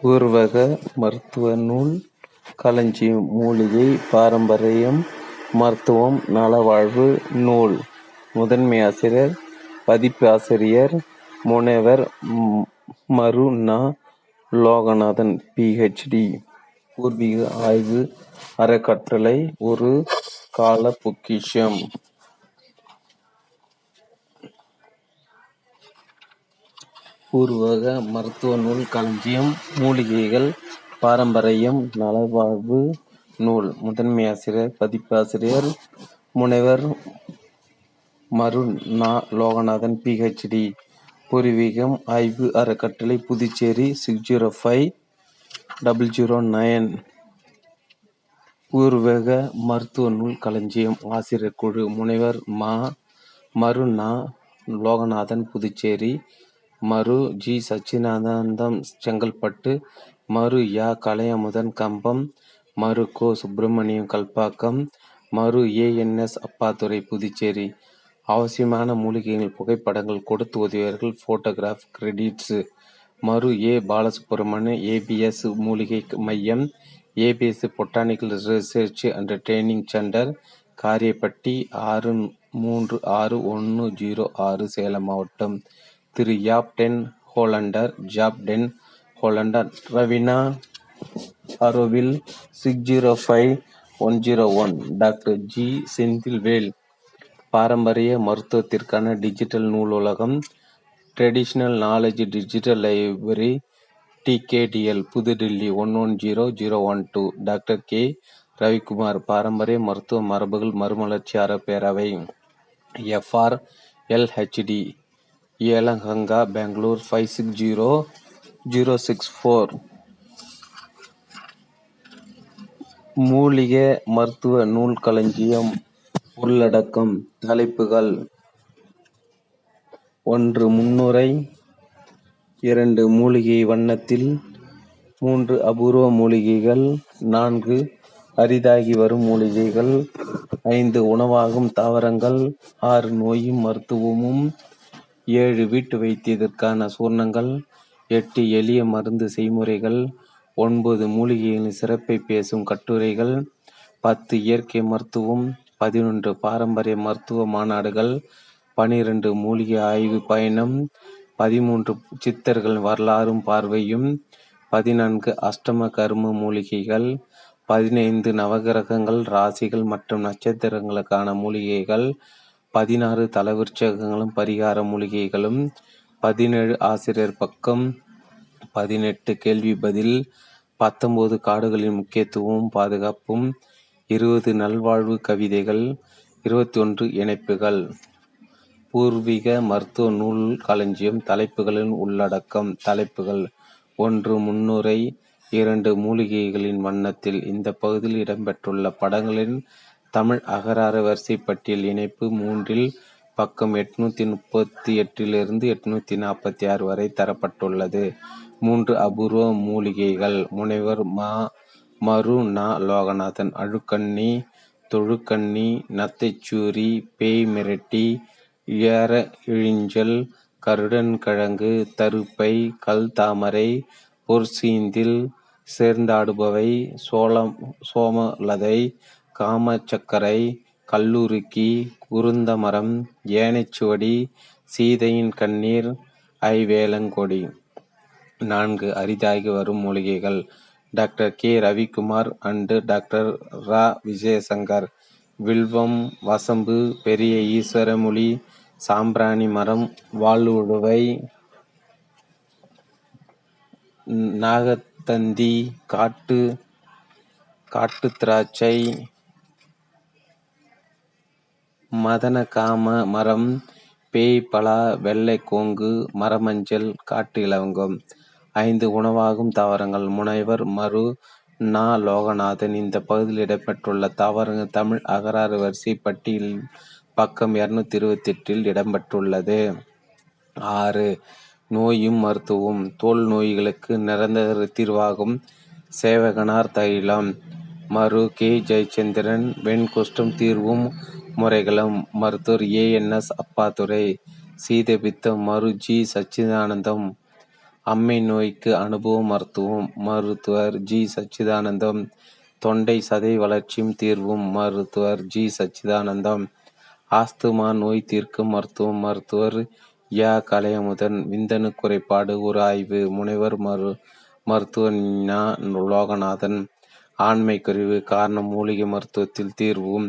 பூர்வக மருத்துவ நூல் களஞ்சியம் மூலிகை பாரம்பரியம் மருத்துவம் நலவாழ்வு நூல். முதன்மை ஆசிரியர் பதிப்பாசிரியர் முனைவர் மரு நா. லோகநாதன் பிஹெச்டி பூர்வீக ஆய்வு அறக்கட்டளை ஒரு கால பொக்கிஷம். பூர்வக மருத்துவ நூல் களஞ்சியம் மூலிகைகள் பாரம்பரியம் நலவாழ்வு நூல். முதன்மை ஆசிரியர் பதிப்பாசிரியர் முனைவர் மருண் நா லோகநாதன் பிஹெச்டி பூர்வீகம் ஆய்வு அறக்கட்டளை Puducherry six zero five double zero nine பூர்வக மருத்துவ நூல் களஞ்சியம் ஆசிரியர் குழு முனைவர் மா மருண் நா லோகநாதன் புதுச்சேரி. மரு ஜி சச்சிதானந்தம் செங்கல்பட்டு மரு யா கலையமுதன் கம்பம் மரு கோ சுப்பிரமணியம் கல்பாக்கம் மரு ஏஎன்எஸ் அப்பாத்துரை புதுச்சேரி. அவசியமான மூலிகைகள் புகைப்படங்கள் கொடுத்து உதவியவர்கள் ஃபோட்டோகிராஃப் கிரெடிட்ஸ் மரு ஏ பாலசுப்பிரமணியம், ஏபிஎஸ் மூலிகை மையம் ABS botanical research and training centre Kariyapatti ஆறு மூன்று ஆறு ஒன்று ஜீரோ ஆறு சேலம் மாவட்டம். Thiru Jaap den Hollander Jaap den Hollander. Raveena Auroville six zero five one zero one. Doctor G. Senthilvel பாரம்பரிய மருத்துவத்திற்கான டிஜிட்டல் நூலகம் traditional knowledge digital library TKDL New Delhi one one zero zero one two. Doctor K. Ravikumar பாரம்பரிய மருத்துவ மரபுகள் மறுமலர்ச்சி அறப்பேரவை FR LHT. Yelahanka Bangalore five six zero zero six four மூலிகை மருத்துவ நூல் களஞ்சியம் உள்ளடக்கம் தலைப்புகள் ஒன்று முன்னுரை இரண்டு மூலிகை வண்ணத்தில் மூன்று அபூர்வ மூலிகைகள் நான்கு அரிதாகி வரும் மூலிகைகள் ஐந்து உணவாகும் தாவரங்கள் ஆறு நோயும் மருத்துவமும் ஏழு வீட்டு வைத்தியத்திற்கான சூர்ணங்கள் எட்டு எளிய மருந்து செய்முறைகள் ஒன்பது மூலிகைகளின் சிறப்பை பேசும் கட்டுரைகள் பத்து இயற்கை மருத்துவம் பதினொன்று பாரம்பரிய மருத்துவ மாநாடுகள் பனிரெண்டு மூலிகை ஆய்வு பயணம் பதிமூன்று சித்தர்கள் வரலாறும் பார்வையும் பதினான்கு அஷ்டம கரும மூலிகைகள் பதினைந்து நவகிரகங்கள் ராசிகள் மற்றும் நட்சத்திரங்களுக்கான மூலிகைகள் பதினாறு தலவிருட்சகங்களும் பரிகார மூலிகைகளும் பதினேழு ஆசிரியர் பக்கம் பதினெட்டு கேள்வி பதில் பத்தொன்பது காடுகளின் முக்கியத்துவமும் பாதுகாப்பும் இருபது நல்வாழ்வு கவிதைகள் இருபத்தி ஒன்று இணைப்புகள். பூர்வீக மருத்துவ நூல் களஞ்சியம் தலைப்புகளின் உள்ளடக்கம் தலைப்புகள் ஒன்று முன்னுரை இரண்டு மூலிகைகளின் வண்ணத்தில். இந்த பகுதியில் இடம்பெற்றுள்ள படங்களின் தமிழ் அகராறு வரிசை பட்டியல் இணைப்பு மூன்றில் பக்கம் எட்நூத்தி முப்பத்தி எட்டிலிருந்து எட்நூத்தி நாற்பத்தி ஆறு வரை தரப்பட்டுள்ளது. மூன்று அபூர்வ மூலிகைகள். முனைவர் மா மரு நா லோகநாதன் அழுக்கண்ணி தொழுக்கண்ணி நத்தைச்சூரி பேய் மிரட்டி ஏற இழிஞ்சல் கருடன் கிழங்கு தருப்பை கல் தாமரை பொற்சீந்தில் சேர்ந்தாடுபவை சோளம் சோமலதை காமச்சக்கரை கல்லுருக்கி குருந்தமரம் ஏனைச்சுவடி சீதையின் கண்ணீர் ஐவேலங்கொடி. நான்கு அரிதாகி வரும் மூலிகைகள். Doctor K. Ravikumar and doctor ரா. விஜயசங்கர். வில்வம் வசம்பு பெரிய ஈஸ்வரமொழி சாம்பிராணி மரம் வாழ்வுழுவை நாகத்தந்தி காட்டு காட்டு திராட்சை மதனகாம மரம் பேய் பலா வெள்ளை கோங்கு மரமஞ்சள் காட்டு இலவங்கம். ஐந்து உணவாகும் தாவரங்கள். முனைவர் மரு நா. லோகநாதன். இந்த பகுதியில் இடம்பெற்றுள்ள தாவரங்கள் தமிழ் அகராறு வரிசை பட்டியல் பக்கம் இருநூத்தி இருபத்தி எட்டில் இடம்பெற்றுள்ளது. ஆறு. நோயும் மருத்துவம். தோல் நோய்களுக்கு நிரந்தர தீர்வாகும் சேவகனார் தைலம். மரு. கே. ஜெயச்சந்திரன். வெண்குஷ்டம் தீர்வும் முறைகளும் மருத்துவர் ஏ. என். எஸ். அப்பாதுரை சீதபித்தம் மரு. ஜி. சச்சிதானந்தம் அம்மை நோய்க்கு அனுபவ மருத்துவம் மருத்துவர் ஜி. சச்சிதானந்தம் தொண்டை சதை வளர்ச்சியும் தீர்வும் மருத்துவர் ஜி. சச்சிதானந்தம் ஆஸ்துமா நோய் தீர்க்கும் மருத்துவம் மருத்துவர் யா. கலையமுதன் விந்தணு குறைபாடு ஒரு ஆய்வு முனைவர் மரு மருத்துவர் ஞா. லோகநாதன் ஆண்மை குறைவு காரணம் மூலிகை மருத்துவத்தில் தீர்வும்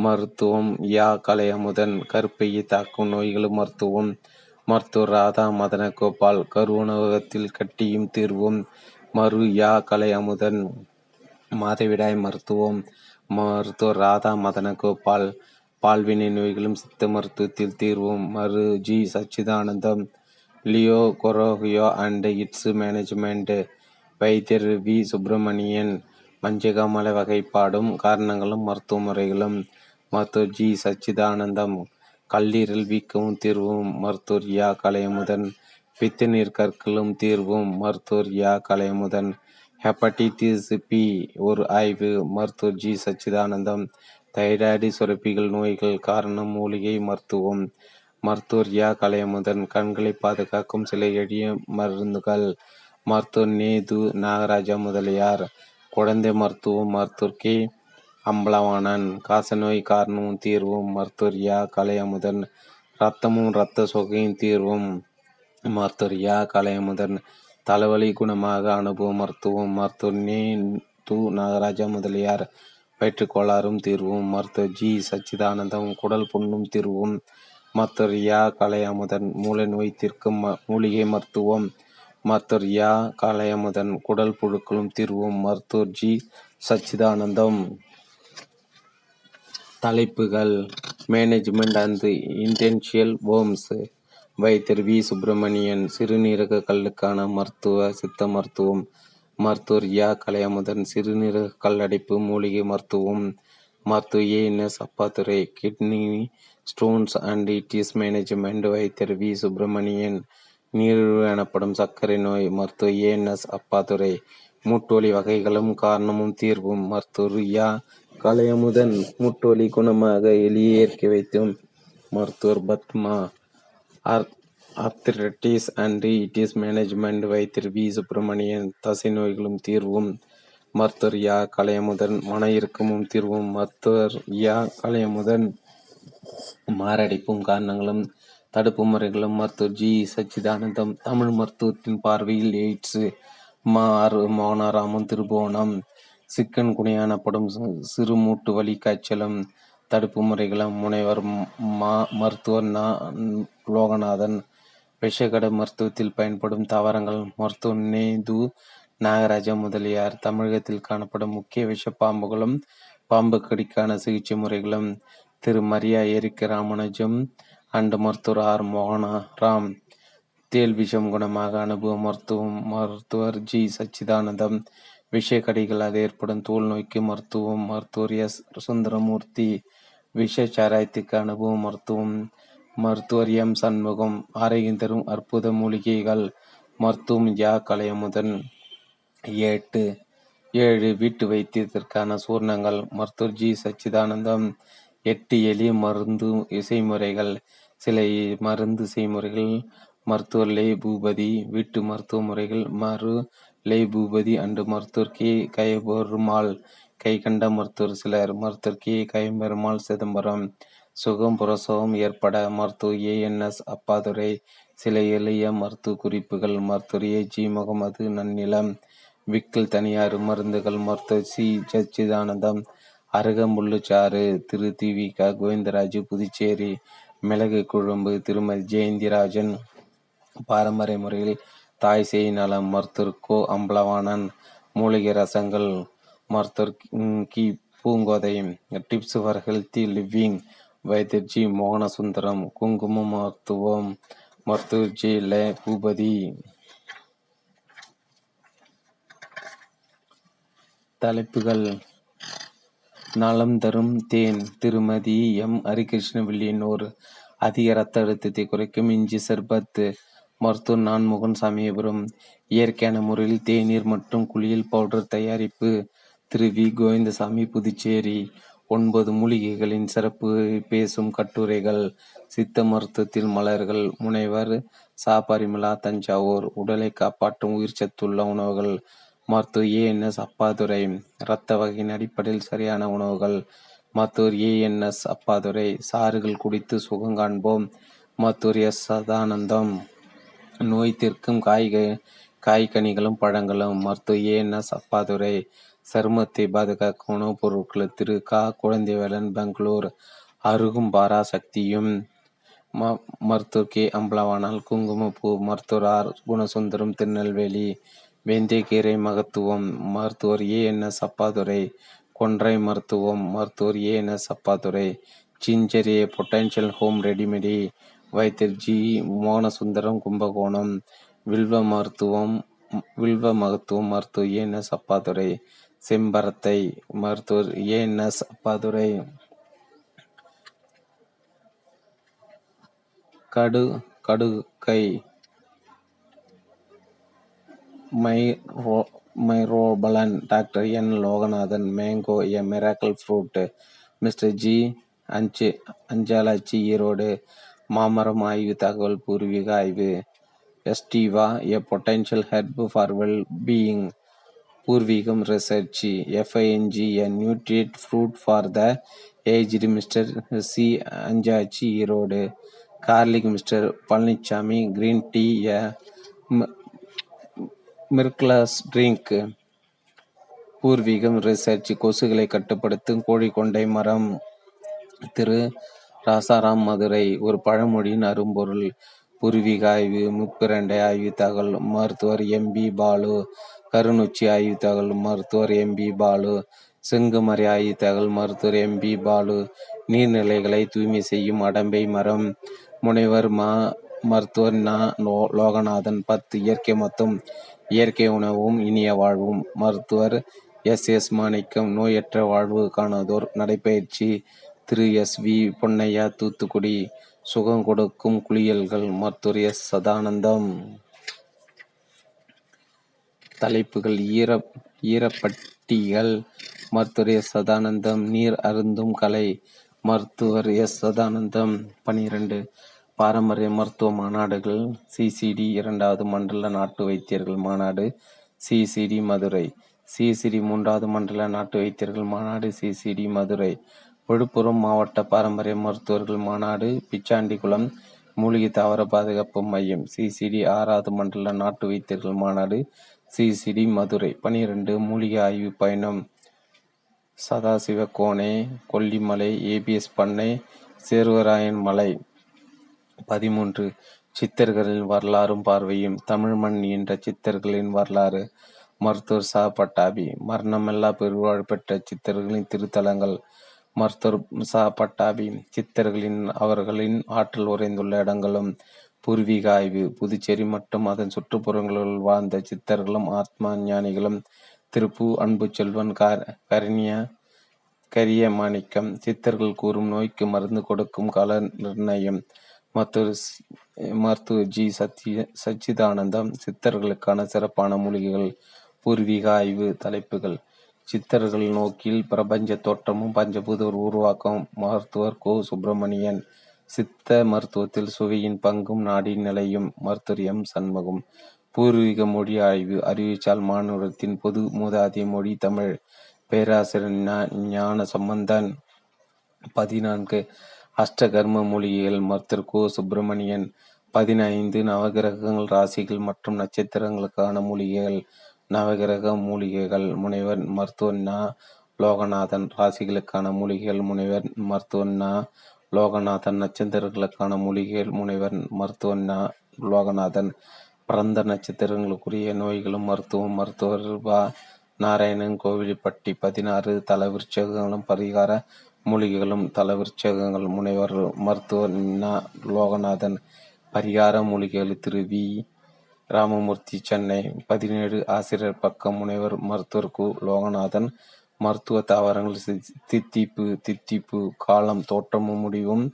மருத்துவம் யா கலையமுதன் கருப்பையை தாக்கும் நோய்களும் மருத்துவம் மருத்துவர் ராதா மதன கோபால் கருவுணவகத்தில் கட்டியும் தீர்வும் மரு யா கலை அமுதன் மாதவிடாய் மருத்துவம் மருத்துவர் ராதா மதன கோபால் பால்வினை நோய்களும் சித்த மருத்துவத்தில் தீர்வும் மரு G Sachidanandam leucorrhoea and its management வைத்தியர் வி சுப்பிரமணியன் மஞ்சகமலை வகைப்பாடும் காரணங்களும் மருத்துவ முறைகளும் மருத்துவர் ஜி சச்சிதானந்தம். கல்லீரல் வீக்கமும் தீர்வும் மருத்துவர் யா கலையமுதன். பித்தநீர் கற்களும் தீர்வும் மருத்துவர் யா கலையமுதன். ஹெப்படைட்டிஸ் பி ஒரு ஆய்வு மருத்துவர் ஜி சச்சிதானந்தம். தைராய்டு சுரப்பிகள் நோய்கள் காரணம் மூலிகை மருத்துவம். மருத்துவர் யா கலையமுதன் கண்களை பாதுகாக்கும் சில எளிய மருந்துகள். மருத்துவர் நேது நாகராஜா முதலியார். குழந்தை மருத்துவம் மருத்துவர் கே. அம்பலவாணன் காசநோய் காரணமும் தீர்வும் மருத்துரியா கலையமுதன் இரத்தமும் இரத்த சொகையும் தீர்வும் மருத்துவரியா கலையமுதன் தலைவலி குணமாக அனுபவ மருத்துவம் மருத்துவர் து நாகராஜா முதலியார் வயிற்றுக்கோளாறும் தீர்வும் மருத்துவர் ஜி சச்சிதானந்தம் குடல் புண்ணும் தீர்வும் மருத்துவரியா கலையமுதன் மூளை நோய் தீர்க்கும் மூலிகை மருத்துவம் மருத்துவர் யா கலையமுதன் குடல் புழுக்களும் தீர்வும் மருத்துவர் ஜி சச்சிதானந்தம். தலைப்புகள் மேனேஜ்மெண்ட் அண்ட் இன்டென்ஷியல் ஓம்ஸ் வைத்தியர் வி சுப்பிரமணியன். சிறுநீரக கல்லுக்கான மருத்துவ சித்த மருத்துவம் மருத்துவர் யா கலையமுதன். சிறுநீரக கல்லடைப்பு மூலிகை மருத்துவம் மருத்துவ ANS Appadurai kidney stones and its management வைத்தியர் வி சுப்பிரமணியன். நீரிழிவு எனப்படும் சர்க்கரை நோய் மருத்துவ ஏஎன்எஸ் அப்பாத்துறை மூட்டோலி வகைகளும் காரணமும் தீர்வும் மருத்துவர் யா கலையமுதன் முட்டொலி குணமாக எலியை வைத்தோம் வைத்தும் மருத்துவர் Padma arthritis and its management வைத்தியர் வி சுப்பிரமணியன் தசை நோய்களும் தீர்வும் மருத்துவர் யா கலையமுதன் மன இறுக்கமும் தீர்வும் மருத்துவர் யா கலையமுதன் மாரடைப்பும் காரணங்களும் தடுப்பு முறைகளும் மருத்துவர் ஜி சச்சிதானந்தம் தமிழ் மருத்துவத்தின் பார்வையில் எய்ட்ஸ் மா R Monaraman Thirubuvanam chikungunya எனப்படும் சிறு மூட்டு வலி காய்ச்சலும் தடுப்பு முறைகளும் முனைவர் மா மருத்துவர் நா லோகநாதன் விஷகட மருத்துவத்தில் பயன்படும் தாவரங்கள் மருத்துவர் நேது நாகராஜா முதலியார் தமிழகத்தில் காணப்படும் முக்கிய விஷ பாம்புகளும் பாம்பு கடிக்கான சிகிச்சை முறைகளும் Thiru Maria Eric Ramanujam and மருத்துவர் ஆர் மோகனா ராம் தேல் விஷம் குணமாக அனுபவ மருத்துவம் மருத்துவர் ஜி சச்சிதானந்தம் விஷக்கடிகளால் ஏற்படும் தோல் நோய்க்கு மருத்துவம் மருத்துவர் எஸ் சுந்தரமூர்த்தி விஷ சாராயத்துக்கு அனுபவ மருத்துவம் மருத்துவர் எம் சண்முகம் ஆரோக்கியம் தரும் அற்புத மூலிகைகள் மருத்துவம் யா கலையமுதன் எட்டு ஏழு வீட்டு வைத்தியத்திற்கான சூர்ணங்கள் மருத்துவர் ஜி சச்சிதானந்தம் எட்டு எளிய மருந்து இசைமுறைகள் சில மருந்து செய்முறைகள் மருத்துவர் லே பூபதி வீட்டு மருத்துவ முறைகள் மறு லை பூபதி அன்று மருத்துவர் கே கயபெருமாள் கண்ட மருத்துவர் சிலர். மருத்துவர் கே சிதம்பரம். சுகம் பிரசவம் ஏற்பட மருத்துவ ஏஎன்எஸ் அப்பாதுரை. சில எளிய மருத்துவ குறிப்புகள். மருத்துவர் ஏ. ஜி. முகமது நன்னிலம். விக்கில் தனியார் மருந்துகள். மருத்துவர் சி. சச்சிதானந்தம். அருகம்புல்லுச்சாறு திரு. திவிக கோவிந்தராஜு புதுச்சேரி. மிளகு குழம்பு. திருமதி. ஜெயந்திராஜன். பாரம்பரிய முறையில் தாய் செய் நலம் மருத்துவர் அம்பலவானன் அம்பலவாணன் மூலிகை ரசங்கள் மருத்துவர் கி Poongothai tips for healthy living வைத்தியர்ஜி Mohanasundaram குங்கும மருத்துவம் மருத்துவர்ஜி லே பூபதி. தலைப்புகள். நலம் தரும் தேன் திருமதி எம் ஹரிகிருஷ்ண ஒரு அதிக ரத்த அழுத்தத்தை குறைக்கும் இஞ்சி சர்பத்து மருத்துவர் நான்முகன் சமயபுரம். இயற்கையான முறையில் தேநீர் மற்றும் குளியல் பவுடர் தயாரிப்பு திரு. வி. கோவிந்தசாமி புதுச்சேரி. ஒன்பது மூலிகைகளின் சிறப்பு பேசும் கட்டுரைகள் சித்த மருத்துவத்தில் மலர்கள் முனைவர் சா பரிமளா தஞ்சாவூர் உடலை காப்பாற்றும் உயிர் சத்துள்ள உணவுகள் மருத்துவர் ஏ. என். எஸ். அப்பாதுரை இரத்த வகையின் அடிப்படையில் சரியான உணவுகள் மருத்துவர் ஏ. என். எஸ். அப்பாதுரை சாறுகள் குடித்து சுகம் காண்போம் மருத்துவர் எஸ். சதானந்தம். நோய் தீர்க்கும் காய்கறி காய்கனிகளும் பழங்களும். மருத்துவர் ஏ என் சருமத்தை பாதுகாக்கும் உணவுப் பொருட்கள் திரு கா குழந்தைவேலன் பெங்களூர். அருகும் பாராசக்தியும். ம மருத்துவர் கே. அம்பலவானால் குங்குமப்பூ. மருத்துவர் ஆர் குணசுந்தரம் திருநெல்வேலி. வெந்தயக்கீரை மகத்துவம். மருத்துவர் ஏ என் எஸ் அப்பாதுரை. கொன்றை மருத்துவம். மருத்துவர் A N S Appadurai. Ginger a. Potential home remedy. வைத்தியர் ஜி மோகனசுந்தரம் கும்பகோணம். வில்வ மருத்துவம் வில்வ மருத்துவம் மருத்துவர் என் எஸ் அப்பாதுரை. செம்பரத்தை மருத்துவர் ஏன் என் எஸ் அப்பாதுரை. கடு கடுகை மைரோ myrobalan doctor N Loganathan. Mango a miracle fruit mister G அஞ்சு அஞ்சாலாச்சி ஈரோடு. மாமரம் ஆய்வு தகவல் பூர்வீக ஆய்வு. Stevia a potential herb for well being Poorvigam research எஃப்ஐஎன்ஜி a nutrient fruit for the aged mister C அஞ்சாச்சி Erode garlic mister Palanisamy green tea a miracle drink Poorvigam research கொசுகளை கட்டுப்படுத்தும் கோழிக்கொண்டை மரம். திரு ராசாராம் மதுரை ஒரு பழமொழியின் அரும்பொருள். பூர்வீக ஆய்வு முப்பிரண்டை ஆய்வு தகவல் மருத்துவர் எம். பி. பாலு. கருநொச்சி ஆய்வு தகவல் மருத்துவர் எம். பி. பாலு. செங்குமறை ஆய்வு தகவல் மருத்துவர் எம். பி. பாலு. நீர்நிலைகளை தூய்மை செய்யும் அடம்பை மரம். முனைவர் மா மருத்துவர் நா லோ லோகநாதன். பத்து இயற்கை மொத்தம். இயற்கை உணவும் இனிய வாழ்வும். மருத்துவர் எஸ். எஸ். மாணிக்கம் நோயற்ற வாழ்வு காணாதோர். நடைபயிற்சி. Thiru S V Ponnaiah Thoothukudi. சுகம் கொடுக்கும் குளியல்கள் மருத்துவர் எஸ் சதானந்தம். தலைப்புகள் ஈர ஈரப்பட்டிகள் மருத்துவர் எஸ் சதானந்தம். நீர் அருந்தும் கலை மருத்துவர் எஸ் சதானந்தம். பனிரெண்டு பாரம்பரிய மருத்துவ மாநாடுகள். சிசிடி இரண்டாவது மண்டல நாட்டு வைத்தியர்கள் மாநாடு. சிசிடி மதுரை. சிசிடி மூன்றாவது மண்டல நாட்டு வைத்தியர்கள் மாநாடு. சிசிடி மதுரை. விழுப்புரம் மாவட்ட பாரம்பரிய மருத்துவர்கள் மாநாடு பிச்சாண்டிக்குளம் மூலிகை தாவர பாதுகாப்பு மையம் சிசிடி ஆறாவது மண்டல நாட்டு வைத்தியர்கள் மாநாடு சிசிடி மதுரை பனிரெண்டு மூலிகை ஆய்வு பயணம் சதாசிவ கோணே கொல்லிமலை ஏபிஎஸ் பண்ணை சேர்வராயன் மலை பதிமூன்று சித்தர்களின் வரலாறும் பார்வையும் தமிழ் மண் என்ற சித்தர்களின் வரலாறு மருத்துவர் சா. பட்டாபி மரணமெல்லா பெருவாழ் பெற்ற சித்தர்களின் திருத்தலங்கள் மருத்துவர் சா பட்டாபி சித்தர்களின் அவர்களின் ஆற்றல் உறைந்துள்ள இடங்களும் பூர்வீக ஆய்வு புதுச்சேரி மற்றும் அதன் சுற்றுப்புறங்களில் வாழ்ந்த சித்தர்களும் ஆத்மா ஞானிகளும் திருப்பு அன்பு செல்வன் கரிணிய கரிய மாணிக்கம் சித்தர்கள் கூறும் நோய்க்கு மருந்து கொடுக்கும் கால நிர்ணயம் மருத்துவர் மருத்துவர் ஜி. சத்ய சச்சிதானந்தம் சித்தர்களுக்கான சிறப்பான மூலிகைகள் பூர்வீக ஆய்வு தலைப்புகள். சித்தர்கள் நோக்கில் பிரபஞ்ச தோற்றமும் பஞ்சபூத உருவாக்கம். மருத்துவர் கோ. சுப்பிரமணியன் சித்த மருத்துவத்தில் சுவையின் பங்கும் நாடி நிலையும் மருத்துவர் எம் சண்முகம். பூர்வீக மொழி ஆய்வு அறிவிச்சால் மாநிலத்தின் பொது மூதாதிய மொழி தமிழ். பேராசிரியர் ஞான சம்பந்தன் பதினான்கு. அஷ்டகர்ம மூலிகைகள் மருத்துவர் கோ. சுப்பிரமணியன் பதினைந்து. நவகிரகங்கள் ராசிகள் மற்றும் நட்சத்திரங்களுக்கான மூலிகைகள் நவகிரக மூலிகைகள் முனைவர் மருத்துவன்னா லோகநாதன். ராசிகளுக்கான மூலிகைகள் முனைவர் மருத்துவன்னா லோகநாதன். நட்சத்திரங்களுக்கான மூலிகைகள் முனைவர் மருத்துவன்னா லோகநாதன். பிறந்த நட்சத்திரங்களுக்குரிய நோய்களும் மருத்துவம் மருத்துவர் பா நாராயணன். கோவில்பட்டி பதினாறு. தலவிருச்சகங்களும் பரிகார மூலிகைகளும் தலவிருச்சகங்கள் முனைவர் மருத்துவர் ந லோகநாதன். பரிகார மூலிகைகள் திரு வி. ராமமூர்த்தி சென்னை பதினேழு ஆசிரியர் பக்கம் முனைவர் மருத்துவர் கு. லோகநாதன். மருத்துவ தாவரங்கள் தித்திப்பு தித்திப்பு காலம் தோற்றமும் முடிவும்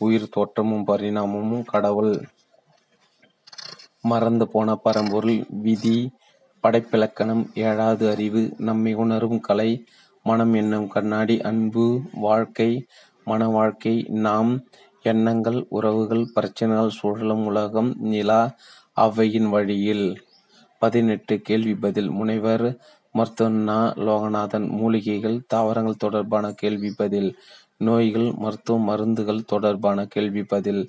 உயிர் தோற்றமும் பரிணாமமும் கடவுள் மறந்து போன பரம்பொருள் விதி படைப்பிலக்கணம் ஏழாவது அறிவு நம்மை உணரும் கலை மனம் என்னும் கண்ணாடி அன்பு வாழ்க்கை மன வாழ்க்கை நாம் எண்ணங்கள் உறவுகள் பிரச்சனைகள் சூழலும் உலகம் நிலா அவ்வையின் வழியில் பதினெட்டு கேள்வி பதில். முனைவர் மருத்துவ லோகநாதன் மூலிகைகள் தாவரங்கள் தொடர்பான கேள்வி பதில். நோய்கள் மருத்துவ மருந்துகள் தொடர்பான கேள்வி பதில்.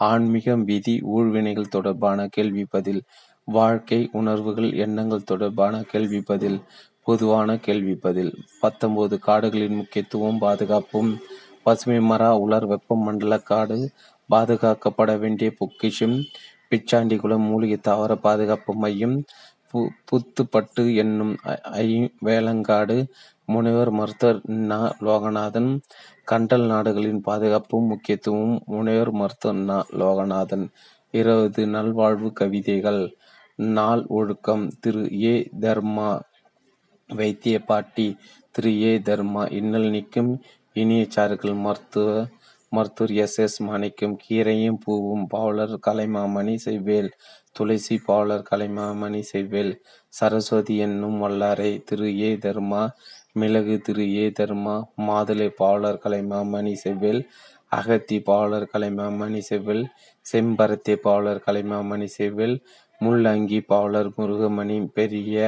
ஆன்மீகம் விதி ஊழ்வினைகள் தொடர்பான கேள்வி பதில். வாழ்க்கை உணர்வுகள் எண்ணங்கள் தொடர்பான கேள்வி பதில். பொதுவான கேள்வி பதில். பத்தொன்பது காடுகளின் முக்கியத்துவம் பாதுகாப்பும். பசுமை மரா உலர் வெப்பமண்டல காடு பாதுகாக்கப்பட வேண்டிய பொக்கிஷம். பிச்சாண்டிகுளம் மூலிகை தாவர பாதுகாப்பு மையம் பு புத்துப்பட்டு என்னும் ஐ வேளங்காடு முனைவர் மருத்துவர் நா. லோகநாதன் கண்டல் நாடுகளின் பாதுகாப்பும் முக்கியத்துவமும் முனைவர் மருத்துவர் நா. லோகநாதன். இருபது நல்வாழ்வு கவிதைகள். நாள் ஒழுக்கம். திரு. ஏ. தர்மா. வைத்திய பாட்டி திரு. ஏ. தர்மா. இன்னல் நீக்கும். இனிய சாறுகள் மருத்துவ மருத்துவர் எஸ். எஸ். மாணிக்கம் கீரையும் பூவும் பாவலர் கலைமாமணி செய்வேல் துளசி பாவலர் கலைமாமணி செய்வேல் சரஸ்வதி என்னும் வல்லாரை திரு. ஏ. தர்மா மிளகு திரு. ஏ. தர்மா மாதுளை பாவலர் கலைமாமணி செவ்வேல் அகத்தி பாவலர் கலைமாமணி செவ்வேல் செம்பருத்தி பாவலர் கலைமாமணி செவ்வேல் முள்ளங்கி பாவலர் முருகமணி பெரிய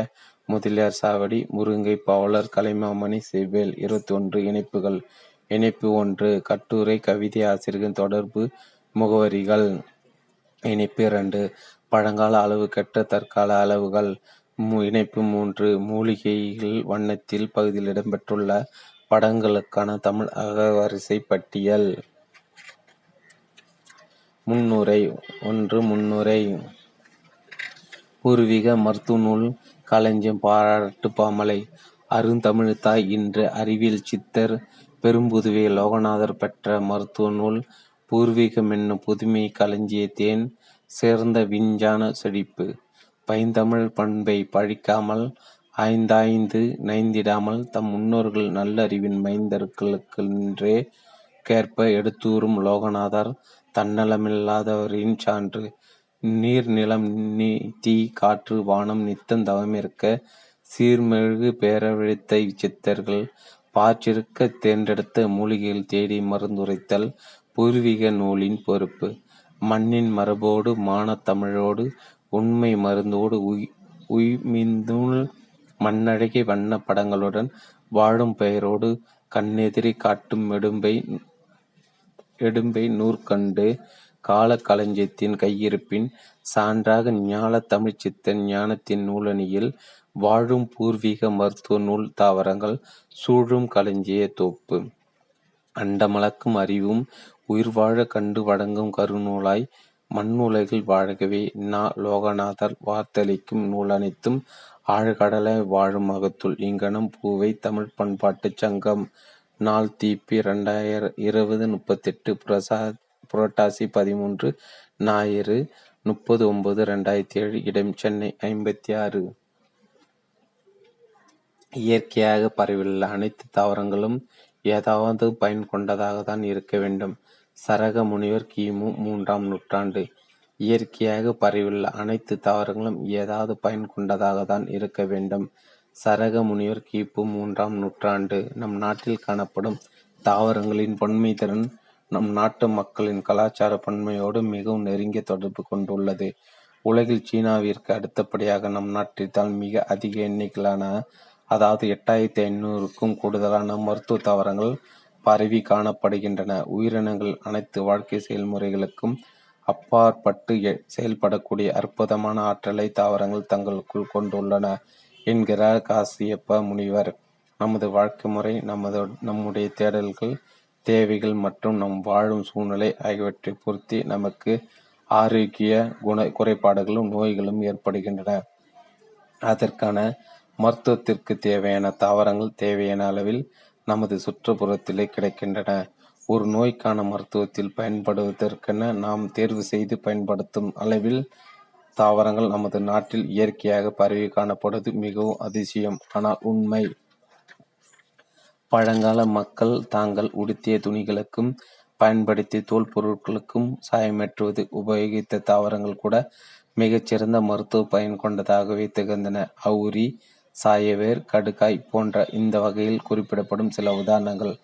முதலியார் சாவடி முருங்கை பாவலர் கலைமாமணி செவ்வேல் இருபத்தி ஒன்று இணைப்புகள். இணைப்பு ஒன்று கட்டுரை கவிதை ஆசிரியர்கள் தொடர்பு முகவரிகள். இணைப்பு இரண்டு பழங்கால அளவு கெட்ட தற்கால அளவுகள். இணைப்பு மூன்று மூலிகைகள் வண்ணத்தில் பகுதியில் இடம்பெற்றுள்ள படங்களுக்கான தமிழ் அகவரிசை பட்டியல். முன்னுரை ஒன்று முன்னுரை. பூர்வீக மருத்துவ நூல் களஞ்சியம் பாராட்டு பாமலை. அருந்தமிழ்தாய் இன்று அறிவியல் சித்தர் பெரும்புதுவை லோகநாதர் பெற்ற மருத்துவ நூல் பூர்வீகம் என்னும் புதுமை களஞ்சியத்தேன் சேர்ந்த விஞ்ஞான செழிப்பு. பைந்தமிழ் பண்பை பழிக்காமல் ஐந்தாய்ந்து நைந்திடாமல் தம் முன்னோர்கள் நல்லறிவின் மைந்தர்களுக்கென்றே கேற்ப எடுத்தூறும் லோகநாதர் தன்னலமில்லாதவரின் சான்று. நீர் நிலம் தீ காற்று வானம் நித்தம் தவமிருக்க சீர்மெழுகு பேரவிழித்த சித்தர்கள் பாற்றிருக்க தேர்ந்தெடுத்த மூலிகைகள் தேடி மருந்துரைத்தல் பூர்வீக நூலின் பொறுப்பு. மண்ணின் மரபோடு மானத் தமிழோடு உண்மை மருந்தோடு உய்மிந்துள் மண்ணழகி வண்ணப் படங்களுடன் வாழும் பெயரோடு கண்ணெதிரி காட்டும் எடும்பை எடும்பை நூற்கண்டு காலக் களஞ்சியத்தின் கையிருப்பின் சான்றாக ஞாலத் தமிழ்ச்சித்தன் ஞானத்தின் நூலணியில் வாழும் பூர்வீக மருத்துவ நூல் தாவரங்கள் சூழும் களஞ்சிய தோப்பு. அண்டமளக்கும் அறிவும் உயிர்வாழக் கண்டு வழங்கும் கருநூலாய் மண்ணுலகில் வாழகவே. நா. லோகநாதர் வார்த்தளிக்கும் நூலனைத்தும் ஆழ்கடலாய் வாழும் மகத்துள். இங்கனம் பூவை தமிழ்ப் பண்பாட்டுச் சங்கம். நாள் தீப்பி இருபது முப்பத்தெட்டு புரட்டாசி பதிமூன்று ஞாயிறு முப்பது ஒன்பது ரெண்டாயிரத்தி ஏழு இடம் சென்னை ஐம்பத்தி இயற்கையாக பரவியுள்ள அனைத்து தாவரங்களும் ஏதாவது பயன் கொண்டதாகத்தான் இருக்க வேண்டும். சரக முனிவர் கிமு மூன்றாம் நூற்றாண்டு. இயற்கையாக பரவியுள்ள அனைத்து தாவரங்களும் ஏதாவது பயன் கொண்டதாகத்தான் இருக்க வேண்டும். சரக முனிவர் கிபு மூன்றாம் நூற்றாண்டு. நம் நாட்டில் காணப்படும் தாவரங்களின் பன்மைதிறன் நம் நாட்டு மக்களின் கலாச்சார பன்மையோடு மிகவும் நெருங்கிய தொடர்பு கொண்டுள்ளது. உலகில் சீனாவிற்கு அடுத்தபடியாக நம் நாட்டில்தான் மிக அதிக எண்ணிக்கையிலான அதாவது எட்டாயிரத்தி ஐநூறுக்கும் கூடுதலான மருத்துவ தாவரங்கள் பரவி காணப்படுகின்றன. உயிரினங்கள் அனைத்து வாழ்க்கை செயல்முறைகளுக்கும் அப்பாற்பட்டு செயல்படக்கூடிய அற்புதமான ஆற்றலை தாவரங்கள் தங்களுக்குள் கொண்டுள்ளன என்கிறார் காசியப்ப முனிவர். நமது வாழ்க்கை முறை, நமது நம்முடைய தேடல்கள், தேவைகள் மற்றும் நம் வாழும் சூழ்நிலை ஆகியவற்றைப் பொறுத்தே நமக்கு ஆரோக்கிய குறைபாடுகளும் நோய்களும் ஏற்படுகின்றன. அதற்கான மருத்துவத்திற்கு தேவையான தாவரங்கள் தேவையான அளவில் நமது சுற்றுப்புறத்திலே கிடைக்கின்றன. ஒரு நோய்க்கான மருத்துவத்தில் பயன்படுவதற்கென நாம் தேர்வு செய்து பயன்படுத்தும் அளவில் தாவரங்கள் நமது நாட்டில் இயற்கையாக பரவி காணப்படுவது மிகவும் அதிசயம். ஆனால் உண்மை. பழங்கால மக்கள் தாங்கள் உடுத்திய துணிகளுக்கும் பயன்படுத்திய தோல் பொருட்களுக்கும் சாயமேற்றுவது உபயோகித்த தாவரங்கள் கூட மிகச்சிறந்த மருத்துவ பயன் கொண்டதாகவே திகழ்ந்தன. அவுரி சாயவேர் கடுக்காய் போன்ற இந்த வகையில் குறிப்பிடப்படும் சில உதாரணங்கள்.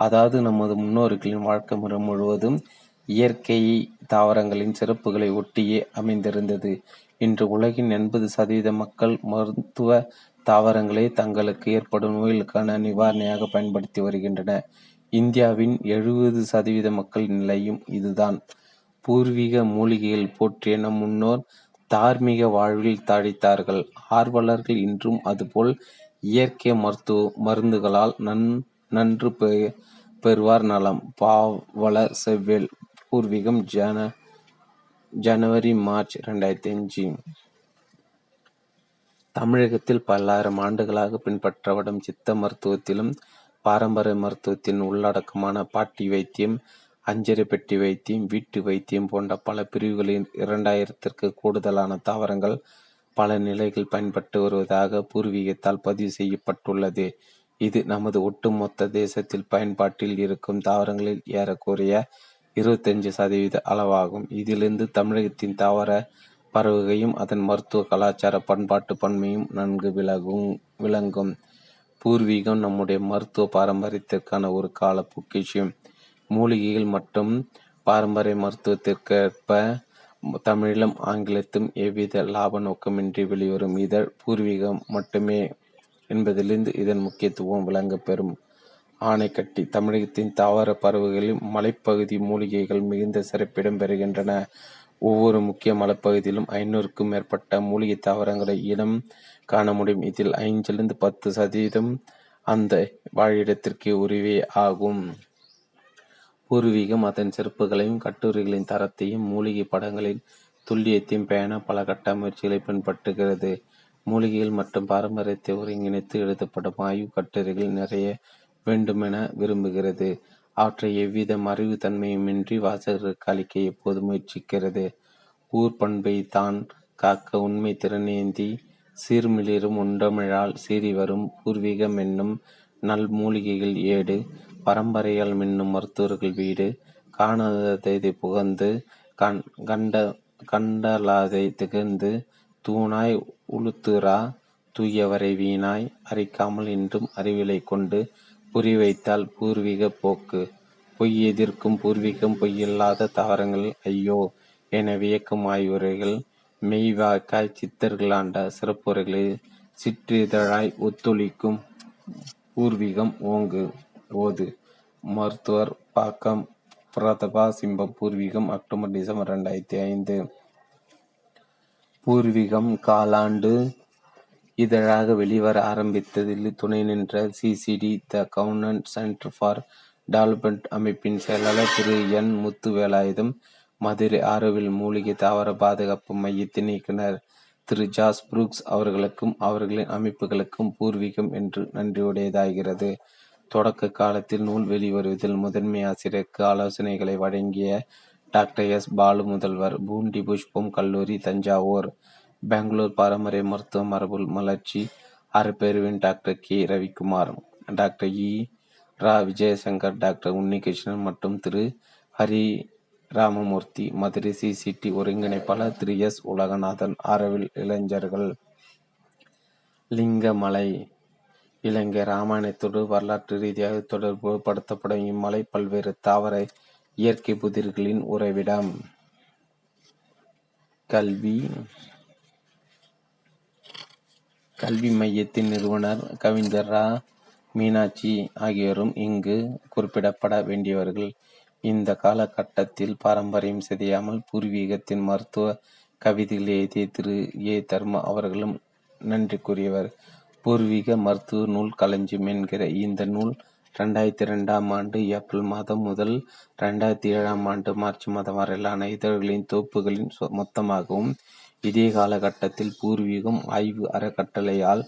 அதாவது நமது முன்னோர்களின் வாழ்க்கை முறை முழுவதும் இயற்கை தாவரங்களின் சிறப்புகளை ஒட்டியே அமைந்திருந்தது. இன்று உலகின் எண்பது சதவீத மக்கள் மருத்துவ தாவரங்களே தங்களுக்கு ஏற்படும் நோய்களுக்கான நிவாரணியாக பயன்படுத்தி வருகின்றன. இந்தியாவின் எழுபது சதவீத மக்களின் நிலையும் இதுதான். பூர்வீக மூலிகைகள் போற்றிய நம் முன்னோர் தார்மீக வாழ்வில் தழைத்தார்கள். ஆர்வலர்கள் இன்றும் அதுபோல் இயற்கை மருத்துவ மருந்துகளால் நன் நன்று பெறுவார் நலம். பாவலர் செவ்வேல் பூர்வீகம் ஜன ஜனவரி மார்ச் ரெண்டாயிரத்தி அஞ்சு. தமிழகத்தில் பல்லாயிரம் ஆண்டுகளாக பின்பற்றப்படும் சித்த மருத்துவத்திலும் பாரம்பரிய மருத்துவத்தின் உள்ளடக்கமான பாட்டி வைத்தியம் அஞ்சரை பெட்டி வைத்தியம் வீட்டு வைத்தியம் போன்ற பல பிரிவுகளில் இரண்டாயிரத்திற்கு கூடுதலான தாவரங்கள் பல நிலைகள் பயன்பட்டு வருவதாக பூர்வீகத்தால் பதிவு செய்யப்பட்டுள்ளது. இது நமது ஒட்டுமொத்த தேசத்தில் பயன்பாட்டில் இருக்கும் தாவரங்களில் ஏறக்குறைய இருபத்தஞ்சு சதவீத அளவாகும். இதிலிருந்து தமிழகத்தின் தாவர பறவைகையும் அதன் மருத்துவ கலாச்சார பண்பாட்டு பன்மையும் நன்கு விலகும் விளங்கும். பூர்வீகம் நம்முடைய மருத்துவ பாரம்பரியத்திற்கான ஒரு கால பொக்கிஷம். மூலிகைகள் மற்றும் பாரம்பரிய மருத்துவத்திற்கேற்ப தமிழிலும் ஆங்கிலத்தும் எவ்வித லாப நோக்கமின்றி வெளிவரும் இதழ் பூர்வீகம் மட்டுமே என்பதிலிருந்து இதன் முக்கியத்துவம் விளங்கப்பெறும். ஆனைக்கட்டி தமிழகத்தின் தாவர பறவைகளில் மலைப்பகுதி மூலிகைகள் மிகுந்த சிறப்பிடம் பெறுகின்றன. ஒவ்வொரு முக்கிய மலைப்பகுதியிலும் ஐநூறுக்கும் மேற்பட்ட மூலிகை தாவரங்களை இனம் காண முடியும். இதில் ஐந்திலிருந்து பத்து சதவீதம் அந்த வாழிடத்திற்கு உரிவே ஆகும். பூர்வீகம் அதன் சிறப்புகளையும் கட்டுரைகளின் தரத்தையும் மூலிகை படங்களின் துல்லியத்தையும் பேண பல கட்ட முயற்சிகளை பின்பற்றுகிறது. மூலிகைகள் மற்றும் பாரம்பரியத்தை ஒருங்கிணைத்து எழுதப்படும் ஆய்வு கட்டுரைகள் நிறைய வேண்டுமென விரும்புகிறது. அவற்றை எவ்வித மறைவு தன்மையுமின்றி வாசகருக்கு அளிக்க எப்போது முயற்சிக்கிறது? ஊர் பண்பை தான் காக்க உண்மை திறனேந்தி சீர்மிளிரும் உண்டமிழால் சீறி வரும் பூர்வீகம் என்னும் நல் மூலிகைகள் ஏடு பரம்பரையால் மின்னும் மருத்துவர்கள் வீடு காணாததை புகழ்ந்து கண் கண்ட கண்டலாதை திகழ்ந்து தூணாய் உளுத்துரா தூயவரை வீணாய் அரிக்காமல் இன்றும் அறிவிலை கொண்டு புரிவைத்தால் பூர்வீக போக்கு. பொய் எதிர்க்கும் பூர்வீகம் பொய்யில்லாத தாவரங்கள் ஐயோ என வியக்கும் ஆய்வுரைகள். மெய்வாய்க்காய் சித்தர்களாண்ட சிறப்புரைகளில் சிற்றிதழாய் ஒத்துழைக்கும் பூர்வீகம் ஓங்கு. ஓது மருத்துவர் பாக்கம் பிரதபா சிம்பம் பூர்வீகம் அக்டோபர் டிசம்பர் ரெண்டாயிரத்தி ஐந்து. பூர்வீகம் காலாண்டு இதழாக வெளிவர ஆரம்பித்ததில் துணை நின்ற CCD the covenant centre for development அமைப்பின் செயலாளர் திரு என். முத்து வேலாயுதம் மதுரை ஆரோவில் மூலிகை தாவர பாதுகாப்பு மையத்தின் இயக்குனர் திரு ஜாஸ் புரூக்ஸ் அவர்களுக்கும் அவர்களின் அமைப்புகளுக்கும் பூர்வீகம் என்று நன்றியுடையதாகிறது. தொடக்க காலத்தில் நூல் வெளிவருவதில் முதன்மை ஆசிரியருக்கு ஆலோசனைகளை வழங்கிய டாக்டர் எஸ். பாலு முதல்வர். பூண்டி புஷ்பம் கல்லூரி தஞ்சாவூர். பெங்களூர் பாரம்பரிய மருத்துவ மரபு மலர்ச்சி அரைப்பேருவின் doctor K. Ravikumar doctor E. ரா. விஜயசங்கர் டாக்டர் உன்னிகிருஷ்ணன் மற்றும் திரு. ஹரி ராமமூர்த்தி மதுரை சிசிடி ஒருங்கிணைப்பாளர் திரு. எஸ். உலகநாதன் ஆரவில் இளைஞர்கள். லிங்கமலை இலங்கை இராமாயணத்தோடு வரலாற்று ரீதியாக தொடர்பு படுத்தப்படும் இம்மலை பல்வேறு தாவர இயற்கை புதிர்களின் உறைவிடம் கல்வி கல்வி மையத்தின் நிறுவனர் கவிஞர் ரா மீனாட்சி ஆகியோரும் இங்கு குறிப்பிடப்பட வேண்டியவர்கள். இந்த காலகட்டத்தில் பாரம்பரியம் சிதையாமல் பூர்வீகத்தின் மருத்துவ கவிதைகள் எழுதிய திரு ஏ. தர்மா அவர்களும் நன்றிக்குரியவர். பூர்வீக மருத்துவ நூல் களஞ்சியம் என்கிற இந்த நூல் இரண்டாயிரத்தி இரண்டாம் ஆண்டு ஏப்ரல் மாதம் முதல் இரண்டாயிரத்தி ஏழாம் ஆண்டு மார்ச் மாதம் வரையிலான இதழ்களின் தொகுப்புகளின் மொத்தமாகவும் இதே காலகட்டத்தில் பூர்வீகம் ஆய்வு அறக்கட்டளையால்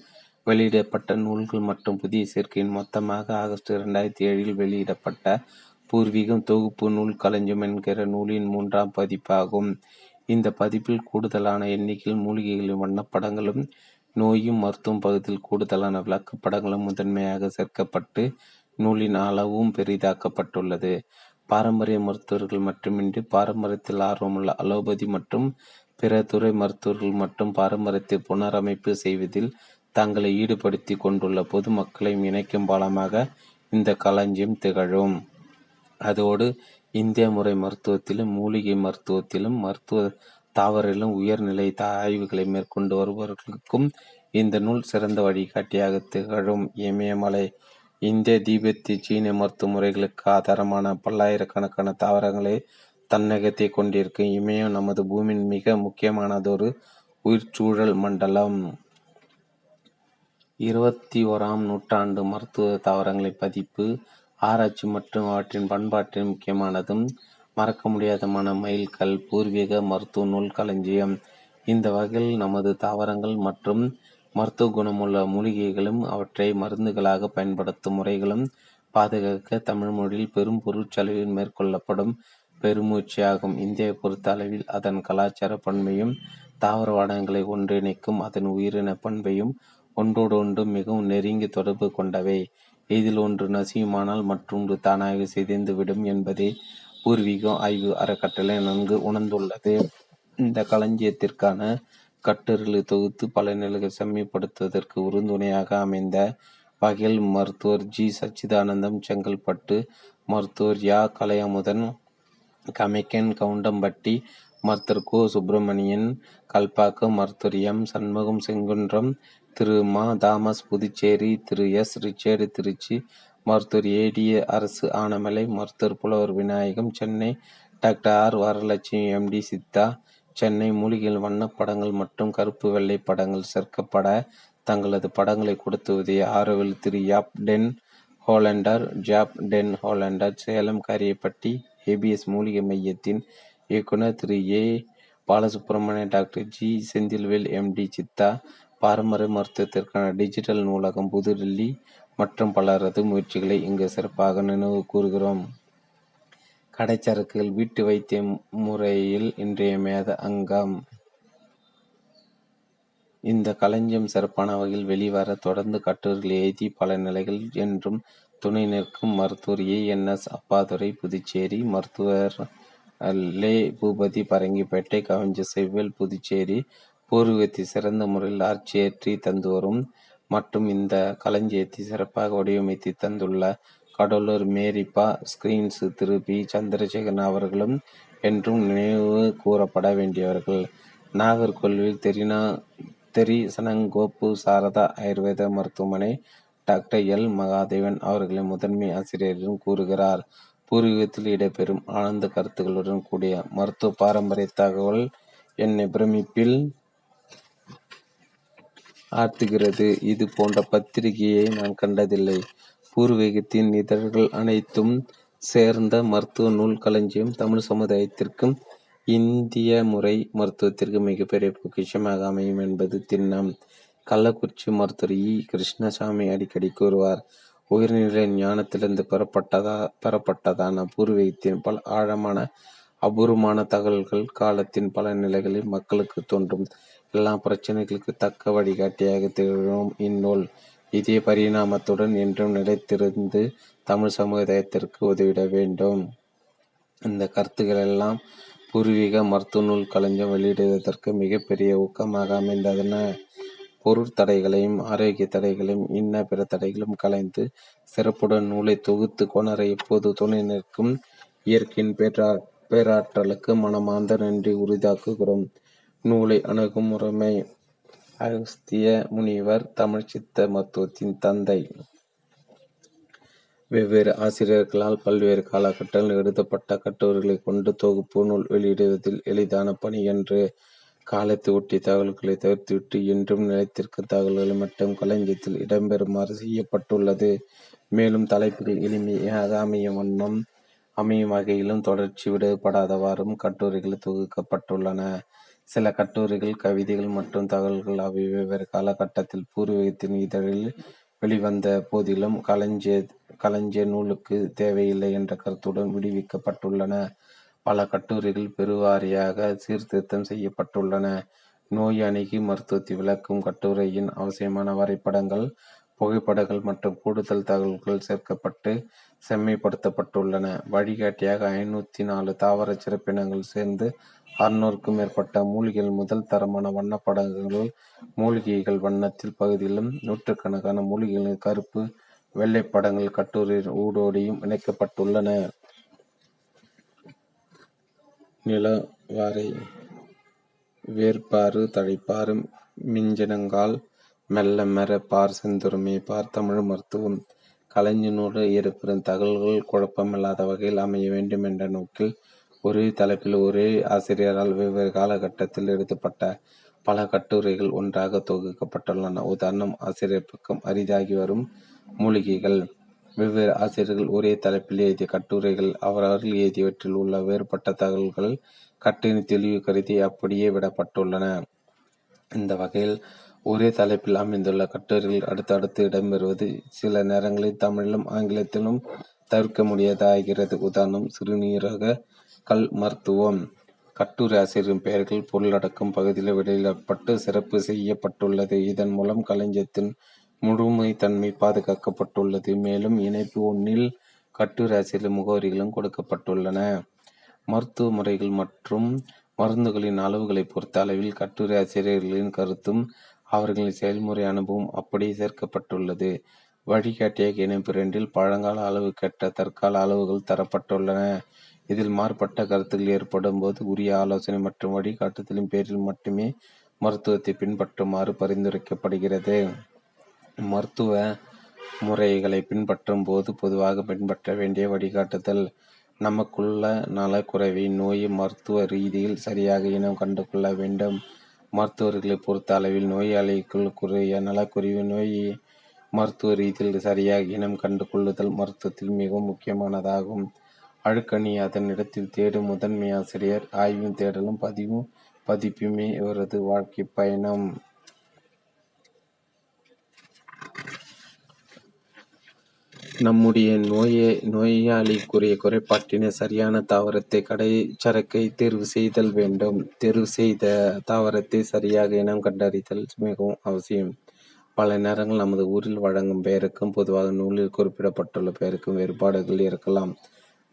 வெளியிடப்பட்ட நூல்கள் மற்றும் புதிய சேர்க்கையின் மொத்தமாக ஆகஸ்ட் இரண்டாயிரத்தி ஏழில் வெளியிடப்பட்ட பூர்வீகம் தொகுப்பு நூல் களஞ்சியம் என்கிற நூலின் மூன்றாம் பதிப்பாகும். இந்த பதிப்பில் கூடுதலான எண்ணிக்கையில் மூலிகைகளின் வண்ணப்படங்களும், நோயும் மருத்துவம் பகுதியில் கூடுதலான விளக்கப்படங்களும் முதன்மையாக சேர்க்கப்பட்டு நூலின் அளவும் பெரிதாக்கப்பட்டுள்ளது. பாரம்பரிய மருத்துவர்கள் மட்டுமின்றி பாரம்பரியத்தில் ஆர்வமுள்ள அலோபதி மற்றும் பிற துறை மருத்துவர்கள் மற்றும் பாரம்பரியத்தை புனரமைப்பு செய்வதில் தங்களை ஈடுபடுத்திக் கொண்டுள்ள பொதுமக்களையும் இணைக்கும் பாலமாக இந்த களஞ்சியம் திகழும். அதோடு இந்திய முறை மருத்துவத்திலும், மூலிகை மருத்துவத்திலும், மருத்துவ தாவரங்களிலும் உயர்நிலை ஆய்வுகளை மேற்கொண்டு வருபவர்களுக்கும் இந்த நூல் சிறந்த வழிகாட்டியாக திகழும். இமயமலை இந்திய, திபெத்திய, சீன மருத்துவ முறைகளுக்கு ஆதாரமான பல்லாயிரக்கணக்கான தாவரங்களை தன்னகத்தே கொண்டிருக்கும் இமயம் நமது பூமியின் மிக முக்கியமானதொரு உயிர்ச்சூழல் மண்டலம். இருபத்தி ஓராம் நூற்றாண்டு மருத்துவ தாவரங்களின் பதிப்பு, ஆராய்ச்சி மற்றும் அவற்றின் பயன்பாட்டில் முக்கியமானதும், மறக்க முடியாததுமான மைல்கல் பூர்வீக மருத்துவ நூல் களஞ்சியம். இந்த வகையில் நமது தாவரங்கள் மற்றும் மருத்துவ குணமுள்ள மூலிகைகளும் அவற்றை மருந்துகளாக பயன்படுத்தும் முறைகளும் பாதுகாக்க தமிழ் மொழியில் பெரும் பொருட்செலவில் மேற்கொள்ளப்படும் பெருமூச்சியாகும் இந்தியாவைப் பொறுத்த அளவில் அதன் கலாச்சார பண்பையும், தாவர வளங்களை ஒன்றிணைக்கும் அதன் உயிரின பண்பையும் ஒன்றோடொன்று மிகவும் நெருங்கி தொடர்பு கொண்டவை. இதில் ஒன்று நசியுமானால் மற்றொன்று தானாக சிதைந்துவிடும் என்பதே பூர்வீகம் ஆய்வு அறக்கட்டளை நன்கு உணர்ந்துள்ளது. இந்த களஞ்சியத்திற்கான கட்டுரைகளைத் தொகுத்து பல நிலைகள் செம்மைப்படுத்துவதற்கு உறுதுணையாக அமைந்த வகையில் மருத்துவர் ஜி. சச்சிதானந்தம் செங்கல்பட்டு, மருத்துவர் யா. கலையமுதன் கமைக்கன் கவுண்டம்பட்டி, மருத்துவர் கு. சுப்பிரமணியன் கல்பாக்கம், மருத்துவர் எம். சண்முகம் செங்குன்றம், திரு. மா. Thomas Puducherry, Thiru. S. Richard Tiruchi, மருத்துவர் ஏ. அரசு ஆனமலை, மருத்துவர் புலவர் Vinayagam Chennai, doctor R. Varalakshmi M. D. Siddha Chennai மூலிகையில் வண்ணப் படங்கள் மற்றும் கருப்பு வெள்ளை படங்கள் சேர்க்கப்பட தங்களது படங்களை கொடுத்து Auroville Thiru. Jaap den Hollander Jaap den Hollander Salem Kariyapatti ABS மூலிகை மையத்தின் இயக்குனர் Thiru. A. Balasubramanian doctor G. Senthilvel M. D. Siddha பாரம்பரிய மருத்துவத்திற்கான டிஜிட்டல் நூலகம் புதுடில்லி மற்றும் பலரது முயற்சிகளை இங்கு சிறப்பாக நினைவு கூர்கிறோம். கடைச்சரக்குகள் வீட்டு வைத்திய முறையில் இன்றியமையாத அங்கம். இந்த களஞ்சியம் சிறப்பான வகையில் வெளிவர தொடர்ந்து கட்டுரைகள் எழுதி பல நிலைகள் என்றும் துணை நிற்கும் மருத்துவர் A. N. S. Appadurai Puducherry, மருத்துவர் லே பூபதி பரங்கிப்பேட்டை, கவிஞர் செவ்வேல் புதுச்சேரி பூர்வீகத்தை சிறந்த முறையில் ஆட்சியேற்றி தந்துவரும் மற்றும் இந்த களஞ்சியத்தை சிறப்பாக வடிவமைத்து தந்துள்ள கடலூர் மேரிப்பா ஸ்கிரீன்ஸ் திரு. பி. சந்திரசேகரன் அவர்களும் என்றும் நினைவு கூரப்பட வேண்டியவர்கள். நாகர்கோவில் தெரிசனங்கோப்பு சாரதா ஆயுர்வேத மருத்துவமனை டாக்டர் எல். மகாதேவன் அவர்களின் முதன்மை ஆசிரியரிடம் கூறுகிறார். பூர்வீகத்தில் இடம்பெறும் ஆழ்ந்த கருத்துக்களுடன் கூடிய மருத்துவ பாரம்பரிய தகவல் என்னை பிரமிப்பில் ஆர்த்துகிறது இது போன்ற பத்திரிகையை நான் கண்டதில்லை. பூர்வீகத்தின் இதழ்கள் அனைத்தும் சேர்ந்த மருத்துவ நூல் களஞ்சியம் தமிழ் சமுதாயத்திற்கும், இந்திய முறை மருத்துவத்திற்கும் மிகப்பெரிய பொக்கிஷமாக அமையும் என்பது திண்ணம். கள்ளக்குறிச்சி மருத்துவர் ஈ. கிருஷ்ணசாமி அடிக்கடி கூறுவார் உயர்நிலை ஞானத்திலிருந்து பெறப்பட்டதான பூர்வீகத்தின் பல ஆழமான, அபூர்வமான தகவல்கள் காலத்தின் பல நிலைகளில் மக்களுக்குத் தோன்றும் எல்லா பிரச்சினைகளுக்கு தக்க வழிகாட்டியாகத் திகழும் இந்நூல், இதே பரிணாமத்துடன் என்றும் நிலைத்திருந்து தமிழ் சமுதாயத்திற்கு உதவிட வேண்டும். இந்தக் கருத்துக்களெல்லாம் பூர்வீக மருத்துவ நூல் களஞ்சியம் வெளியிடுவதற்கு மிகப்பெரிய ஊக்கமாக அமைந்தன. பொருட்தடைகளையும், ஆரோக்கியத் தடைகளையும், இன்ன பிற தடைகளையும் களைந்து, சிறப்புடன் நூலைத் தொகுத்து கொணர எப்போது துணை நிற்கும் இயற்கையின் பேராற்றலுக்கு மனமார்ந்த நன்றி உரித்தாக்குகிறோம். நூலை அணுகும் முறைமை அகஸ்திய முனிவர் தமிழ் சித்த மருத்துவத்தின் தந்தை. வெவ்வேறு ஆசிரியர்களால் பல்வேறு காலகட்டங்களில் எழுதப்பட்ட கட்டுரைகளைக் கொண்டு தொகுப்பு நூல் வெளியிடுவதில் எளிதான பணி என்று காலத்தை ஒட்டிய தகவல்களை தவிர்த்துவிட்டு என்றும் நிலைத்திருக்கும் தகவல்களை மட்டும் களஞ்சியத்தில் இடம்பெறுமாறு செய்யப்பட்டுள்ளது. மேலும் தலைப்புகள் எளிமையாக அமையும் வகையிலும் தொடர்ச்சி விடுபடாதவாறும் கட்டுரைகள் தொகுக்கப்பட்டுள்ளன. சில கட்டுரைகள், கவிதைகள் மற்றும் தகவல்கள் அவை வெவ்வேறு காலகட்டத்தில் பூர்வீகத்தின் இதழில் வெளிவந்த போதிலும் களஞ்சிய நூலுக்குத் தேவையில்லை என்ற கருத்துடன் விடுவிக்கப்பட்டுள்ளன. பல கட்டுரைகள் பெருவாரியாக சீர்திருத்தம் செய்யப்பட்டுள்ளன. நோய் அணுகி மருத்துவத்தை விளக்கும் கட்டுரையின் அவசியமான வரைபடங்கள் புகைப்படங்கள் மற்றும் கூடுதல் தகவல்கள் சேர்க்கப்பட்டு செம்மைப்படுத்தப்பட்டுள்ளன. வழிகாட்டியாக ஐநூத்தி நாலு தாவர சிறப்பினங்கள் சேர்ந்து அறுநூறுக்கும் மேற்பட்ட மூலிகைகள் முதல் தரமான வண்ணப்படங்கள் மூலிகைகள் வண்ணத்தில் பகுதியிலும் நூற்றுக்கணக்கான மூலிகைகளின் கருப்பு, வெள்ளைப் படங்கள் கட்டுரை ஊடோடியும் இணைக்கப்பட்டுள்ளன. நிலவாரை வேர்ப்பாறு தழைப்பாறு மிஞ்சினங்கால் மெல்லமெற பார் செந்துருமே பார் தமிழ் மருத்துவம் கலைஞனோடு இடம்பெறும் தகவல்கள் குழப்பமில்லாத வகையில் அமைய வேண்டும் என்ற நோக்கில் ஒரே தலைப்பில் ஒரே ஆசிரியரால் வெவ்வேறு காலகட்டத்தில் எழுதப்பட்ட பல கட்டுரைகள் ஒன்றாக தொகுக்கப்பட்டுள்ளன. உதாரணம் ஆசிரியர் பக்கம் அரிதாகி வரும் மூலிகைகள் வெவ்வேறு ஆசிரியர்கள் ஒரே தலைப்பில் எழுதிய கட்டுரைகள் அவரவர்கள் எழுதியவற்றில் உள்ள வேறுபட்ட தகவல்கள் கட்டணி தெளிவு கருதி அப்படியே விடப்பட்டுள்ளன. இந்த வகையில் ஒரே தலைப்பில் அமைந்துள்ள கட்டுரைகள் அடுத்தடுத்து இடம்பெறுவது சில நேரங்களில் தமிழிலும் ஆங்கிலத்திலும் தவிர்க்க முடியாதாகிறது உதாரணம் சிறுநீரக கல் மருத்துவம். கட்டுரை ஆசிரியரின் பெயர்கள் பொருளடக்கம் பகுதியில் வெளியிடப்பட்டு சிறப்பு செய்யப்பட்டுள்ளது. இதன் மூலம் களஞ்சியத்தின் முழுமைத்தன்மை பாதுகாக்கப்பட்டுள்ளது. மேலும் இணைப்பு ஒன்றில் கட்டுரை ஆசிரியரின் முகவரிகளும் கொடுக்கப்பட்டுள்ளன. மருத்துவ முறைகள் மற்றும் மருந்துகளின் அளவுகளைப் பொறுத்த அளவில் கட்டுரை ஆசிரியர்களின் கருத்தும் அவர்களின் செயல்முறை அனுபவமும் அப்படியே சேர்க்கப்பட்டுள்ளது. வழிகாட்டியாக இணைப்பு இரண்டில் பழங்கால அளவுக்கேற்ற தற்கால அளவுகள் தரப்பட்டுள்ளன. இதில் மாறுபட்ட கருத்துகள் ஏற்படும்போது உரிய ஆலோசனை மற்றும் வழிகாட்டுதலின் பேரில் மட்டுமே மருத்துவத்தை பின்பற்றுமாறு பரிந்துரைக்கப்படுகிறது. மருத்துவ முறைகளை பின்பற்றும் போது பொதுவாக பின்பற்ற வேண்டிய வழிகாட்டுதல் நமக்குள்ள நலக்குறைவை நோயை மருத்துவ ரீதியில் சரியாக இனம் கண்டுகொள்ள வேண்டும். மருத்துவர்களைப் பொறுத்த அளவில் நோயாளிகள் குறைய நலக்குறைவு நோயை மருத்துவ ரீதியில் சரியாக இனம் கண்டுகொள்ளுதல் மருத்துவத்தில் மிகவும் முக்கியமானதாகும். அழுக்கணி அதன் இடத்தில் தேடும் முதன்மை ஆசிரியர் ஆய்வும் தேடலும் பதிவும் பதிப்புமே இவரது வாழ்க்கைப் பயணம். நம்முடைய நோயை நோயாளிக்குரிய குறைபாட்டினை சரியான தாவரத்தை கடைச்சரக்கை தேர்வு செய்தல் வேண்டும். தேர்வு செய்த தாவரத்தை சரியாக இனம் கண்டறிதல் மிகவும் அவசியம். பல நேரங்கள் நமது ஊரில் வழங்கும் பெயருக்கும் பொதுவாக நூலில் குறிப்பிடப்பட்டுள்ள பெயருக்கும் வேறுபாடுகள் இருக்கலாம்.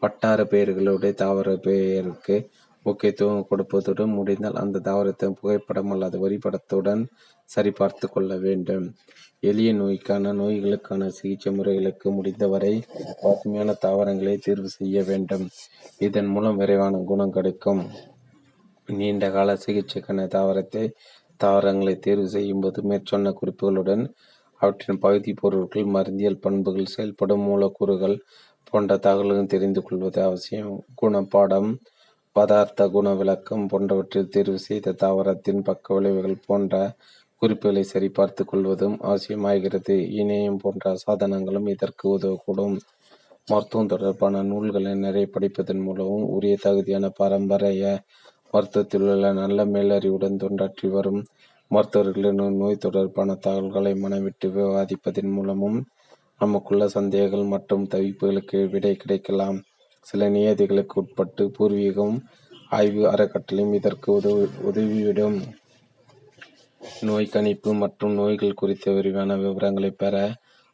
வட்டார பெயர்களுடைய தாவர பெயருக்கு முக்கியத்துவம் கொடுப்பதுடன் முடிந்தால் அந்த தாவரத்தின் புகைப்படம் அல்லது வரிப்படத்துடன் சரிபார்த்துக் கொள்ள வேண்டும். எளிய நோய்க்கான நோய்களுக்கான சிகிச்சை முறைகளுக்கு முடிந்தவரை பசுமையான தாவரங்களை தேர்வு செய்ய வேண்டும். இதன் மூலம் விரைவான குணம் கிடைக்கும். நீண்ட கால சிகிச்சைக்கான தாவரத்தை தாவரங்களை தேர்வு செய்யும்போது மேற்சொன்ன குறிப்புகளுடன் அவற்றின் பகுதி பொருட்கள் மருந்தியல் பண்புகள் செயல்படும் மூலக்கூறுகள் போன்ற தகவல்கள் தெரிந்து கொள்வது அவசியம். குணப்பாடம் பதார்த்த குண விளக்கம் போன்றவற்றில் தேர்வு செய்த தாவரத்தின் பக்க விளைவுகள் போன்ற குறிப்புகளை சரிபார்த்து கொள்வதும் அவசியமாகிறது. இணையம் போன்ற சாதனங்களும் இதற்கு உதவக்கூடும். மருத்துவம் தொடர்பான நூல்களை நிறைய படிப்பதன் மூலமும் உரிய தகுதியான பாரம்பரிய மருத்துவத்தில் உள்ள நல்ல மேலறிவுடன் தொண்டாற்றி வரும் மருத்துவர்களிடம் நோய் தொடர்பான தகவல்களை மனவிட்டு விவாதிப்பதன் மூலமும் நமக்குள்ள சந்தேகங்கள் மற்றும் தவிப்புகளுக்கு விடை கிடைக்கலாம். சில நியதிகளுக்கு உட்பட்டு பூர்வீகம் ஆய்வு அறக்கட்டளையும் இதற்கு உதவிடும். நோய் கணிப்பு மற்றும் நோய்கள் குறித்த விரிவான விவரங்களைப் பெற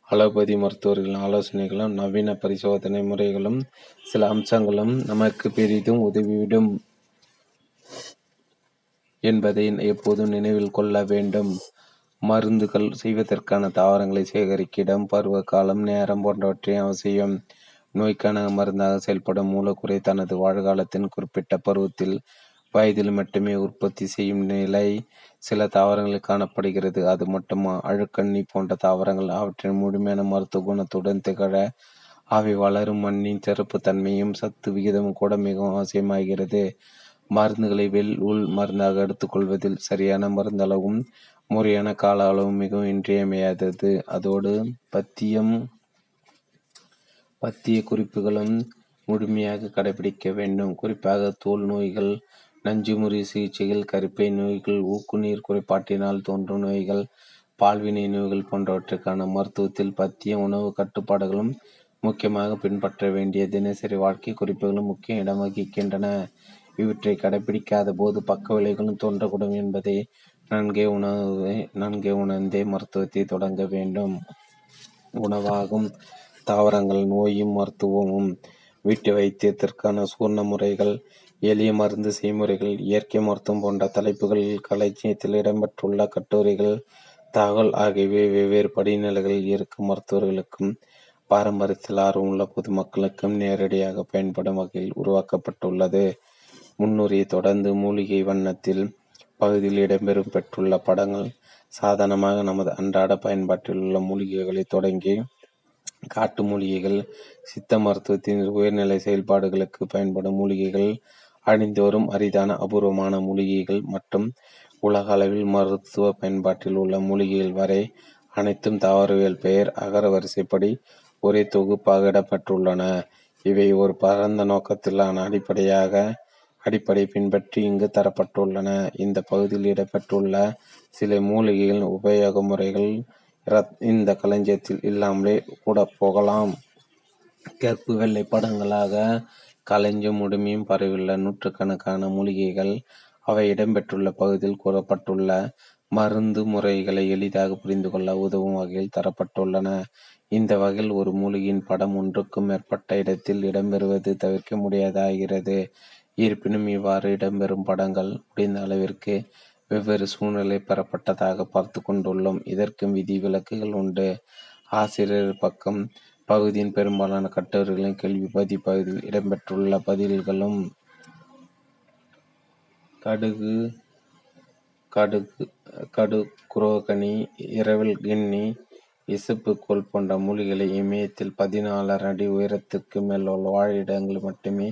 அலோபதி மருத்துவர்களின் ஆலோசனைகளும் நவீன பரிசோதனை முறைகளும் சில அம்சங்களும் நமக்கு பெரிதும் உதவிவிடும் என்பதை எப்போதும் நினைவில் கொள்ள வேண்டும். மருந்துகள் செய்வதற்கான தாவரங்களை சேகரிக்க இடம், பருவ காலம், நேரம் போன்றவை அவசியம். நோய்க்கான மருந்தாக செயல்படும் மூலக்கூறை தனது வாழ்காலத்தின் குறிப்பிட்ட பருவத்தில் வயதில் மட்டுமே உற்பத்தி செய்யும் நிலை சில தாவரங்களில் காணப்படுகிறது. அது மட்டுமா அழுக்கண்ணி போன்ற தாவரங்கள் அவற்றின் முழுமையான மருத்துவ குணத்துடன் திகழ அவை வளரும் மண்ணின் சிறப்புத்தன்மையும் சத்து விகிதமும் கூட மிகவும் அவசியமாகிறது. மருந்துகளை வெல் உள் மருந்தாக எடுத்துக்கொள்வதில் சரியான மருந்தளவும் முறையான கால அளவு மிகவும் இன்றியமையாதது. அதோடு பத்தியம் பத்திய குறிப்புகளும் முழுமையாக கடைப்பிடிக்க வேண்டும். குறிப்பாக தோல் நோய்கள் நஞ்சுமுறி சிகிச்சைகள் கருப்பை நோய்கள் ஊக்குநீர் குறைபாட்டினால் தோன்றும் நோய்கள் பால்வினை நோய்கள் போன்றவற்றிற்கான மருத்துவத்தில் பத்திய உணவுக் கட்டுப்பாடுகளும் முக்கியமாக பின்பற்ற வேண்டிய தினசரி வாழ்க்கை குறிப்புகளும் முக்கிய இடம் வகிக்கின்றன. இவற்றை கடைப்பிடிக்காத போது பக்க விளைவுகளும் தோன்றக்கூடும் என்பதை நன்கே உணர்ந்தே மருத்துவத்தை தொடங்க வேண்டும். உணவாகும். தாவரங்கள் நோயும் மருத்துவமும் வீட்டு வைத்தியத்திற்கான சூர்ண முறைகள் எளிய மருந்து செய்முறைகள் இயற்கை மருத்துவம் போன்ற தலைப்புகளில் களஞ்சியத்தில் இடம்பெற்றுள்ள கட்டுரைகள் தகவல் ஆகியவை வெவ்வேறு படிநிலைகளில் இருக்கும் மருத்துவர்களுக்கும் பாரம்பரியத்தில் ஆர்வமுள்ள பொதுமக்களுக்கும் நேரடியாக பயன்படும் வகையில் உருவாக்கப்பட்டுள்ளது. முன்னுரையை தொடர்ந்து மூலிகை வண்ணத்தில் பகுதியில் இடம்பெறும் பெற்றுள்ள படங்கள் சாதாரணமாக நமது அன்றாட பயன்பாட்டில் உள்ள மூலிகைகளை தொடங்கி காட்டு மூலிகைகள், சித்த மருத்துவத்தின் உயர்நிலை செயல்பாடுகளுக்கு பயன்படும் மூலிகைகள், அழிந்து வரும் அரிதான அபூர்வமான மூலிகைகள் மற்றும் உலக அளவில் மருத்துவ பயன்பாட்டில் உள்ள மூலிகைகள் வரை அனைத்தும் தாவரவியல் பெயர் அகர வரிசைப்படி ஒரே தொகுப்பாக இடப்பட்டுள்ளன இவை ஒரு பரந்த நோக்கத்திலான அடிப்படையாக அடிப்படை பின்பற்றி இங்கு தரப்பட்டுள்ளன. இந்த பகுதியில் இடம்பெற்றுள்ள சில மூலிகைகளின் உபயோக முறைகள் இந்த களஞ்சியத்தில் இல்லாமலே கூட போகலாம். கருப்பு வெள்ளை படங்களாக களஞ்சியம் முழுமையும் பரவியுள்ள நூற்றுக்கணக்கான மூலிகைகள் அவை இடம்பெற்றுள்ள பகுதியில் கூறப்பட்டுள்ள மருந்து முறைகளை எளிதாக புரிந்து கொள்ள உதவும் வகையில் தரப்பட்டுள்ளன. இந்த வகையில் ஒரு மூலிகையின் படம் ஒன்றுக்கும் மேற்பட்ட இடத்தில் இடம்பெறுவது தவிர்க்க முடியாததாகிறது. இருப்பினும் இவ்வாறு இடம்பெறும் படங்கள் முடிந்த அளவிற்கு வெவ்வேறு சூழ்நிலை பெறப்பட்டதாக பார்த்துக் கொண்டுள்ளோம். இதற்கும் விதி விலக்குகள் உண்டு. ஆசிரியர் பக்கம் பகுதியின் பெரும்பாலான கட்டுரைகளின் கேள்வி பகுதியில் இடம்பெற்றுள்ள பதில்களும் கடுகு கடு கடுகுரோகனி இரவில் கின்னி இசுப்புக்கோல் போன்ற மூலிகளை இமயத்தில் பதினாலரை அடி உயரத்திற்கு மேலுள்ள வாழிடங்களில் மட்டுமே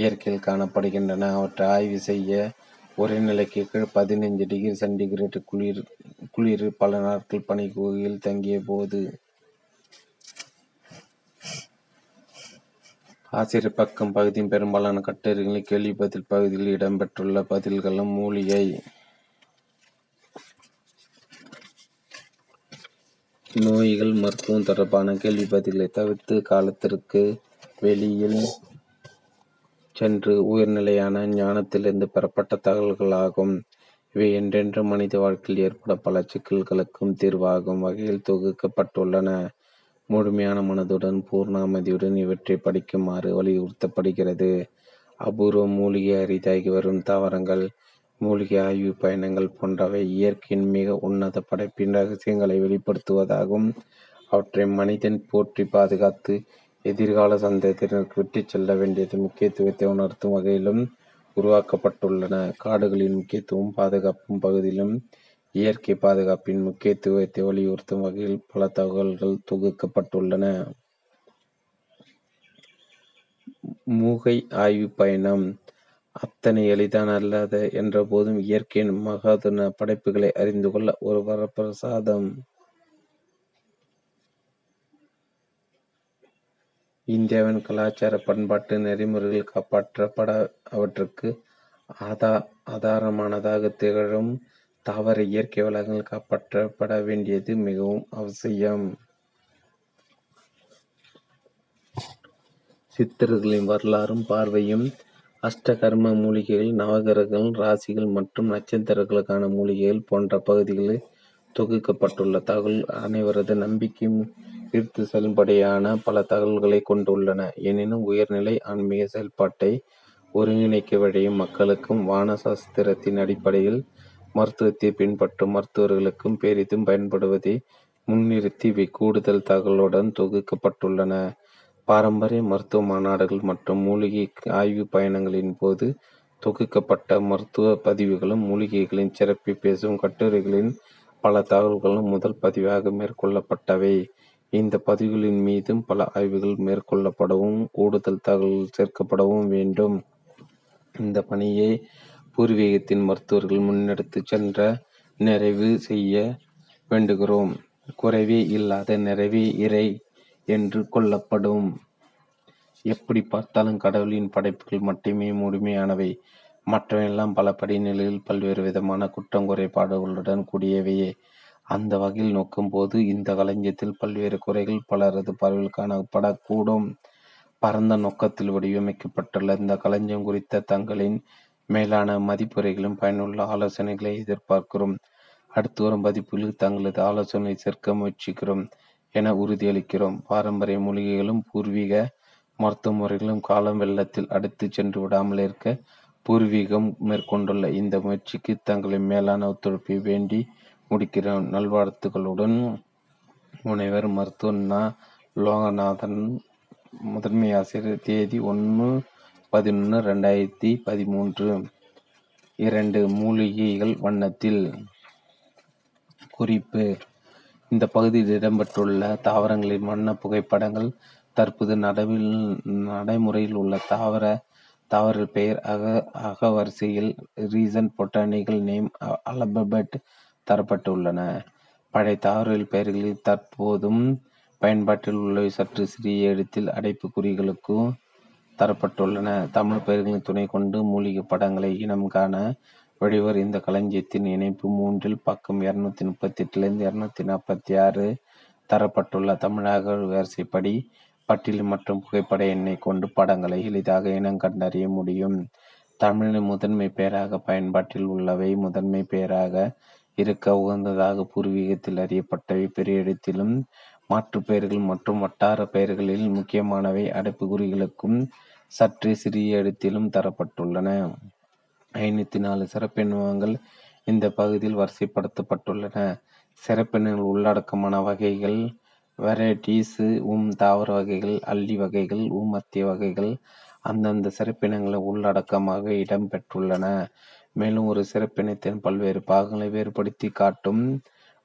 இயற்கையில் காணப்படுகின்றன. அவற்றை ஆய்வு செய்ய உறைநிலைக்கு கீழ் பதினைந்து டிகிரி சென்டிகிரேட் குளிரில் பல நாட்கள் பனிக்குகையில் தங்கியபோது. ஆசிரியர் பக்கம் பகுதியின் பெரும்பாலான கட்டுரைகளில் கேள்வி பதில் பகுதியில் இடம்பெற்றுள்ள பதில்களும் மூலிகை நோய்கள் மருத்துவம் தொடர்பான கேள்வி பதில்களை தவிர்த்து காலத்திற்கு வெளியில் சென்று உயர்நிலையான ஞானத்திலிருந்து பெறப்பட்ட தகவல்களாகும். இவை என்றென்றும் மனித வாழ்க்கையில் ஏற்படும் பல சிக்கல்களுக்கும் தீர்வாகும் வகையில் தொகுக்கப்பட்டுள்ளன. முழுமையான மனதுடன் பூர்ணாமதியுடன் இவற்றைப் படிக்குமாறு வலியுறுத்தப்படுகிறது. அபூர்வ மூலிகை அரிதாகி வரும் தாவரங்கள் மூலிகை ஆய்வுப் பயணங்கள் போன்றவை இயற்கையின் மிக உன்னத படைப்பின் ரகசியங்களை வெளிப்படுத்துவதாகவும் அவற்றை மனிதன் போற்றிப் பாதுகாத்து எதிர்கால சந்ததியினருக்கு விட்டுச் செல்ல வேண்டியதன் முக்கியத்துவத்தை உணர்த்தும் வகையிலும் உருவாக்கப்பட்டுள்ளன. காடுகளின் முக்கியத்துவமும் பாதுகாப்பும் பகுதியிலும் இயற்கை பாதுகாப்பின் முக்கியத்துவத்தை வலியுறுத்தும் வகையில் பல தகவல்கள் தொகுக்கப்பட்டுள்ளன. மூகை ஆய்வுப் பயணம் அத்தனை எளிதானதல்ல என்றபோதும், இயற்கையின் மகத்தான படைப்புகளை அறிந்து கொள்ள ஒரு வரப்பிரசாதம். இந்தியாவின் கலாச்சார பண்பாட்டு நெறிமுறைகள் காப்பாற்றப்பட அவற்றுக்கு ஆதாரமானதாகத் திகழும் தாவர இயற்கை வளங்கள் காப்பாற்றப்பட வேண்டியது மிகவும் அவசியம். சித்தர்களின் வரலாறும் பார்வையும் அஷ்டகர்ம மூலிகைகள் நவகிரகங்கள், ராசிகள் மற்றும் நட்சத்திரங்களுக்கான மூலிகைகள் போன்ற பகுதிகளில் தொகுக்கப்பட்டுள்ள தகவல்கள் அனைவரது நம்பிக்கையும் ஈர்த்துச் செல்லும்படியான பல தகவல்களைக் கொண்டுள்ளன. எனினும் உயர்நிலை ஆன்மீக செயல்பாட்டை ஒருங்கிணைக்க விழையும் மக்களுக்கும் வான சாஸ்திரத்தின் அடிப்படையில் மருத்துவத்தைப் பின்பற்றும் மருத்துவர்களுக்கும் பெரிதும் பயன்படுவதை முன்னிறுத்தி இவை கூடுதல் தகவல்களுடன் தொகுக்கப்பட்டுள்ளன. பாரம்பரிய மருத்துவ மாநாடுகள் மற்றும் மூலிகை ஆய்வுப் பயணங்களின் போது தொகுக்கப்பட்ட மருத்துவ பதிவுகளும் மூலிகைகளின் சிறப்பைப் பேசும் கட்டுரைகளின் பல தகவல்களும் முதல் பதிவாக மேற்கொள்ளப்பட்டவை. இந்தப் பதிவுகளின் மீதும் பல ஆய்வுகள் மேற்கொள்ளப்படவும் கூடுதல் தகவல்கள் சேர்க்கப்படவும் வேண்டும். இந்தப் பணியை பூர்வீகத்தின் மருத்துவர்கள் முன்னெடுத்துச் சென்று நிறைவு செய்ய வேண்டுகிறோம். குறைவே இல்லாத நிறைவே இறை என்று கொள்ளப்படும். எப்படிப் பார்த்தாலும் கடவுளின் படைப்புகள் மட்டுமே முழுமையானவை. மற்றவையெல்லாம் பல படிநிலைகளில் பல்வேறு விதமான குற்றம் குறைபாடுகளுடன் கூடியவையே. அந்த வகையில் நோக்கும்போது இந்தக் களஞ்சியத்தில் பல்வேறு குறைகள் பலரது பார்வையில் காணப்படக்கூடும். பரந்த நோக்கத்தில் வடிவமைக்கப்பட்டுள்ள இந்தக் களஞ்சியம் குறித்த தங்களின் மேலான மதிப்புரைகளையும் பயனுள்ள ஆலோசனைகளையும் எதிர்பார்க்கிறோம். அடுத்துவரும் பதிப்புகளில் தங்களது ஆலோசனைகளைச் சேர்க்க முயற்சிக்கிறோம். என உறுதியளிக்கிறோம். பாரம்பரிய மூலிகைகளும் பூர்வீக மருத்துவ முறைகளும் காலம் வெள்ளத்தில் அடித்துச் சென்று விடாமல் இருக்க பூர்வீகம் மேற்கொண்டுள்ள இந்த முயற்சிக்கு தங்களின் மேலான ஒத்துழைப்பை வேண்டி முடிக்கிறோம். நல்வாழ்த்துக்களுடன் முனைவர் மருத்துவர் ந. லோகநாதன் முதன்மை ஆசிரியர் தேதி ஒன்று பதினொன்று ரெண்டாயிரத்தி பதிமூன்று இரண்டு மூலிகைகள் வண்ணத்தில் குறிப்பு இந்த பகுதியில் இடம்பெற்றுள்ள தாவரங்களின் வண்ண புகைப்படங்கள் தற்போது நடவில் நடைமுறையில் உள்ள தாவர தாவர பெயர் அக அகவரிசையில் ரீசன் பொட்டானிக்கல் நேம் அல்பபெட் தரப்பட்டுள்ளன. பழைய தாவரவியல் பெயர்களில் தற்போதும் பயன்பாட்டில் உள்ளவை சற்று சிறிய எழுத்தில் அடைப்புக்குறிகளுக்கு தரப்பட்டுள்ளன. தமிழ் பெயர்களின் துணை கொண்டு மூலிகைப் படங்களை இனம் காண வெளிவர் இந்த களஞ்சியத்தின் இணைப்பு மூன்றில் பக்கம் இருநூத்தி முப்பத்தி எட்டிலிருந்து இருநூத்தி நாற்பத்தி ஆறு தரப்பட்டுள்ள தமிழக வரிசைப்படி பட்டியல் மற்றும் புகைப்பட எண்ணை கொண்டு படங்களை எளிதாக இனம் கண்டறிய முடியும். தமிழின் முதன்மை பெயராக பயன்பாட்டில் உள்ளவை முதன்மை பெயராக இருக்க உகந்ததாக பூர்வீகத்தில் அறியப்பட்டவை பெரிய இடத்திலும் மாற்றுப் பெயர்கள் மற்றும் வட்டார பெயர்களில் முக்கியமானவை அடைப்புக்குறிகளுக்கும் சற்றே சிறிய எழுத்திலும் தரப்பட்டுள்ளன. ஐநூத்தி நாலு சிறப்பினங்கள் இந்த பகுதியில் வரிசைப்படுத்தப்பட்டுள்ளன. சிறப்பினங்கள் உள்ளடக்கமான வகைகள் வெரைட்டீஸ் உம் தாவர வகைகள் அல்லி வகைகள் ஊமத்திய வகைகள் அந்தந்த சிறப்பினங்களை உள்ளடக்கமாக இடம் பெற்றுள்ளன. மேலும் ஒரு சிறப்பினத்தின் பல்வேறு பாகங்களை வேறுபடுத்தி காட்டும்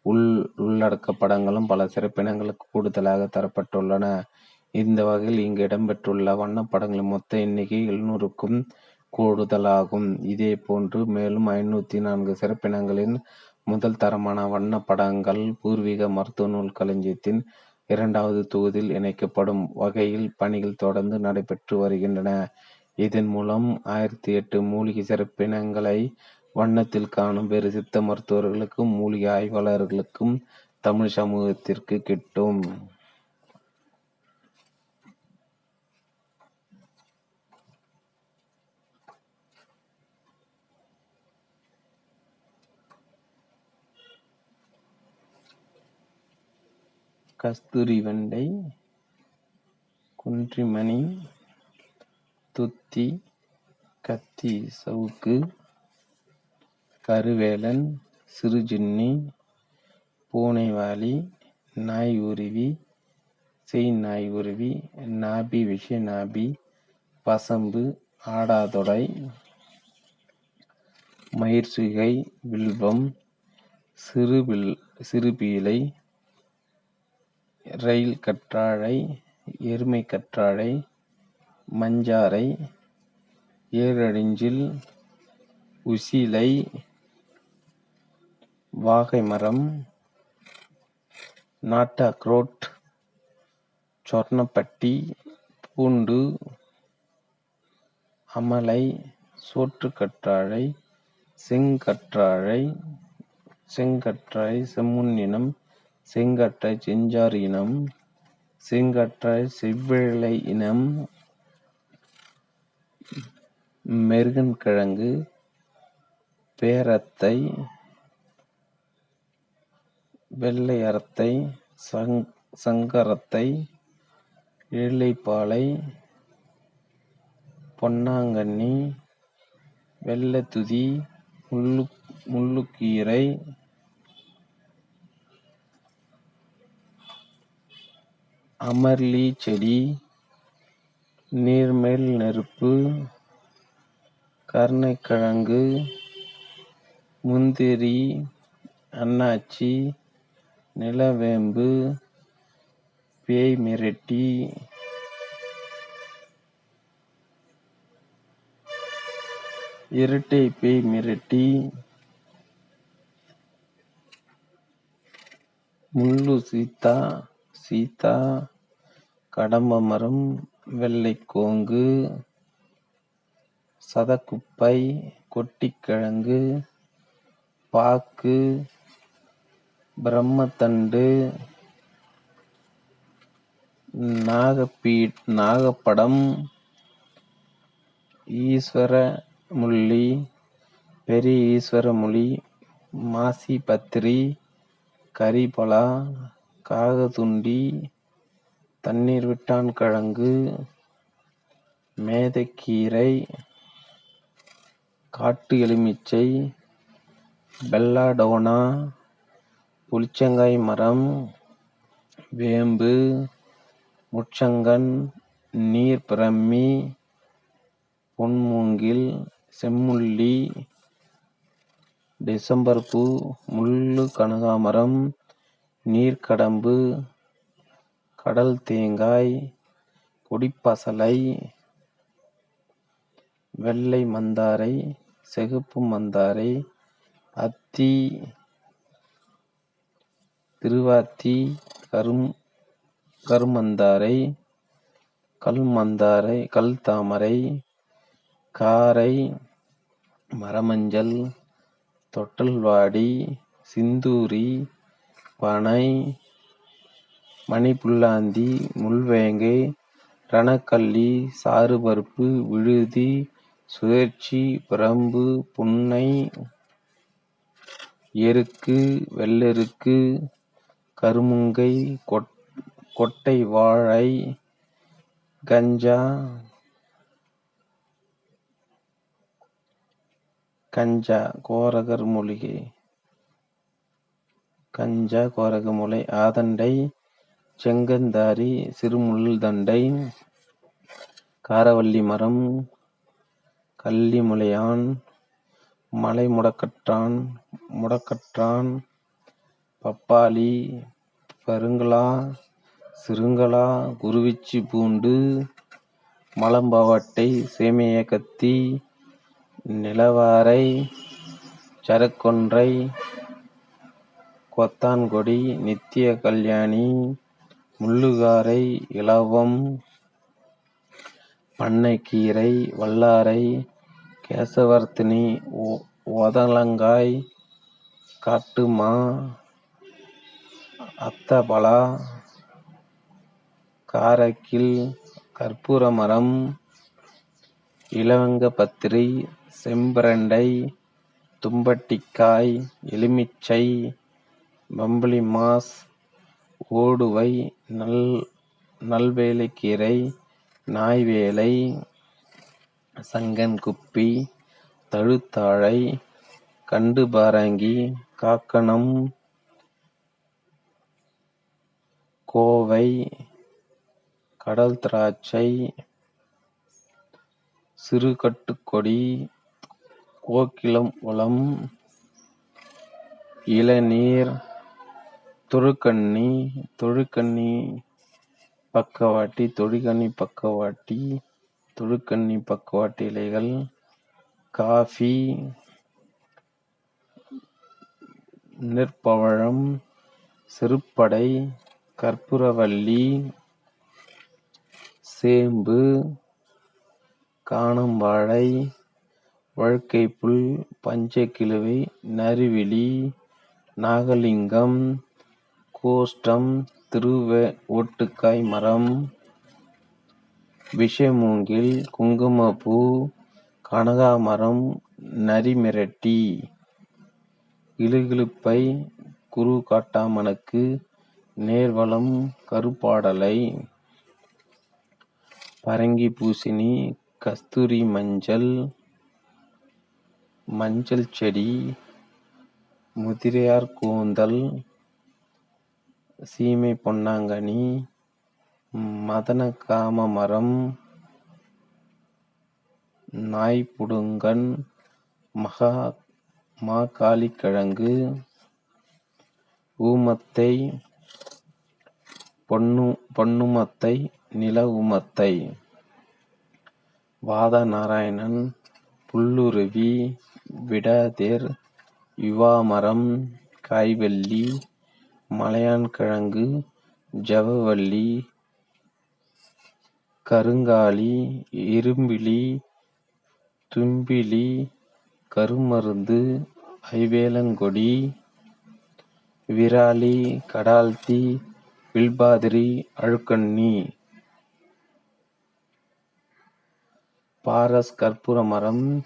உள் உள்ளடக்க படங்களும் பல சிறப்பினங்களுக்கு கூடுதலாக தரப்பட்டுள்ளன. இந்த வகையில் இங்கு இடம்பெற்றுள்ள வண்ணப்படங்களின் மொத்த எண்ணிக்கை எழுநூறுக்கும் கூடுதலாகும். இதே போன்று மேலும் ஐநூத்தி நான்கு சிறப்பினங்களின் முதல் தரமான வண்ணப்படங்கள் பூர்வீக மருத்துவ நூல் களஞ்சியத்தின் இரண்டாவது தொகுதியில் இணைக்கப்படும் வகையில் பணிகள் தொடர்ந்து நடைபெற்று வருகின்றன. இதன் மூலம் ஆயிரத்தி எட்டு மூலிகை சிறப்பினங்களை வண்ணத்தில் காணும் வேறு சித்த மருத்துவர்களுக்கும் மூலிகை ஆய்வாளர்களுக்கும் தமிழ் சமூகத்திற்கு கிட்டும். கஸ்தூரிவெண்டை குன்றிமணி துத்தி கத்தி சவுக்கு கருவேலன் சிறுஜின்னி பூனைவாலி நாய் உருவி செய் நாய் உருவி நாபி விஷ நாபி பசம்பு ஆடாதொடை மயிர்சிகை வில்வம் சிறுபீலை ரயில் கற்றாழை எருமை கற்றாழை மஞ்சாரை ஏரடிஞ்சில் உசிலை வாகைமரம் நாட்டக்ரோட் சொர்ணப்பட்டி பூண்டு அமலை சோற்றுக்கற்றாழை செங்கற்றாழை செங்கற்றாழை செம்முன்னினம் செங்கற்றாழை செஞ்சாறு இனம் செங்கற்றாழை செவ்வேழை இனம் மெருகன்கிழங்கு பேரத்தை வெள்ளை அரத்தை சங்கரத்தை ஏழைப்பாலை பொன்னாங்கண்ணி வெள்ளத்துதி முள்ளுக்கீரை அமர்லி செடி நீர்மேல் நெருப்பு கருணைக்கிழங்கு முந்திரி அன்னாச்சி நிலவேம்பு பேய் மிரட்டி இரட்டை பேய் மிரட்டி முள்ளு சீத்தா சீத்தா கடம்பமரம் வெள்ளைக்கோங்கு சதக்குப்பை கொட்டிக்கிழங்கு பாக்கு பிரம்மத்தண்டு நாகப்பீ நாகப்படம் ஈஸ்வரமுள்ளி பெரிய ஈஸ்வரமொழி மாசி பத்திரி கரிபலா காகதுண்டி தண்ணீர் விட்டான் கிழங்கு மேதைக்கீரை காட்டு எலுமிச்சை பெல்லாடோனா புளிச்சங்காய் மரம் வேம்பு முச்சங்கன் நீர் பிரம்மி பொன்மூங்கில் செம்முள்ளி டிசம்பர் பூ முள்ளு கனகாமரம் நீர்க்கடம்பு கடல் தேங்காய் கொடிப்பசலை வெள்ளை மந்தாரை செகுப்பு மந்தாரை அத்தி திருவாத்தி கரும் கருமந்தாரை கல்மந்தாரை கல் தாமரை காரை மரமஞ்சள் தொட்டல்வாடி சிந்தூரி பனை மணிப்புல்லாந்தி முள்வேங்கை ரணக்கல்லி சாறுபருப்பு விழுதி சுழற்சி பிரம்பு புன்னை எருக்கு வெள்ளெருக்கு கருமுங்கை கொட் கொட்டை வாழை கஞ்சா கஞ்சா கோரகர் மூலிகை கஞ்சா கோரக மூலை ஆதண்டை செங்கந்தாரி சிறுமுள் தண்டை காரவல்லி மரம் கள்ளிமுலையான் மலை முடக்கற்றான் முடக்கற்றான் பப்பாளி பருங்களா சிறுங்களா குருவிச்சி பூண்டு மலம்பாவட்டை சேமிய கத்தி நிலவாரை சரக்கொன்றை கொத்தான்கொடி நித்திய கல்யாணி முள்ளுகாரை இலவம் பண்ணைக்கீரை வல்லாரை கேசவர்த்தினி ஒதலங்காய் காட்டுமா அத்தபலா காரக்கில் கற்பூர மரம் இலவங்கப்பத்திரி செம்பிரண்டை தும்பட்டிக்காய் எலுமிச்சை பம்பளி மாஸ் ஓடுவை நல் நல்வேலைக்கீரை நாய்வேலை சங்கன் குப்பி தழுத்தாழை கண்டு பாராங்கி காக்கணம் கோவை கடல் திராட்சை சிறுகட்டுக்கொடி கோக்கிலம் உளம் இளநீர் தொழுக்கண்ணி தொழுக்கண்ணி பக்கவாட்டி தொழுக்கண்ணி பக்கவாட்டி தொழுக்கண்ணி பக்குவாட்டு இலைகள் காஃபி நெற்பவழம் செருப்படை கற்பூரவள்ளி சேம்பு காணம்பாழை வழுக்கைப்புல் பஞ்சக்கிழுவை நறுவிழி நாகலிங்கம் கோஷ்டம் திருவ ஓட்டுக்காய் மரம் விஷமூங்கில் குங்குமப்பூ கனகாமரம் நரிமிரட்டி இலுகிலுப்பை குரு காட்டாமனுக்கு நேர்வலம் கருப்பாடலை பரங்கி பூசினி கஸ்தூரி மஞ்சள் மஞ்சள் செடி முதிரையார் கூந்தல் சீமை பொன்னாங்கனி மதன காம மரம் நாய்ப்புடுங்கன் மகா மாகாளிக்கிழங்கு ஊமத்தை பொன்னு பொன்னுமத்தை நில ஊமத்தை வாத நாராயணன் புல்லுருவி விடாதேர் யுவாமரம் காய்வல்லி மலையான் கிழங்கு ஜவவல்லி கருங்காலி இரும்பிலி தும்பிலி கருமருந்து ஐவேலங்கொடி விராலி கடால்தி, வில்பாதிரி அழுக்கண்ணி. பாரஸ் கற்பூர மரம்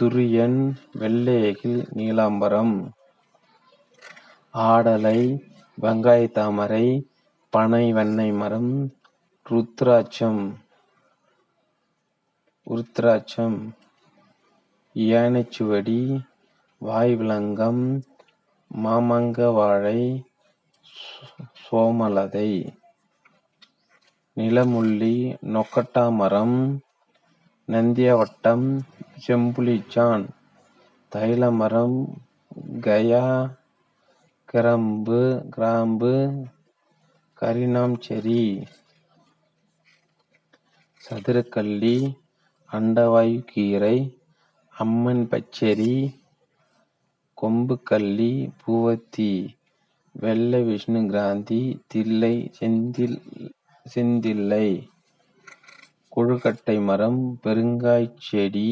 துரியன் வெள்ளையகில் நீலாம்பரம். ஆடலை வெங்காயத் தாமரை பனை வெண்ணை மரம் ருத்ராட்சம். ருத்ராட்சம். யானைச்சுவடி வாய்விலங்கம் மாமங்க வாழை சோமலதை. நிலமுள்ளி நொக்கட்டாமரம் நந்தியாவட்டம் நந்தியவட்டம் தைலமரம் கயா கிரம்பு கிராம்பு கரிநாம்செரி. சதுரக்கள்ளி அண்டவாயு கீரை அம்மன் பச்சரி கொம்புக்கள்ளி பூவத்தி வெள்ளை விஷ்ணு கிராந்தி தில்லை செந்தில் செந்தில்லை கொழுக்கட்டை மரம் பெருங்காய்ச் செடி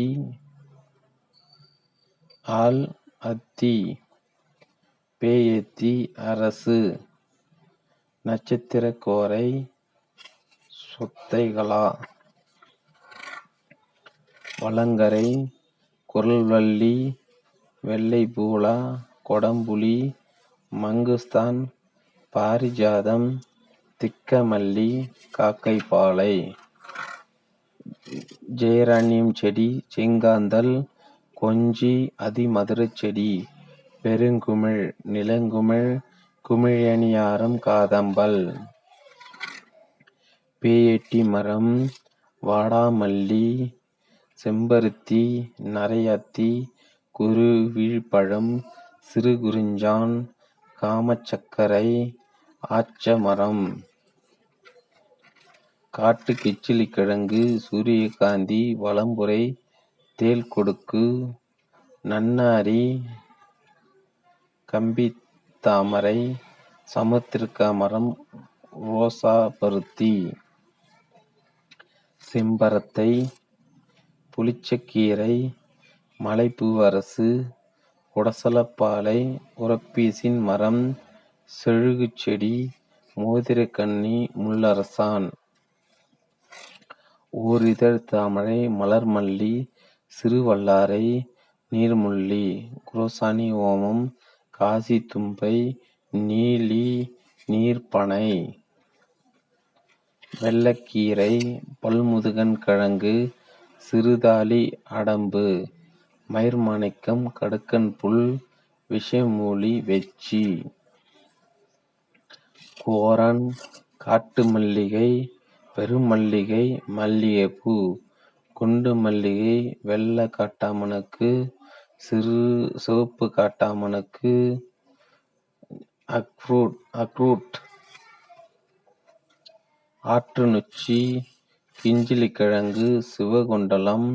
ஆல் அத்தி பேயத்தி அரசு நட்சத்திரக் கோரை சொத்தைகளா. வளங்கரை குரல்வள்ளி வெள்ளை பூலா கொடம்புளி மங்குஸ்தான் பாரிஜாதம் திக்கமல்லி காக்கைப்பாலை. ஜெயராணியம் செடி செங்காந்தல் கொஞ்சி அதிமதுரச் செடி பெருங்குமிழ் நிலங்குமிழ் குமிழணியாரம் காதம்பல். பேயட்டி மரம் வாடாமல்லி செம்பருத்தி நரையத்தி குருவிழ்பழம் சிறுகுறிஞ்சான் காமச்சக்கரை ஆச்சமரம். காட்டுக் கிச்சிலிக்கிழங்கு சூரியகாந்தி வலம்புரை தேள்கொடுக்கு நன்னாரி கம்பித்தாமரை சமுத்திரக்கா மரம் ரோசா பருத்தி. செம்பரத்தை புளிச்சக்கீரை மலைப்பூவரசு உடசலப்பாலை உரப்பீசின் மரம் செழுகுச்செடி மோதிரக்கன்னி முள்ளரசான். ஓரிதழ் தாமரை மலர்மல்லி சிறுவல்லாரை நீர்முள்ளி குரோசானி ஓமம் காசி தும்பை நீலி நீர்ப்பனை வெள்ளக்கீரை பல்முதுகன் கிழங்கு சிறுதாளி அடம்பு. மயிர்மாணிக்கம் கடுக்கன்புல் விஷமூலி வெச்சி. கோரன் காட்டு மல்லிகை பெருமல்லிகை மல்லிகைப்பூ. குண்டு மல்லிகை வெள்ளை காட்டாமணக்கு சிறு சிவப்பு காட்டாமணக்கு அக்ரூட் அக்ரூட். ஆற்றுநொச்சி கிஞ்சிலிக்கிழங்கு சிவகுண்டலம்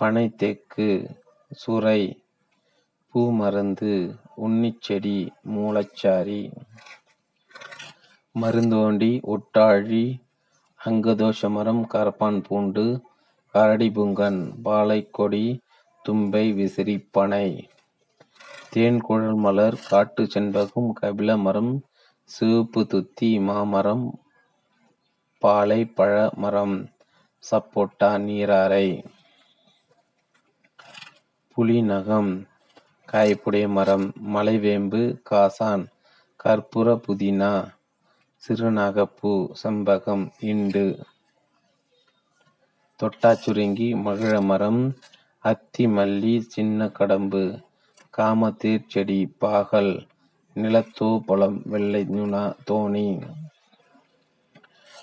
பனைத்தேக்கு சுரை பூமருந்து உன்னிச்செடி மூலச்சாரி மருந்தோண்டி ஒட்டாழி அங்கதோஷமரம் கரப்பான் பூண்டு கரடிபூங்கன் பாலைக்கொடி தும்பை விசிறி பனை. தேன்குழல் மலர் காட்டு செண்பகம் கபில மரம் சிவப்பு துத்தி மாமரம் பாலை பழ மரம் சப்போட்டா நீராரை. புலிநகம் காய்ப்புடைய மரம் மலைவேம்பு காசான் கற்பூர புதினா சிறுநாகப்பூ செம்பகம் இண்டு. தொட்டாச்சுருங்கி மகிழமரம் அத்தி மல்லி சின்ன கடம்பு காமத்தீர் செடி பாகல் நிலத்தோபலம் வெள்ளை நுணா தோணி.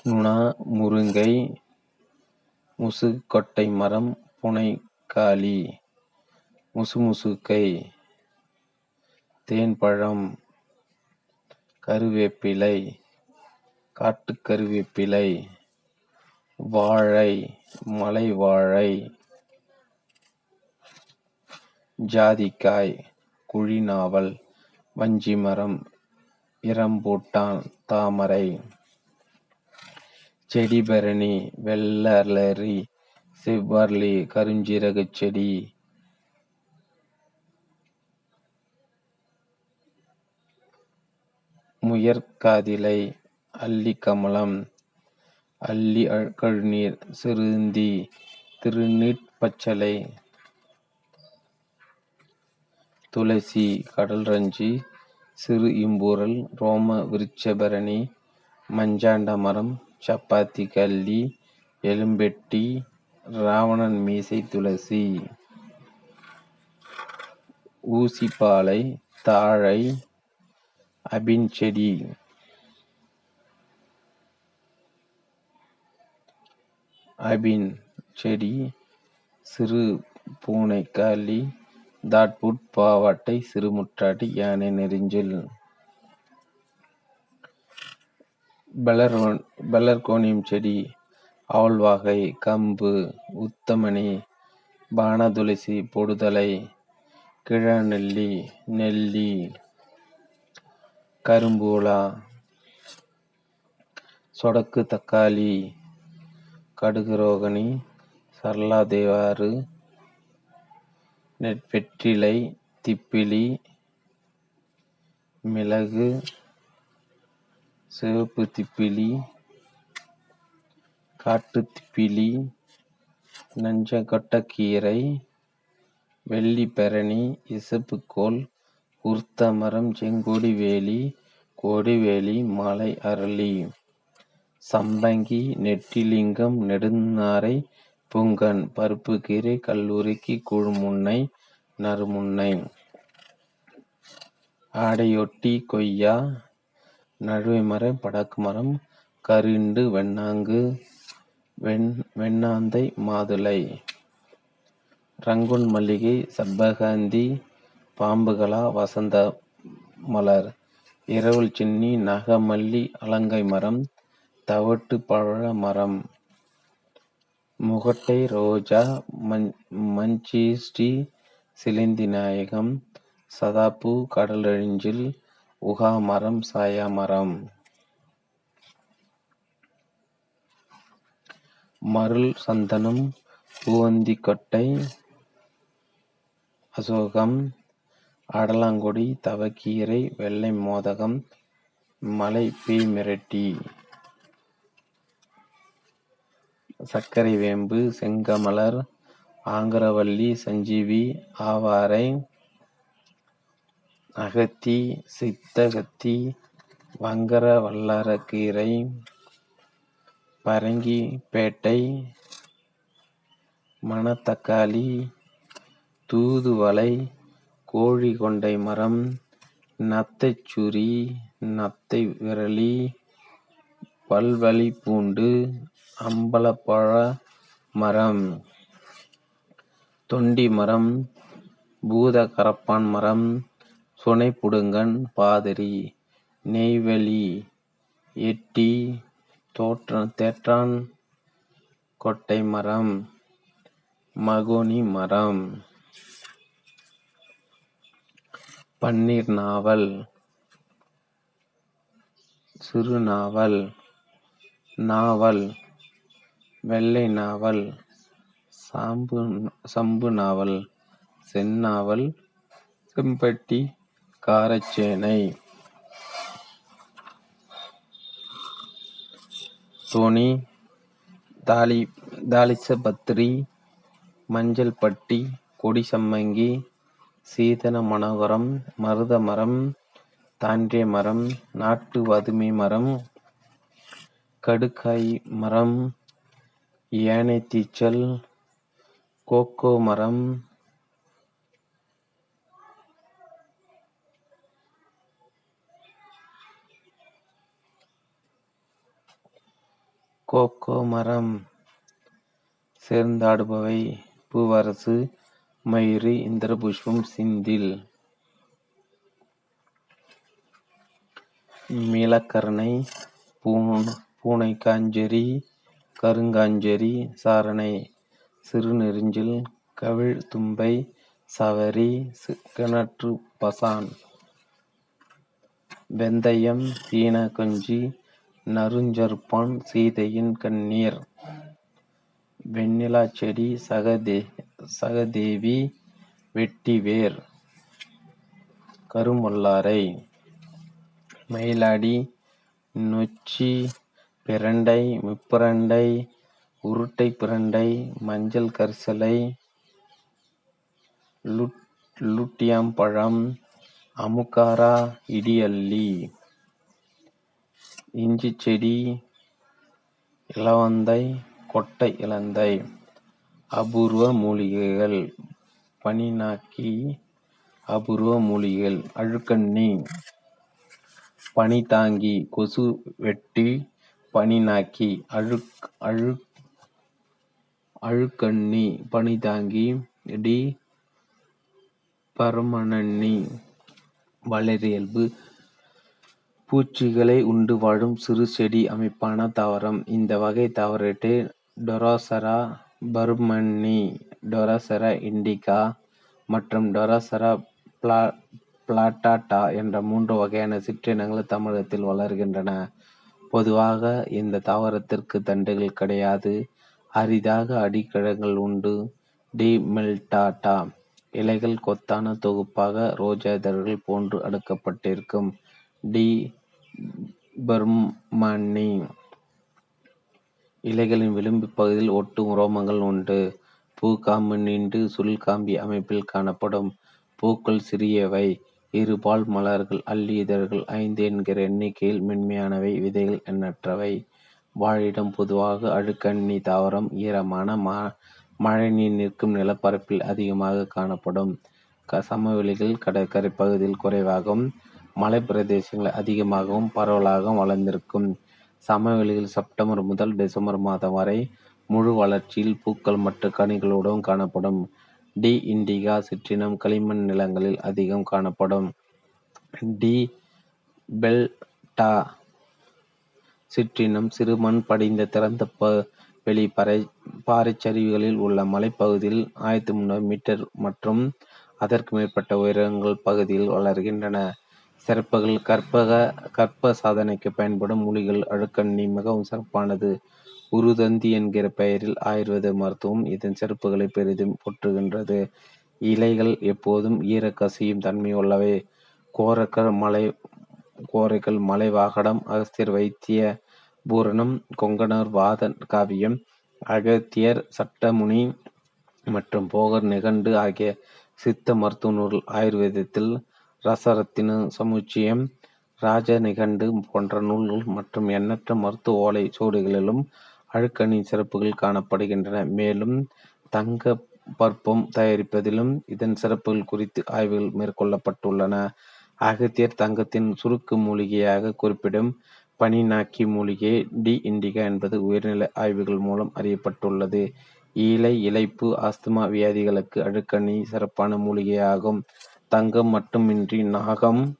நுணா முருங்கை முசுக்கொட்டை மரம் புனைக்காளி முசுமுசுக்கை தேன்பழம் கருவேப்பிலை காட்டுக் கருவேப்பிலை வாழை மலை வாழை ஜாதிக்காய் குழிநாவல் வஞ்சிமரம் இரம்பூட்டான் தாமரை. செடிபரணி வெள்ளரி செவ்வரளி கருஞ்சீரகச் செடி. முயற்காதிலை அல்லிக்கமலம் அல்லி கழுநீர் சிறுந்தி திருநீட்பச்சலை துளசி கடல்ரஞ்சி சிறு இம்பூரல் ரோம விருட்சபரணி மஞ்சாண்ட மரம் சப்பாத்தி கள்ளி எலும்பெட்டி ராவணன் மீசை துளசி ஊசிப்பாலை தாழை அபின் செடி அபின் செடி சிறு பூனை காலி தாட்புட் பாவாட்டை சிறுமுற்றாட்டி யானை நெறிஞ்சில் பெலர்கோனியம் செடி அவல்வாகை கம்பு உத்தமணி பானதுளசி பொடுதலை கிழநெல்லி நெல்லி கரும்பூலா சொடக்கு தக்காளி கடுகு ரோகிணி சரளா தேவாறு திப்பிலி மிளகு சிவப்பு திப்பிலி காட்டு திப்பிலி நஞ்சக்கொட்டக்கீரை வெள்ளிப்பரணி இசப்புக்கோல் உர்த்த மரம் செங்கொடி வேலி கொடிவேலி மலை அரளி. சம்பங்கி நெட்டிலிங்கம் நெடுநாரை புங்கன் பருப்புக்கீரை கல்லூரிக்கு குழுமுன்னை நறுமுன்னை. ஆடையொட்டி கொய்யா நழுவை மரம் படக்கு மரம் கருண்டு வெண்ணாங்கு வெண் வெண்ணாந்தை மாதுளை. ரங்குன் மல்லிகை சப்பகாந்தி பாம்புகளா வசந்த மலர். இரவல் சின்னி நகமல்லி அலங்கை மரம் தவட்டு பழ மரம். முகட்டை ரோஜா மஞ்சிஸ்ரீ சிலந்தி நாயகம் சதாப்பு கடலழிஞ்சில் உகா மரம் சாயா மரம். மருள் சந்தனம் பூவந்தி கொட்டை அசோகம். அடலாங்கொடி தவக்கீரை வெள்ளை மோதகம். மலை பேய் மிரட்டி. சர்க்கரை வேம்பு செங்கமலர். ஆங்கரவல்லி சஞ்சீவி ஆவாரை. அகத்தி சித்தகத்தி வங்கர வல்லாரக்கீரை பரங்கி பேட்டை மணத்தக்காளி தூதுவளை கோழி கொண்டை மரம் நத்தைச்சுரி நத்தை விரலி பல்வழி பூண்டு அம்பலப்பழ மரம் தொண்டி மரம் பூத கரப்பான் மரம் சுனைப்புடுங்கன் பாதிரி நெய்வேலி எட்டி தோற்ற தேற்றான் கொட்டை மரம் மகோனி மரம். பன்னீர் நாவல் சிறுநாவல் நாவல் வெள்ளை நாவல் சாம்பு சம்பு நாவல் செந்நாவல் செம்பட்டி காரச்சேனை. தோணி தாலி தாலிசபத்ரி மஞ்சள் பட்டி கொடி சம்மங்கி சீதன மனோகரம் மருத மரம் தாண்டிய மரம் நாட்டு வதுமை மரம் கடுக்காய் மரம் யானைத்தீச்சல் கோக்கோ மரம் கோக்கோ மரம் சேர்ந்தாடுபவை பூவரசு மயிறு இந்திரபுஷ்பம் சிந்தில். மீளக்கரணை பூன் பூனைக்காஞ்சரி கருங்காஞ்சேரி சாரணை சிறுநெரிஞ்சில் கவிழ்தும்பை சவரி கிணற்று பசான் வெந்தயம் கொஞ்சி, நறுஞ்சருப்பான் சீதையின் கண்ணீர். வெண்ணிலாச் செடி சகதே சகதேவி வெட்டிவேர் கருமுல்லாரை. மயிலாடி நொச்சி பிரண்டை முப்பிரண்டை உருட்டை பிரண்டை மஞ்சள் கரிசலை லுட்டியாம்பழம் அமுக்காரா இடியல்லி இஞ்சிச்செடி இலவந்தை கொட்டை இலந்தை அபூர்வ மூலிகைகள் பனிநாக்கி அபூர்வ மூலிகைகள் அழுக்கண்ணி பனிதாங்கி கொசு வெட்டி பனிநாக்கி அழுக் அழுக் அழுக்கண்ணி பனிதாங்கி டி பர்மனன்னி வளரியல்பு பூச்சிகளை உண்டு வாழும் சிறு செடி அமைப்பான தாவரம். இந்த வகை தாவரத்தை டொராசரா பர்மன்னி, டொராசரா இண்டிகா மற்றும் டொராசரா பிளாட்டாட்டா என்ற மூன்று வகையான சிற்றினங்கள் தமிழகத்தில் வளர்கின்றன. பொதுவாக இந்த தாவரத்திற்கு தண்டுகள் கிடையாது. அரிதாக அடிக்கழங்கள் உண்டு. டி. மெல்டாட்டா இலைகள் கொத்தான தொகுப்பாக ரோஜா இதழ்கள் போன்று அடுக்கப்பட்டிருக்கும். டி-பர்மனி இலைகளின் விளிம்புப் பகுதியில் ஒட்டும் உரோமங்கள் உண்டு. பூக்காம்பு நீண்டு சுருள்காம்பி அமைப்பில் காணப்படும். பூக்கள் சிறியவை. இருபால் மலர்கள். அல்லி இதழ்கள் ஐந்து என்கிற எண்ணிக்கையில் மென்மையானவை. விதைகள் எண்ணற்றவை. வாழிடம் பொதுவாக அழுக்கண்ணி தாவரம் ஈரமான, மழைநீர் நிற்கும் நிலப்பரப்பில் அதிகமாக காணப்படும். சமவெளிகள், கடற்கரை பகுதிகளில் குறைவாகவும், மலைப்பிரதேசங்களில் அதிகமாகவும் பரவலாகவும் வளர்ந்திருக்கும். சமவெளியில் செப்டம்பர் முதல் டிசம்பர் மாதம் வரை முழு வளர்ச்சியில் பூக்கள் மற்றும் கனிகளுடன் காணப்படும். டி. இண்டிகா சிற்றினம் களிமண் நிலங்களில் அதிகம் காணப்படும். டி. பெல்டா சிற்றினம் சிறு மண் படிந்த திறந்த வெளி பாறைச் சரிவுகளில் உள்ள மலைப்பகுதிகளில் (ஆயிரத்து மீட்டர் மற்றும் அதற்கு மேற்பட்ட உயரங்கள்) பகுதியில் வளர்கின்றன. சிறப்புகள் கற்பக கற்ப சாதனைக்கு பயன்படும் மூலிகள் அழுக்கண்ணி மிகவும் சிறப்பானது. உருதந்தி என்கிற பெயரில் ஆயுர்வேத மருத்துவம் இதன் சிறப்புகளை பெரிதும் போற்றுகின்றது. இலைகள் எப்போதும் ஈரக் கசியும் மலை கோரைகள் மலைவாகடம் அகஸ்தியர் வைத்திய பூரணம் கொங்கணர் வாத காவியம் அகத்தியர் சட்டமுனி மற்றும் போகர் நிகண்டு ஆகிய சித்த மருத்துவ நூல் ஆயுர்வேதத்தில் ரசரத்தின சமுச்சயம் ராஜ நிகண்டு போன்ற நூல்கள் மற்றும் எண்ணற்ற மருத்துவ ஓலைச் சுவடிகளிலும் அழுக்கணியின் சிறப்புகள் காணப்படுகின்றன. மேலும் தங்கப் பற்பம் தயாரிப்பதிலும் இதன் சிறப்புகள் குறித்து ஆய்வுகள் மேற்கொள்ளப்பட்டுள்ளன. அகத்தியர் தங்கத்தின் சுருக்கு மூலிகையாகக் குறிப்பிடும் பனிநாக்கி மூலிகை டி. இண்டிகா என்பது உயர்நிலை ஆய்வுகள் மூலம் அறியப்பட்டுள்ளது. ஈழை, இளைப்பு, ஆஸ்துமா வியாதிகளுக்கு அழுக்கணி சிறப்பான மூலிகையாகும். தங்கம் மட்டுமின்றி நாகம்,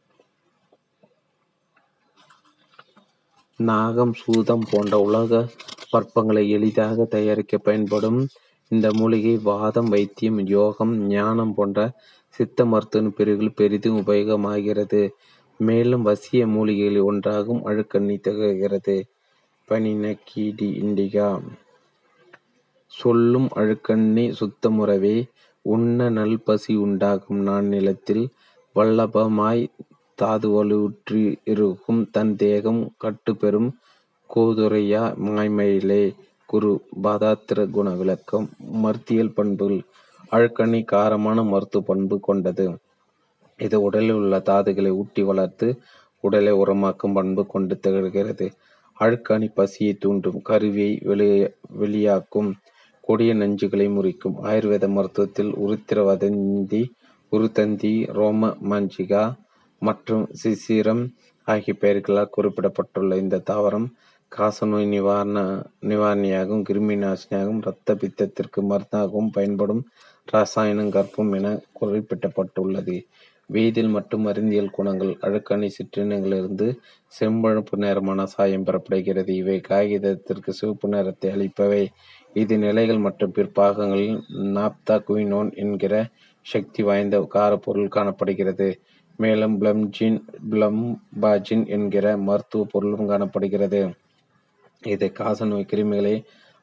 நாகம், சூதம் போன்ற உலோகப் பற்பங்களை எளிதாகத் தயாரிக்கப் பயன்படும் இந்த மூலிகை வாதம், வைத்தியம், யோகம், ஞானம் போன்ற சித்த மருத்துவ பிரிவுகளில் பெரிதும் உபயோகமாகிறது. மேலும் வசிய மூலிகைகளில் ஒன்றாகவும் அழுக்கண்ணி திகழ்கிறது. பனிநாக்கி இண்டிகா சொல்லும் அழுக்கண்ணி சுத்தமுறவே உண்ண நல் பசி உண்டாகும் நானிலத்தில் வல்லபமாய்த் இருக்கும் தன் தேகம் கட்டுப்பெறும் கோதுரையா மாய்மயிலே. குரு. பாதாத்திர குண விளக்கம் மருந்தியல் பண்புகள் அழுக்கண்ணி காரமான மருத்துவப் பண்பு கொண்டது. இது உடலில் உள்ள தாதுக்களை ஊட்டி வளர்த்து உடலை உரமாக்கும் பண்பு கொண்டு திகழ்கிறது. அழுக்கண்ணி பசியைத் தூண்டும். கருவியை வெளியாக்கும். கொடிய நஞ்சுகளை முறிக்கும். ஆயுர்வேத மருத்துவத்தில் உருத்திரவந்தி, உருத்தந்தி, ரோமமஞ்சிகா மற்றும் சிசிரம் ஆகிய பெயர்களால் குறிப்பிடப்பட்டுள்ள இந்த தாவரம் காசநோய் நிவாரணியாகவும், கிருமி நாசினியாகவும், இரத்த பித்தத்திற்கு மருந்தாகவும் பயன்படும் இரசாயனம் கர்ப்பம் என குறிப்பிடப்பட்டுள்ளது. வேதியியல் மற்றும் மருந்தியல் குணங்கள் அழுக்கணி சிற்றினங்களிலிருந்து செம்பழுப்பு நிறமான சாயம் பெறப்படுகிறது. இவை காகிதத்திற்கு சிவப்பு நிறத்தை அளிப்பவை. இது நிலைகள் மற்றும் பிற்பாகங்களில் நாப்தா குயினோன் என்கிற சக்தி வாய்ந்த காரப்பொருள் காணப்படுகிறது. மேலும் பிளம்பாஜின் என்கிற மருத்துவப் பொருளும் காணப்படுகிறது. இது காசநோய் கிருமிகளை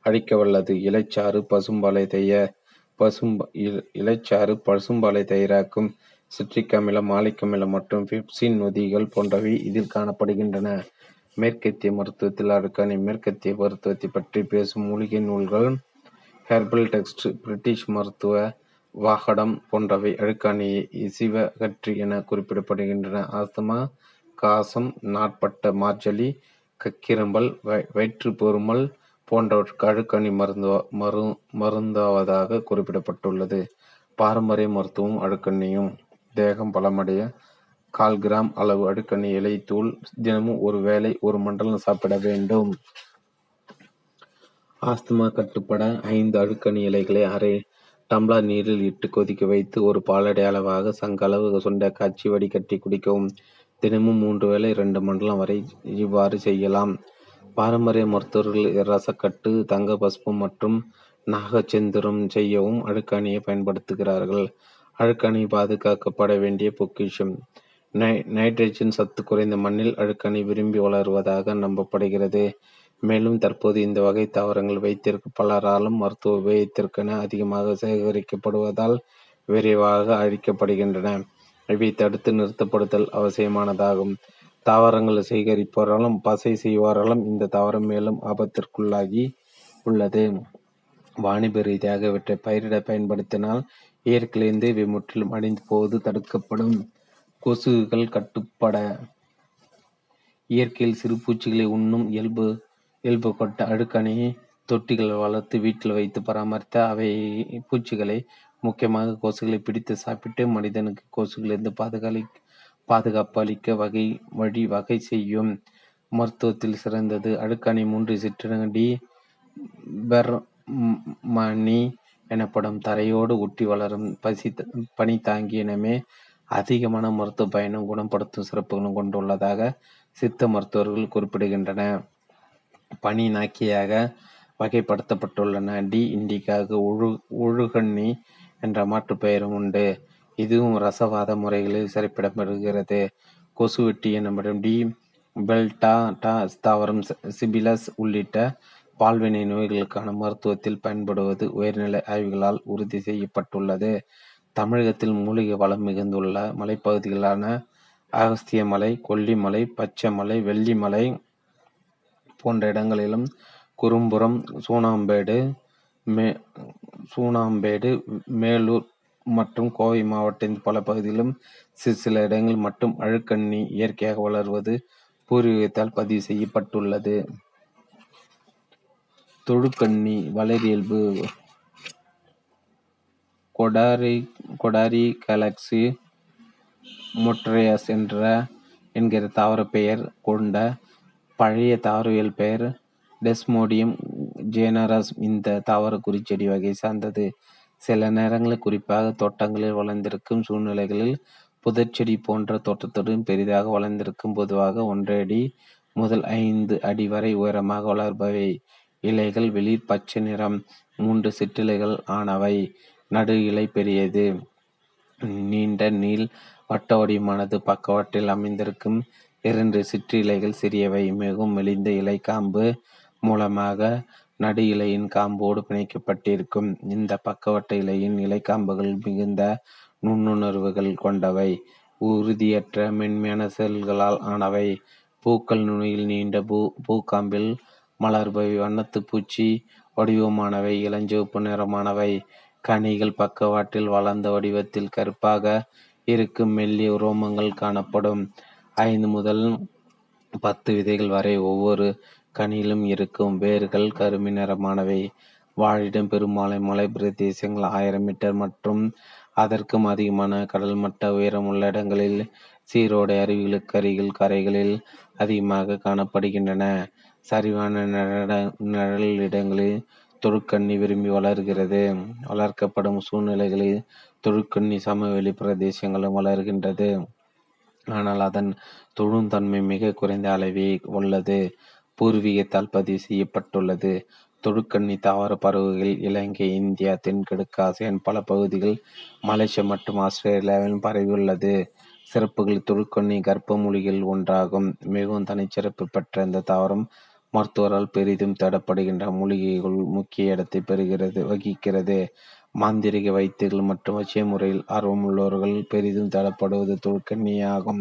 அழிக்கவல்லது. இலைச்சாறு பசும்பாலை தயிராக்கும். சிட்ரிக் அமிலம், மாலிக் அமிலம் மற்றும் பிப்சின் நொதிகள் போன்றவை இதில் காணப்படுகின்றன. மேற்கத்திய மருத்துவத்தில் அழுக்கண்ணி மேற்கத்திய மருத்துவத்தைப் பற்றிப் பேசும் மூலிகை நூல்கள் ஹெர்பல் டெக்ஸ்ட், பிரிட்டிஷ் மருத்துவ வாகடம் போன்றவை அழுக்காணி சிவகற்றி என குறிப்பிடப்படுகின்றன. ஆஸ்துமா, காசம், நாட்பட்ட மார்ஜலி, கக்கிரம்பல், வயிற்று பொருமல் போன்றவற்றுக்கு மரு மருந்தாவதாக குறிப்பிடப்பட்டுள்ளது. பாரம்பரிய மருத்துவமும் அழுக்கெண்ணெயும் தேகம் பலமடைய கால் கிராம் அளவு அடுக்கணி இலை தூள் தினமும் ஒரு வேளை ஒரு மண்டலம் சாப்பிட வேண்டும். ஆஸ்துமா கட்டுப்பட ஐந்து அழுக்கணி இலைகளை அரை டம்ளர் நீரில் இட்டு கொதிக்க வைத்து ஒரு பாலடை அளவாக சங்களவு சுண்ட காய்ச்சி வடிகட்டி குடிக்கவும். தினமும் மூன்று வேளை இரண்டு மண்டலம் வரை இவ்வாறு செய்யலாம். பாரம்பரிய மருத்துவர்கள் ரசக்கட்டு தங்க பசுப்பு மற்றும் நாகச்சந்திரம் செய்யவும் அழுக்காணியை பயன்படுத்துகிறார்கள். அழுக்காணி பாதுகாக்கப்பட வேண்டிய பொக்கிஷம். நைட்ரஜன் சத்து குறைந்த மண்ணில் அழுக்கணி விரும்பி வளருவதாக நம்பப்படுகிறது. மேலும் தற்போது இந்த வகை தாவரங்கள் வைத்திருக்க பலராலும் மருத்துவ உபயோகத்திற்கென அதிகமாக சேகரிக்கப்படுவதால் விரைவாக அழிக்கப்படுகின்றன. இவை தடுத்து நிறுத்தப்படுதல் அவசியமானதாகும். தாவரங்கள் சேகரிப்பவராலும் பசை செய்வோராலும் இந்த தாவரம் மேலும் ஆபத்திற்குள்ளாகி உள்ளது. வாணிப ரீதியாக இவற்றை பயிரிட பயன்படுத்தினால் இயற்கையிலிருந்து இவை முற்றிலும் அழிந்து போவது தடுக்கப்படும். கொசுகள் கட்டுப்பட இயற்கையில் சிறு பூச்சிகளை உண்ணும் இயல்பு இயல்பு கொண்ட அழுக்கணி தொட்டிகள் வளர்த்து வீட்டில் வைத்து பராமரித்த அவை பூச்சிகளை, முக்கியமாக கொசுக்களை பிடித்து சாப்பிட்டு மனிதனுக்கு கொசுக்களிலிருந்து பாதுகாலி பாதுகாப்பு அளிக்க வகை வழி வகை செய்யும். மருத்துவத்தில் சிறந்தது அழுக்கணி மூன்று சிற்றினங்கள் டி பெர்மனி எனப்படும் தரையோடு ஒட்டி வளரும் பசி பனி தாங்கிய இனமே அதிகமான மருத்துவ பயனும் குணப்படுத்தும் சிறப்புகளும் கொண்டுள்ளதாக சித்த மருத்துவர்கள் குறிப்பிடுகின்றனர். பனி நாக்கியாக வகைப்படுத்தப்பட்டுள்ளன. டி இண்டிகாவுக்கு உழு ஒழுகண்ணி என்ற மாற்றுப் பெயரும் உண்டு. இதுவும் ரசவாத முறைகளில் சிறப்பிடப்படுகிறது. கொசுவெட்டி எனப்படும் டி பெல்டாடா தாவரம் சிபிலஸ் உள்ளிட்ட பால்வினை நோய்களுக்கான மருத்துவத்தில் பயன்படுவது உயர்நிலை ஆய்வுகளால் உறுதி செய்யப்பட்டுள்ளது. தமிழகத்தில் மூலிகை வளம் மிகுந்துள்ள மலைப்பகுதிகளான அகஸ்தியமலை, கொல்லிமலை, பச்சைமலை, வெள்ளிமலை போன்ற இடங்களிலும், குரும்புரம், சூனாம்பேடு, சூனாம்பேடு, மேலூர் மற்றும் கோவை மாவட்டத்தின் பல பகுதிகளிலும் சிறு சில இடங்களில் மட்டும் அழுக்கண்ணி இயற்கையாக வளர்வது பூர்வீகத்தால் பதிவு செய்யப்பட்டுள்ளது. தொழுக்கண்ணி வளரியல்பு கொடாரி கொடாரி கேலக்ஸி கொடாரிகேலக்சி என்ற என்கிற தாவரப் பெயர் கொண்ட பழைய தாவரவியல் பெயர் டெஸ்மோடியம் ஜெனரஸ் இந்த தாவர குறிச்செடி வகை சார்ந்தது. சில நேரங்களில் குறிப்பாக தோட்டங்களில் வளர்ந்திருக்கும் சூழ்நிலைகளில் புதர்ச்செடி போன்ற தோற்றத்துடன் பெரிதாக வளர்ந்திருக்கும் பொதுவாக ஒன்றடி முதல் ஐந்து அடி வரை உயரமாக வளர்பவை. இலைகள் வெளிர் பச்சை நிறம். மூன்று சிற்றிலைகள் ஆனவை. நடு இலை பெரியது. நீண்ட நீள் வட்ட வடிவமானது. பக்கவாட்டில் அமைந்திருக்கும் இரண்டு சிற்றிலைகள் சிறியவை. மிகவும் மெலிந்த இலைக்காம்பு மூலமாக நடு இலையின் காம்போடு பிணைக்கப்பட்டிருக்கும். இந்த பக்கவாட்டு இலையின் இலைக்காம்புகள் மிகுந்த நுண்ணுணர்வுகள் கொண்டவை. உறுதியற்ற மென்மையான செல்களால் ஆனவை. பூக்கள் நுனியில் நீண்ட பூக்காம்பில் மலர்பவை. வண்ணத்துப்பூச்சி வடிவமானவை. இளஞ்சிவப்பு நிறமானவை. கனிகள் பக்கவாட்டில் வளர்ந்த வடிவத்தில் கருப்பாக இருக்கும் மெல்லிய உரோமங்கள் காணப்படும். ஐந்து முதல் பத்து விதைகள் வரை ஒவ்வொரு கனியிலும் இருக்கும். வேர்கள் கருமை நிறமானவை. வாழிடம் பெரும்பாலும் மலைப்பிரதேசங்கள் ஆயிரம் மீட்டர் மற்றும் அதற்கும் அதிகமான கடல்மட்ட உயரமுள்ள இடங்களில் சீரோடை அருவிகளுக்கு அருகில் கரைகளில் அதிகமாக காணப்படுகின்றன. சரிவான நிழலிடங்களில் தொழுக்கண்ணி விரும்பி வளர்கிறது. வளர்க்கப்படும் சூழ்நிலைகளில் தொழுக்கண்ணி சமவெளி பிரதேசங்களிலும் வளர்கின்றது. ஆனால் அதன் தொழும் தன்மை மிகக் குறைந்த அளவே உள்ளது. பூர்வீகத்தால் பதிவு செய்யப்பட்டுள்ளது. தொழுக்கண்ணி தாவர பறவைகள் இலங்கை, இந்தியா, தென்கிழக்கு ஆசியாவின் பல பகுதிகள், மலேசியா மற்றும் ஆஸ்திரேலியாவிலும் பரவியுள்ளது. சிறப்புகள் தொழுக்கண்ணி கர்ப்ப ஒன்றாகும். மிகவும் தனிச்சிறப்பு பெற்ற இந்த தாவரம் மருத்துவரால் பெரிதும் தேடப்படுகின்ற மூலிகைகளுள் முக்கிய இடத்தை பெறுகிறது வகிக்கிறது. மாந்திரீக வைத்தியங்கள் மற்றும் வசிய முறையில் ஆர்வமுள்ளவர்கள் பெரிதும் தேடப்படுவது தொழுக்கண்ணியேயாகும்.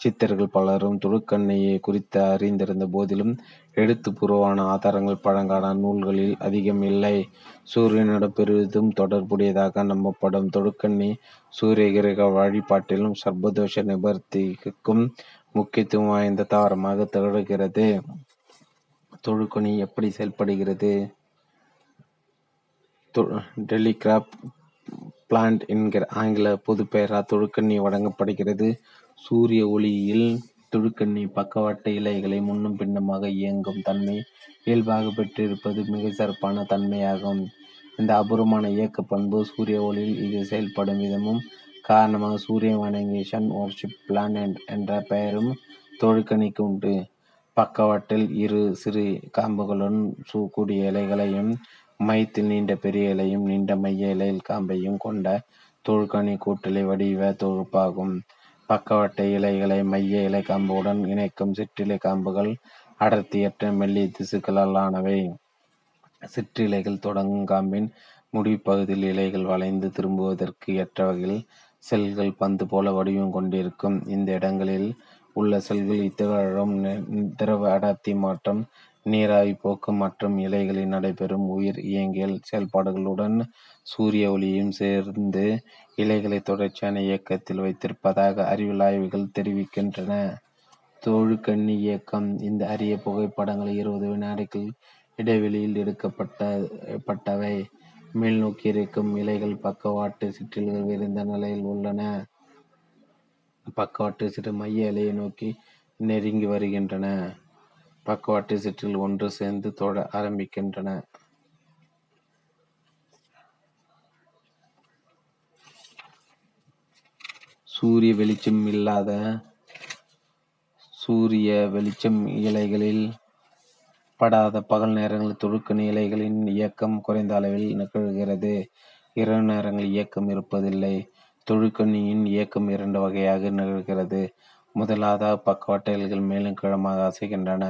சித்தர்கள் பலரும் துடுக்கண்ணியை குறித்து அறிந்திருந்த போதிலும் எழுத்துப்பூர்வமான ஆதாரங்கள் பழங்கால நூல்களில் அதிகம் இல்லை சூரியனுடன் பெரிதும் தொடர்புடையதாக நம்பப்படும் தொடுக்கண்ணி சூரிய கிரக வழிபாட்டிலும் சர்வதோஷ நிபர்த்திக்கும் முக்கியத்துவம் வாய்ந்த தாவரமாக திகழ்கிறது தொழுக்கணி எப்படி செயல்படுகிறது? டெலிகிராப் பிளான்ட் என்கிற ஆங்கில பொதுப்பெயரால் தொழுக்கண்ணி வழங்கப்படுகிறது. சூரிய ஒளியில் துடுக்கண்ணி பக்கவாட்டு இலைகளை முன்னும் பின்னுமாக இயங்கும் தன்மை இயல்பாக பெற்றிருப்பது மிக சிறப்பான தன்மையாகும். இந்த அபூர்வமான இயக்க பண்பு சூரிய ஒளியில் இது செயல்படும் விதமும் காரணமாக சூரிய வணங்கி சன் ஒர்ஷிப் பிளானட் என்ற பெயரும் தொழுக்கணிக்கு உண்டு. பக்கவாட்டில் இரு சிறு காம்புகளுடன் கூடிய இலைகளையும் மையத்தில் நீண்ட பெரிய இலையும் நீண்ட மைய இலையில் காம்பையும் கொண்ட தொழுக்கணி கூட்டலை வடிவ தொகுப்பாகும் பக்கவாட்டு இலைகளை மைய இலை காம்புடன் இணைக்கும் சிற்றிலை காம்புகள் அடர்த்தியற்ற மெல்லிய திசுக்களால் ஆனவை. சிற்றிலைகள் தொடங்கும் காம்பின் முடிப்பகுதியில் இலைகள் வளைந்து திரும்புவதற்கு ஏற்ற வகையில் செல்கள் பந்து போல வடிவம் கொண்டிருக்கும். இந்த இடங்களில் உள்ள செல்கள் இத்திகழும் திரவ அடர்த்தி மாற்றம் நீராவி போக்கு மற்றும் இலைகளில் நடைபெறும் உயிர் இயங்கியல் செயல்பாடுகளுடன் சூரிய ஒளியும் சேர்ந்து இலைகளை தொடர்ச்சியான இயக்கத்தில் வைத்திருப்பதாக அறிவியல் ஆய்வுகள் தெரிவிக்கின்றன. தொழுக்கண்ணி இயக்கம் இந்த அரிய புகைப்படங்கள் இருபது வினாடிகள் இடைவெளியில் எடுக்கப்பட்டவை. மேல்நோக்கி இருக்கும் இலைகள் பக்கவாட்டு சிற்றில்கள் விரிந்த நிலையில் உள்ளன. பக்கவாட்டு சிறு மைய இலையை நோக்கி நெருங்கி வருகின்றன. பக்கவாட்டு சிற்றில் ஒன்று சேர்ந்து தொட ஆரம்பிக்கின்றன. சூரிய வெளிச்சம் இல்லாத சூரிய வெளிச்சம் இலைகளில் படாத பகல் நேரங்களில் துடுக்கணி இலைகளின் இயக்கம் குறைந்த அளவில் நிகழ்கிறது. இரவு நேரங்களில் இயக்கம் இருப்பதில்லை. தொழுக்கண்ணியின் இயக்கம் இரண்டு வகையாக நிகழ்கிறது. முதலாவதாக பக்கவாட்டல்கள் மேலும் கீழுமாக அசைகின்றன.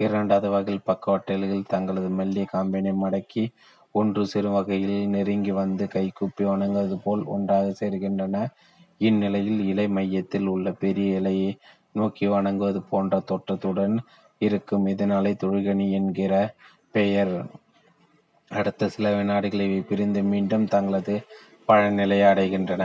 இரண்டாவது வகையில் பக்கவாட்டல்கள் தங்களது மெல்லிய காம்பினை மடக்கி ஒன்று சேரும் வகையில் நெருங்கி வந்து கைகூப்பி வணங்குவது போல் ஒன்றாக சேர்கின்றன. இந்நிலையில் இலை மையத்தில் உள்ள பெரிய இலையை நோக்கி வணங்குவது போன்ற தோற்றத்துடன் இருக்கும். இதனாலே தொழுகணி என்கிற பெயர். அடுத்த சில வினாடிகள் இவை பிரிந்து மீண்டும் தங்களது பழநிலையை அடைகின்றன.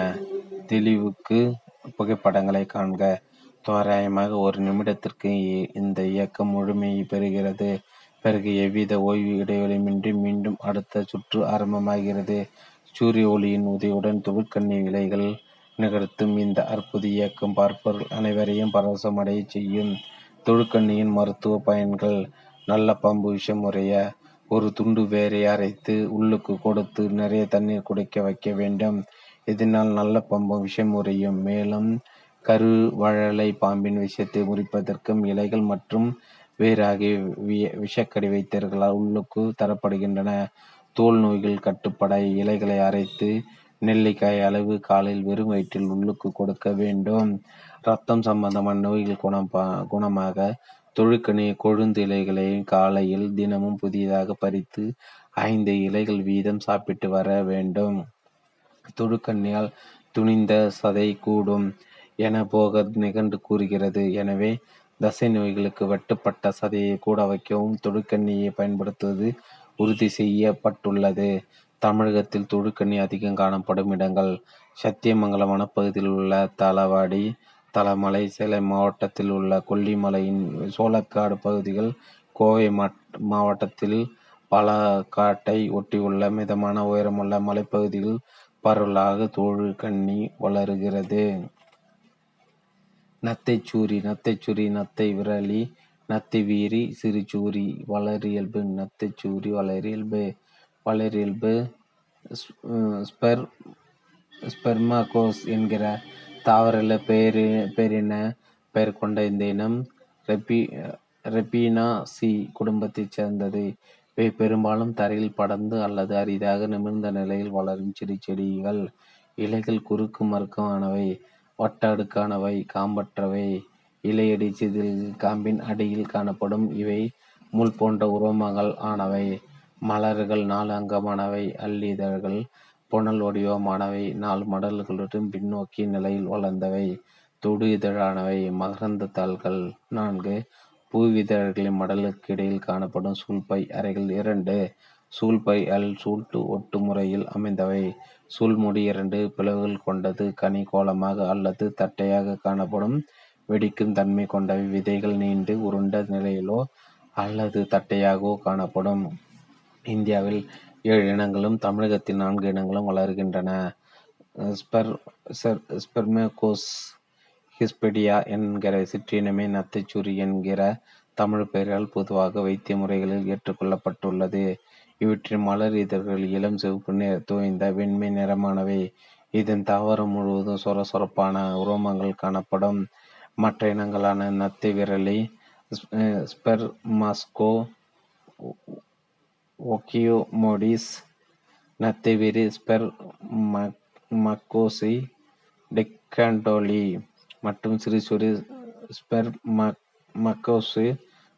தெளிவுக்கு புகைப்படங்களை காண்க. தோராயமாக ஒரு நிமிடத்திற்கு இந்த இயக்கம் முழுமையை பெறுகிறது. பிறகு எவ்வித ஓய்வு இடைவெளியுமின்றி மீண்டும் அடுத்த சுற்று ஆரம்பமாகிறது. சூரிய ஒளியின் உதவியுடன் தொழிற்கண்ணி இலைகள் நிகழ்த்தும் இந்த அற்புத இயக்கம் பார்ப்பவர்கள் அனைவரையும் பரவசமடைய செய்யும். தொழுக்கண்ணியின் மருத்துவ பயன்கள் நல்ல பம்பு விஷம் ஒரு துண்டு வேரை அரைத்து உள்ளுக்கு கொடுத்து நிறைய தண்ணீர் குடிக்க வைக்க வேண்டும். இதனால் நல்ல பாம்பு விஷம் முறையும் மேலும் கருவழலை பாம்பின் விஷத்தை முறிப்பதற்கும் இலைகள் மற்றும் வேர் ஆகிய விஷக்கடி வைத்தியர்களால் உள்ளுக்கு தரப்படுகின்றன. தோல் நோய்கள் கட்டுப்பட இலைகளை அரைத்து நெல்லிக்காய் அளவு காலையில் வெறும் வயிற்றில் உள்ளுக்கு கொடுக்க வேண்டும். ரத்தம் சம்பந்தமான நோய்கள் குணமாக தொழுக்கணி கொழுந்து இலைகளை காலையில் தினமும் புதிதாக பறித்து ஐந்து இலைகள் வீதம் சாப்பிட்டு வர வேண்டும். தொழுக்கண்ணியால் துணிந்த சதை கூடும் என போக நிகண்டு கூறுகிறது. எனவே தசை நோய்களுக்கு வெட்டுப்பட்ட சதையை கூட வைக்கவும் தொழுக்கண்ணியை பயன்படுத்துவது உறுதி செய்யப்பட்டுள்ளது. தமிழகத்தில் தொழுக்கண்ணி அதிகம் காணப்படும் இடங்கள் சத்தியமங்கலம் வனப்பகுதியில் உள்ள தளவாடி தலமலை சேலம் மாவட்டத்தில் உள்ள கொல்லிமலையின் சோளக்காடு பகுதிகள், கோவை மாவட்டத்தில் பாலக்காட்டை ஒட்டியுள்ள மிதமான உயரமுள்ள மலைப்பகுதிகளில் பரவலாக தொழுக்கண்ணி வளருகிறது. நத்தைச்சூரி நத்தைச்சூரி நத்தை விரலி நத்தை வீரி சிறுசூரி வளரியல்பு நத்தைச்சூரி வளரியல்பு வளரியல்பு ஸ்பெர்மகோஸ் என்கிற தாவர பேரின பெயர் கொண்ட இந்த இனம் ரெப்பினாசி குடும்பத்தைச் சேர்ந்தது. இவை பெரும்பாலும் தரையில் படர்ந்து அல்லது அரிதாக நிமிர்ந்த நிலையில் வளரும் சிறு செடிகள். இலைகள் குறுக்கு மறுக்கானவை, வட்ட அடுக்கானவை, காம்பற்றவை. இலையடி சிற்றில்கள் காம்பின் அடியில் காணப்படும். இவை முள் போன்ற உரோமங்கள் ஆனவை. மலர்கள் நாலு அங்கமானவை. அல்லிதழ்கள் புனல் வடிவமானவை. நாலு மடல்களுடன் பின்னோக்கிய நிலையில் வளர்ந்தவை. தொடு இதழானவை மகரந்த தாள்கள். நான்கு பூவிதழ்களின் மடலுக்கு இடையில் காணப்படும் சூழ்பை அறைகள். இரண்டு சூழ்பை அல் சூட்டு ஒட்டு முறையில் அமைந்தவை. சூழ்முடி இரண்டு பிளவுகள் கொண்டது கனி கோலமாக அல்லது தட்டையாக காணப்படும். வெடிக்கும் தன்மை கொண்டவை. விதைகள் நீண்டு உருண்ட நிலையிலோ அல்லது தட்டையாகவோ காணப்படும். இந்தியாவில் ஏழு இனங்களும் தமிழகத்தில் நான்கு இனங்களும் வளர்கின்றன. ஸ்பெர் ஸ்பெர்மேகோஸ் ஹிஸ்பெடியா என்கிற சிற்றினமே நத்தைச்சுரி என்கிற தமிழ் பெயரால் பொதுவாக வைத்திய முறைகளில் ஏற்றுக்கொள்ளப்பட்டுள்ளது. இவற்றின் மலர் இதழ்கள் இளம் சிவப்பு நிற தோய்ந்த வெண்மை நிறமானவை. இதன் தாவரம் முழுவதும் சொர சொரப்பான உரோமங்கள் காணப்படும். மற்ற இனங்களான நத்தை விரலி ஸ்பெர்மாஸ்கோ ஒக்கியோமோடிஸ் நத்தைவிரி ஸ்பெர் மக்கோசி டெக்காண்டோலி மற்றும் சிறு சிறு ஸ்பெர் மக்கோசு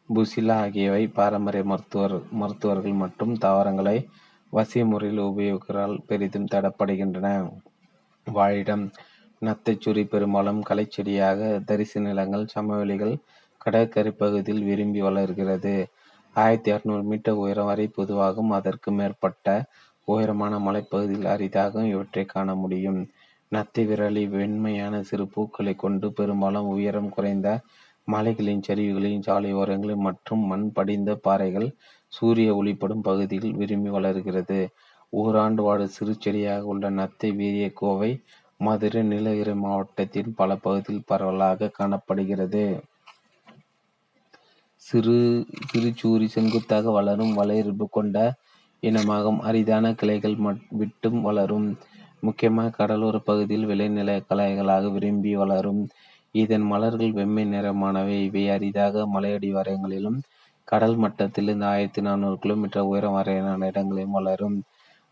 புசிலா ஆகியவை பாரம்பரிய மருத்துவர் மருத்துவர்கள் மற்றும் தாவரங்களை வசிய முறையில் உபயோகிக்கிறால் பெரிதும் தடப்படுகின்றன. வாழிடம் நத்தைச்சுரி பெரும்பாலும் கலைச்செடியாக தரிசு நிலங்கள் சமவெளிகள் கடற்கரை பகுதியில் விரும்பி வளர்கிறது. ஆயிரத்தி அறுநூறு மீட்டர் உயரம் வரை பொதுவாகவும் அதற்கு மேற்பட்ட உயரமான மலைப்பகுதியில் அரிதாகவும் இவற்றை காண முடியும். நத்தி விரலி வெண்மையான சிறு பூக்களை கொண்டு பெரும்பாலும் உயரம் குறைந்த மலைகளின் சரிவுகளின் சாலை ஓரங்களில் மற்றும் மண் படிந்த பாறைகள் சூரிய ஒளிப்படும் பகுதியில் விரும்பி வளர்கிறது. ஓராண்டு வாடு சிறு செடியாக உள்ள நத்தை வீரிய கோவை மதுரை நீலகிரி மாவட்டத்தின் பல பகுதியில் பரவலாக காணப்படுகிறது. சிறு சிறுச்சூரி செங்குத்தாக வளரும் வளையல்பு கொண்ட இனமாகும். அரிதான கிளைகள் விட்டும் வளரும். முக்கியமாக கடலோர பகுதியில் விளைநிலை கலைகளாக விரும்பி வளரும். இதன் மலர்கள் வெம்மை நிறமானவை. இவை அரிதாக மலையடிவாரங்களிலும் கடல் மட்டத்திலிருந்து ஆயிரத்தி நானூறு கிலோமீட்டர் உயரம் வரையிலான இடங்களிலும் வளரும்.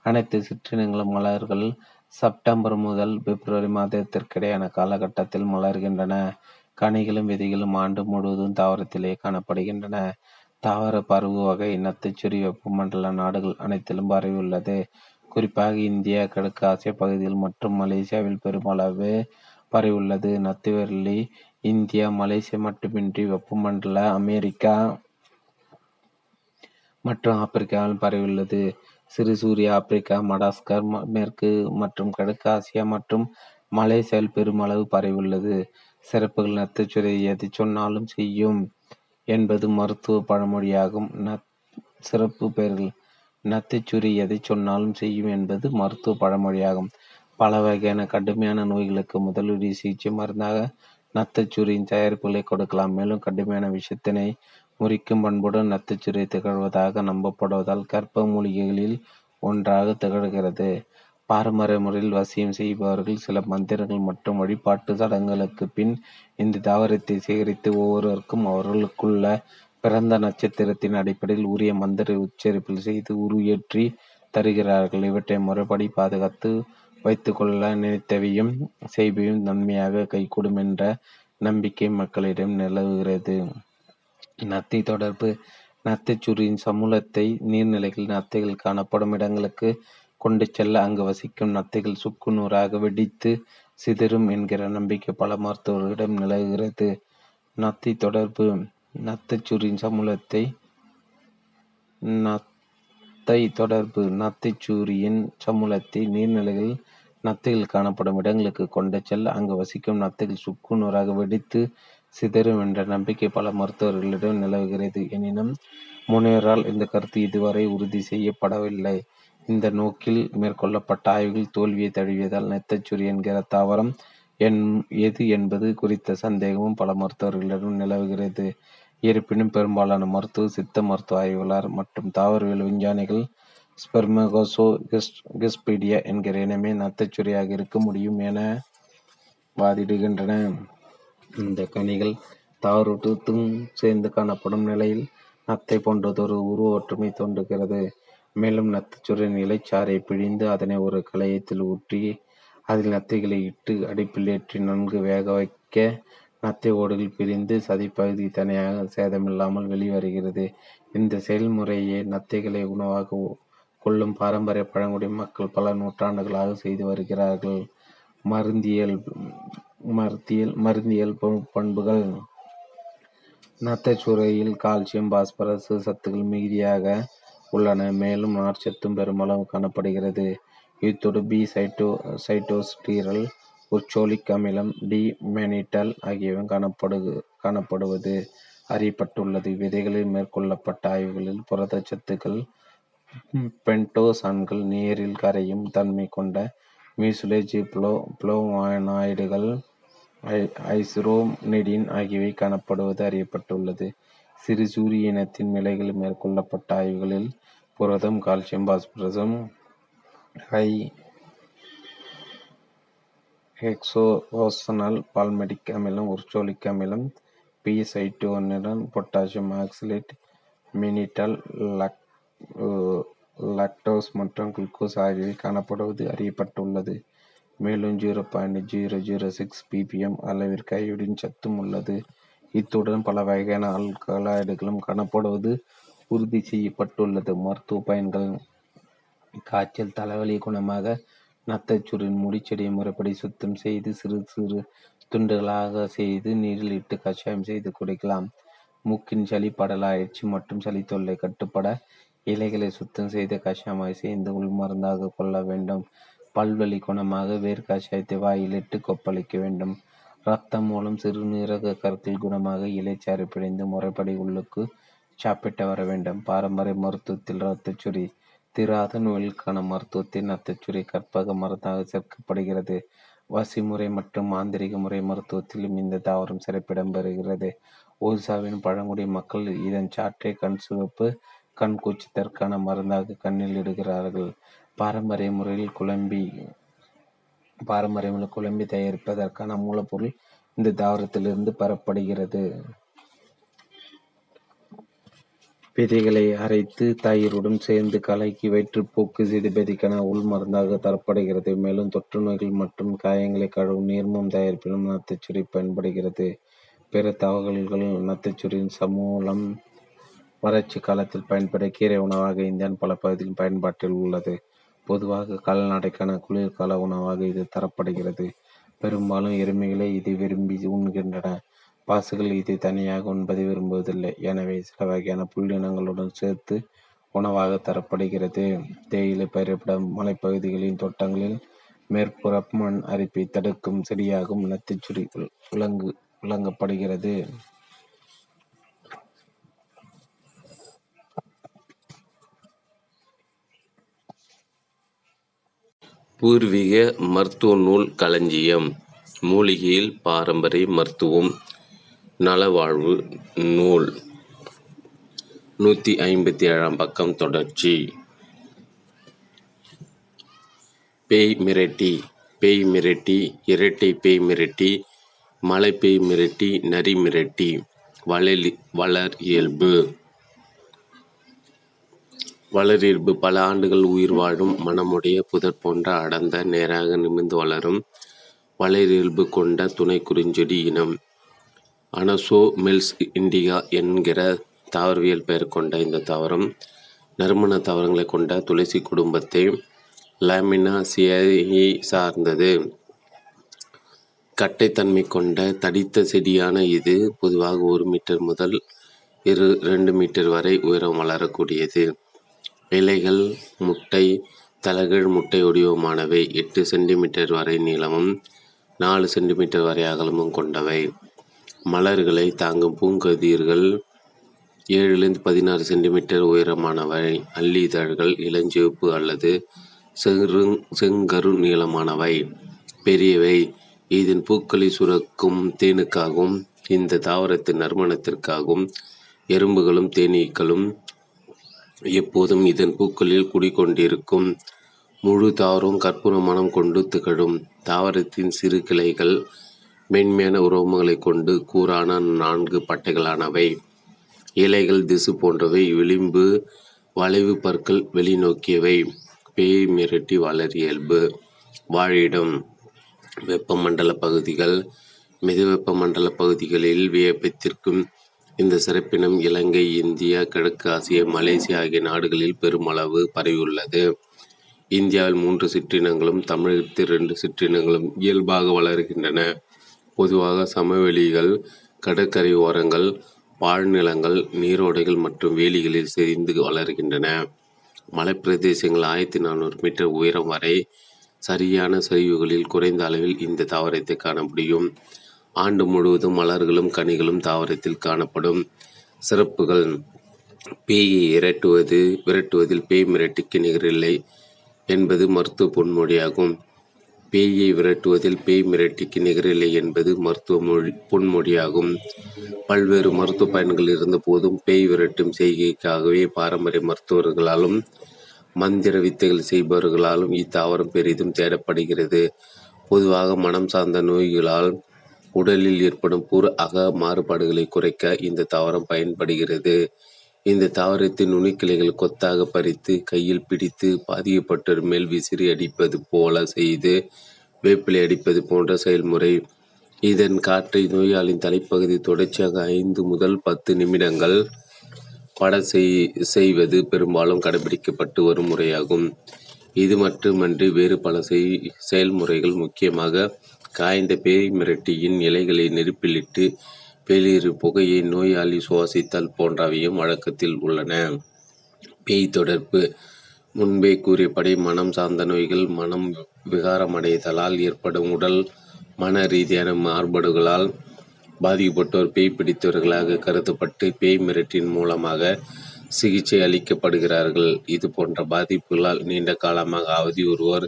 அனைத்து சிற்றினங்களும் மலர்கள் செப்டம்பர் முதல் பிப்ரவரி மாதத்திற்கிடையான காலகட்டத்தில் மலர்கின்றன. கனிகளும் விதைகளும் ஆண்டு முழுவதும் தாவரத்திலேயே காணப்படுகின்றன. தாவர பருவ வகை நத்தைச்சுரி வெப்பமண்டல நாடுகள் அனைத்திலும் பரவியுள்ளது. குறிப்பாக இந்தியா கிழக்கு ஆசிய பகுதியில் மற்றும் மலேசியாவில் பெருமளவு பரவியுள்ளது. நத்துவெர்லி இந்தியா மலேசியா மட்டுமின்றி வெப்பமண்டல அமெரிக்கா மற்றும் ஆப்பிரிக்காவில் பரவியுள்ளது. சிறு சூரிய ஆப்பிரிக்கா மடாஸ்கர் மேற்கு மற்றும் கிழக்கு ஆசியா மற்றும் மலேசியாவில் பெருமளவு பரவியுள்ளது. சிறப்புகள் நத்துச்சுரை எதைச் சொன்னாலும் செய்யும் என்பது மருத்துவ பழமொழியாகும். சிறப்பு பெயர்கள். நத்துச்சுரி எதை சொன்னாலும் செய்யும் என்பது மருத்துவ பழமொழியாகும். பல வகையான கடுமையான நோய்களுக்கு முதலுதவி சிகிச்சை மருந்தாக நத்துச்சுரியின் தயாரிப்புகளை கொடுக்கலாம். மேலும் கடுமையான விஷத்தினை முறிக்கும் பண்புடன் நத்தைச்சுரி திகழ்வதாக நம்பப்படுவதால் கற்ப மூலிகைகளில் ஒன்றாக திகழ்கிறது. பாரம்பரிய முறையில் வசியம் செய்பவர்கள் சில மந்திரங்கள் மற்றும் வழிபாட்டு சடங்குகளுக்கு பின் இந்த தாவரத்தை சேகரித்து ஒவ்வொருவருக்கும் அவர்களுக்குள்ள பிறந்த நட்சத்திரத்தின் அடிப்படையில் உரிய மந்திர உச்சரிப்பில் செய்து உருவேற்றி தருகிறார்கள். இவற்றை முறைப்படி பாதுகாத்து வைத்துக்கொள்ள நினைத்தவையும் செய்வையும் நன்மையாக கைகூடும் என்ற நம்பிக்கை மக்களிடம் நிலவுகிறது. நத்தை தொடர்பு நத்தைச்சுரியின் சமூலத்தை நீர்நிலைகள் நத்தைகள் காணப்படும் இடங்களுக்கு கொண்டு செல்ல அங்கு வசிக்கும் நத்தைகள் சுக்கு நூறாக வெடித்து சிதறும் என்கிற நம்பிக்கை பல மருத்துவர்களிடம் நிலவுகிறது. நத்தை தொடர்பு நத்தைச்சுரியின் சமூகத்தை நத்தை தொடர்பு நத்தைச்சூரியின் சமூலத்தை நீர்நிலைகள் நத்தைகள் காணப்படும் இடங்களுக்கு கொண்டு செல்ல அங்கு வசிக்கும் நத்தைகள் சுக்கு நூறாக வெடித்து சிதறும் என்ற நம்பிக்கை பல மருத்துவர்களிடம் நிலவுகிறது. எனினும் முனைவரால் இந்த கருத்து இதுவரை உறுதி செய்யப்படவில்லை. இந்த நோக்கில் மேற்கொள்ளப்பட்ட ஆய்வுகள் தோல்வியை தழுவியதால் நெத்தச்சுரி என்கிற தாவரம் என் எது என்பது குறித்த சந்தேகமும் பல மருத்துவர்களிடம் நிலவுகிறது. இருப்பினும் பெரும்பாலான மருத்துவ சித்த மருத்துவ ஆய்வாளர் மற்றும் தாவரவியல் விஞ்ஞானிகள் ஸ்பெர்மகோசோ கிஸ்பீடியா என்கிற இனமே நத்தச்சுரியாக இருக்க முடியும் என வாதிடுகின்றன. இந்த கனிகள் தாவரத்தும் சேர்ந்து காணப்படும் நிலையில் நத்தை போன்றதொரு உருவ ஒற்றுமை தோன்றுகிறது. மேலும் நத்தைச்சுரியின் இலைச்சாறை பிழிந்து அதனை ஒரு களையத்தில் ஊற்றி அதில் நத்தைகளை இட்டு அடுப்பில் ஏற்றி நன்கு வேக வைக்க நத்தை ஓடுகள் பிரிந்து சதிப்பகுதி தனியாக சேதமில்லாமல் வெளிவருகிறது. இந்த செயல்முறையை நத்தைகளை உணவாக கொள்ளும் பாரம்பரிய பழங்குடி மக்கள் பல நூற்றாண்டுகளாக செய்து வருகிறார்கள். மருந்தியல் மருந்தியல் மருந்தியல் பண்புகள். நத்தைச்சுரையில் கால்சியம் பாஸ்பரஸ் சத்துக்கள் மிகுதியாக உள்ளன. மேலும் நார்ச்சத்தும் பெருமளவு காணப்படுகிறது. இத்தோடு பி சைட்டோ சைட்டோஸ்டீரல் உச்சோலிக் அமிலம் டி மெனிட்டல் ஆகியவை காணப்படு காணப்படுவது. அறியப்பட்டுள்ளது. விதைகளில் மேற்கொள்ளப்பட்ட ஆய்வுகளில் புரதச்சத்துக்கள் பென்டோசான்கள் நீரில் கரையும் தன்மை கொண்ட மியூசிலேஜ் புளோ புளோவானாய்டுகள் ஐஸ்ரோனிடின் ஆகியவை காணப்படுவது அறியப்பட்டுள்ளது. சிறு சூரிய இனத்தின் நிலைகளில் மேற்கொள்ளப்பட்ட ஆய்வுகளில் புரதம் கால்சியம் பாஸ்பரசம் ஹை ஹெக்ஸோசனல் பால்மெடிக் அமிலம் உர்சோலிக் அமிலம் பிசைட்டோனிடன் பொட்டாசியம் ஆக்சிலேட் மினிட்டல் லக் லாக்டோஸ் மற்றும் குளுக்கோஸ் ஆகியவை காணப்படுவது அறியப்பட்டுள்ளது. மேலும் zero point zero zero six PPM அளவிற்கு அயோடின் சத்தும் உள்ளது. இத்துடன் பல வகையான அல்கலாய்டுகளும் காணப்படுவது உறுதி செய்யப்பட்டுள்ளது. மருத்துவ பயன்கள் காய்ச்சல் தலைவலி குணமாக நத்தைச்சுரின் முடிச்செடியை முறைப்படி சுத்தம் செய்து சிறு சிறு துண்டுகளாக செய்து நீரில் இட்டு கஷாயம் செய்து குடிக்கலாம். மூக்கின் சளி படலாயிற்சி மற்றும் சளி தொல்லை கட்டுப்பட இலைகளை சுத்தம் செய்து கஷாயமாய் உள் உள்மருந்தாக கொள்ள வேண்டும். பல்வலி குணமாக வேர் கஷாயத்தை வாயிலிட்டு கொப்பளிக்க வேண்டும். ரத்தம் மூலம் சிறுநீரக கற்கள் குணமாக இலைச்சாறு பிழைந்து முறைப்படி உள்ளுக்கு சாப்பிட்டு வர வேண்டும். பாரம்பரிய மருத்துவத்தில் ரத்தச்சுரி தீராத நோய்களுக்கான மருத்துவத்தில் நத்தச்சுரை கற்பக மருந்தாக சேர்க்கப்படுகிறது. வசிமுறை மற்றும் மாந்திரிக முறை மருத்துவத்திலும் இந்த தாவரம் சிறப்பிடம் பெறுகிறது. ஒரிசாவின் பழங்குடி மக்கள் இதன் சாற்றை கண் சிவப்பு கண் கூச்சத்திற்கான மருந்தாக கண்ணில் இடுகிறார்கள். பாரம்பரிய முறையில் குழம்பி பாரம்பரியமுள்ள குழம்பி தயாரிப்பதற்கான மூலப்பொருள் இந்த தாவரத்திலிருந்து பெறப்படுகிறது. விதைகளை அரைத்து தயிருடன் சேர்ந்து கலக்கி வயிற்றுப்போக்கு சிறுபதிக்கான உள் மருந்தாக தரப்படுகிறது. மேலும் தொற்று நோய்கள் மற்றும் காயங்களை கழுவும் நீர்மம் தயாரிப்பிலும் நத்தைச்சுரி பயன்படுகிறது. பிற தகவல்கள் நத்தைச்சுரியின் சமூலம் வறட்சி காலத்தில் பயன்பட கீரை உணவாக இந்தியாவின் பல பகுதிகளில் பயன்பாட்டில் உள்ளது. பொதுவாக கால்நடைக்கான குளிர்கால உணவாக இது தரப்படுகிறது. பெரும்பாலும் எருமைகளை இதை விரும்பி உண்கின்றன. பாசுகள் இதை தனியாக உண்பதை விரும்புவதில்லை. எனவே சில வகையான புல்லினங்களுடன் சேர்த்து உணவாக தரப்படுகிறது. தேயிலை பயிரிடப்படும் மலைப்பகுதிகளின் தோட்டங்களில் மேற்புற மண் அரிப்பை தடுக்கும் செடியாகும் நத்தைச்சுரி விளங்கு விளங்கப்படுகிறது. பூர்வீக மருத்துவ நூல் களஞ்சியம். மூலிகையில் பாரம்பரிய மருத்துவம். நலவாழ்வு நூல். நூற்றி ஐம்பத்தி ஏழாம் பக்கம் தொடர்ச்சி. பேய் மிரட்டி பேய் மிரட்டி இரட்டை பேய் மிரட்டி மலை பேய் மிரட்டி நரி மிரட்டி. வளர் வளர் இயல்பு. வளரியல்பு பல ஆண்டுகள் உயிர் வாழும் மனமுடைய புதர் போன்ற அடர்ந்த நேராக நிமிர்ந்து வளரும் வளரியல்பு கொண்ட துணை குறிஞ்செடி இனம். அனசோ மில்ஸ் இண்டிகா என்கிற தாவரவியல் பெயர் கொண்ட இந்த தாவரம் நறுமண தாவரங்களை கொண்ட துளசி குடும்பத்தை லாமினாசியை சார்ந்தது. கட்டைத்தன்மை கொண்ட தடித்த செடியான இது பொதுவாக ஒரு மீட்டர் முதல் இரு ரெண்டு மீட்டர் வரை உயரம் வளரக்கூடியது. இலைகள் முட்டை தலைகீழ் முட்டை வடிவமானவை எட்டு சென்டிமீட்டர் வரை நீளமும் நாலு சென்டிமீட்டர் வரை அகலமும் கொண்டவை. மலர்களை தாங்கும் பூங்கதிர்கள் ஏழிலிருந்து பதினாறு சென்டிமீட்டர் உயரமானவை. அல்லி இதழ்கள் இளஞ்சிவப்பு அல்லது செரு செங்கரு நீளமானவை. பெரியவை. இதன் பூக்களை சுரக்கும் தேனுக்காகவும் இந்த தாவரத்தின் நறுமணத்திற்காகவும் எறும்புகளும் தேனீக்களும் எப்போதும் இதன் பூக்களில் குடிக்கொண்டிருக்கும் முழு தாவரம் கற்பூர மனம் கொண்டு திகழும் தாவரத்தின் சிறு கிளைகள் மென்மையான உரோமங்களைக் கொண்டு கூரான நான்கு பட்டைகளானவை. இலைகள் திசு போன்றவை. விளிம்பு வளைவு பற்கள் வெளிநோக்கியவை. பேய் மிரட்டி வளர் இயல்பு. வாழிடம் வெப்பமண்டல பகுதிகள் மிதவெப்ப பகுதிகளில் வியப்பித்திருக்கும் இந்த சிறப்பினம் இலங்கை, இந்தியா, கிழக்கு ஆசியா, மலேசியா ஆகிய நாடுகளில் பெருமளவு பரவியுள்ளது. இந்தியாவில் மூன்று சிற்றினங்களும் தமிழகத்தில் இரண்டு சிற்றினங்களும் இயல்பாக வளர்கின்றன. பொதுவாக சமவெளிகள், கடற்கரை ஓரங்கள், பாழ்நிலங்கள், நீரோடைகள் மற்றும் வேலிகளில் செறிந்து வளர்கின்றன. மலைப்பிரதேசங்கள் ஆயிரத்தி நானூறு மீட்டர் உயரம் வரை சரியான சரிவுகளில் குறைந்த அளவில் இந்த தாவரத்தை காண முடியும். ஆண்டு முழுவதும் மலர்களும் கனிகளும் தாவரத்தில் காணப்படும். சிறப்புகள் பேயை விரட்டுவது விரட்டுவதில் பேய் மிரட்டிக்கு நிகரில்லை என்பது மருத்துவ பொன்மொழியாகும். பேயை விரட்டுவதில் பேய் மிரட்டிக்கு நிகரில்லை என்பது மருத்துவ மொழி பொன்மொழியாகும். பல்வேறு மருத்துவ பயன்கள் இருந்தபோதும், பேய் விரட்டும் செய்கைக்காகவே பாரம்பரிய மருத்துவர்களாலும், மந்திர வித்தைகள் செய்பவர்களாலும் இத்தாவரம் பெரிதும் தேடப்படுகிறது. பொதுவாக மனம் சார்ந்த நோய்களால் உடலில் ஏற்படும் புற அக மாறுபாடுகளை குறைக்க இந்த தாவரம் பயன்படுகிறது. இந்த தாவரத்தின் நுனிக்கிளைகள் கொத்தாக பறித்து, கையில் பிடித்து, பாதிக்கப்பட்டோர் மேல் விசிறி அடிப்பது போல செய்து வேப்பிலை அடிப்பது போன்ற செயல்முறை. இதன் காற்றை நோயாளியின் தலைப்பகுதி தொடர்ச்சியாக ஐந்து முதல் பத்து நிமிடங்கள் படச் செய்வது பெரும்பாலும் கடைபிடிக்கப்பட்டு வரும் முறையாகும். இது மட்டுமன்றி வேறு பல செய் செயல்முறைகள் முக்கியமாக காய்ந்த பேய் மிரட்டியின் இலைகளை நெருப்பிலிட்டு வெளியேறும் புகையை நோயாளி சுவாசித்தல் போன்றவையும் வழக்கத்தில் உள்ளன. பேய் தொடர்பு முன்பே கூறியபடி மனம் சார்ந்த நோய்கள் மனம் விகாரமடைதலால் ஏற்படும் உடல், மன ரீதியான மாறுபாடுகளால் பாதிக்கப்பட்டோர் பேய் பிடித்தவர்களாக கருதப்பட்டு பேய் மிரட்டின் மூலமாக சிகிச்சை அளிக்கப்படுகிறார்கள். இது போன்ற பாதிப்புகளால் நீண்ட காலமாக அவதி ஒருவர்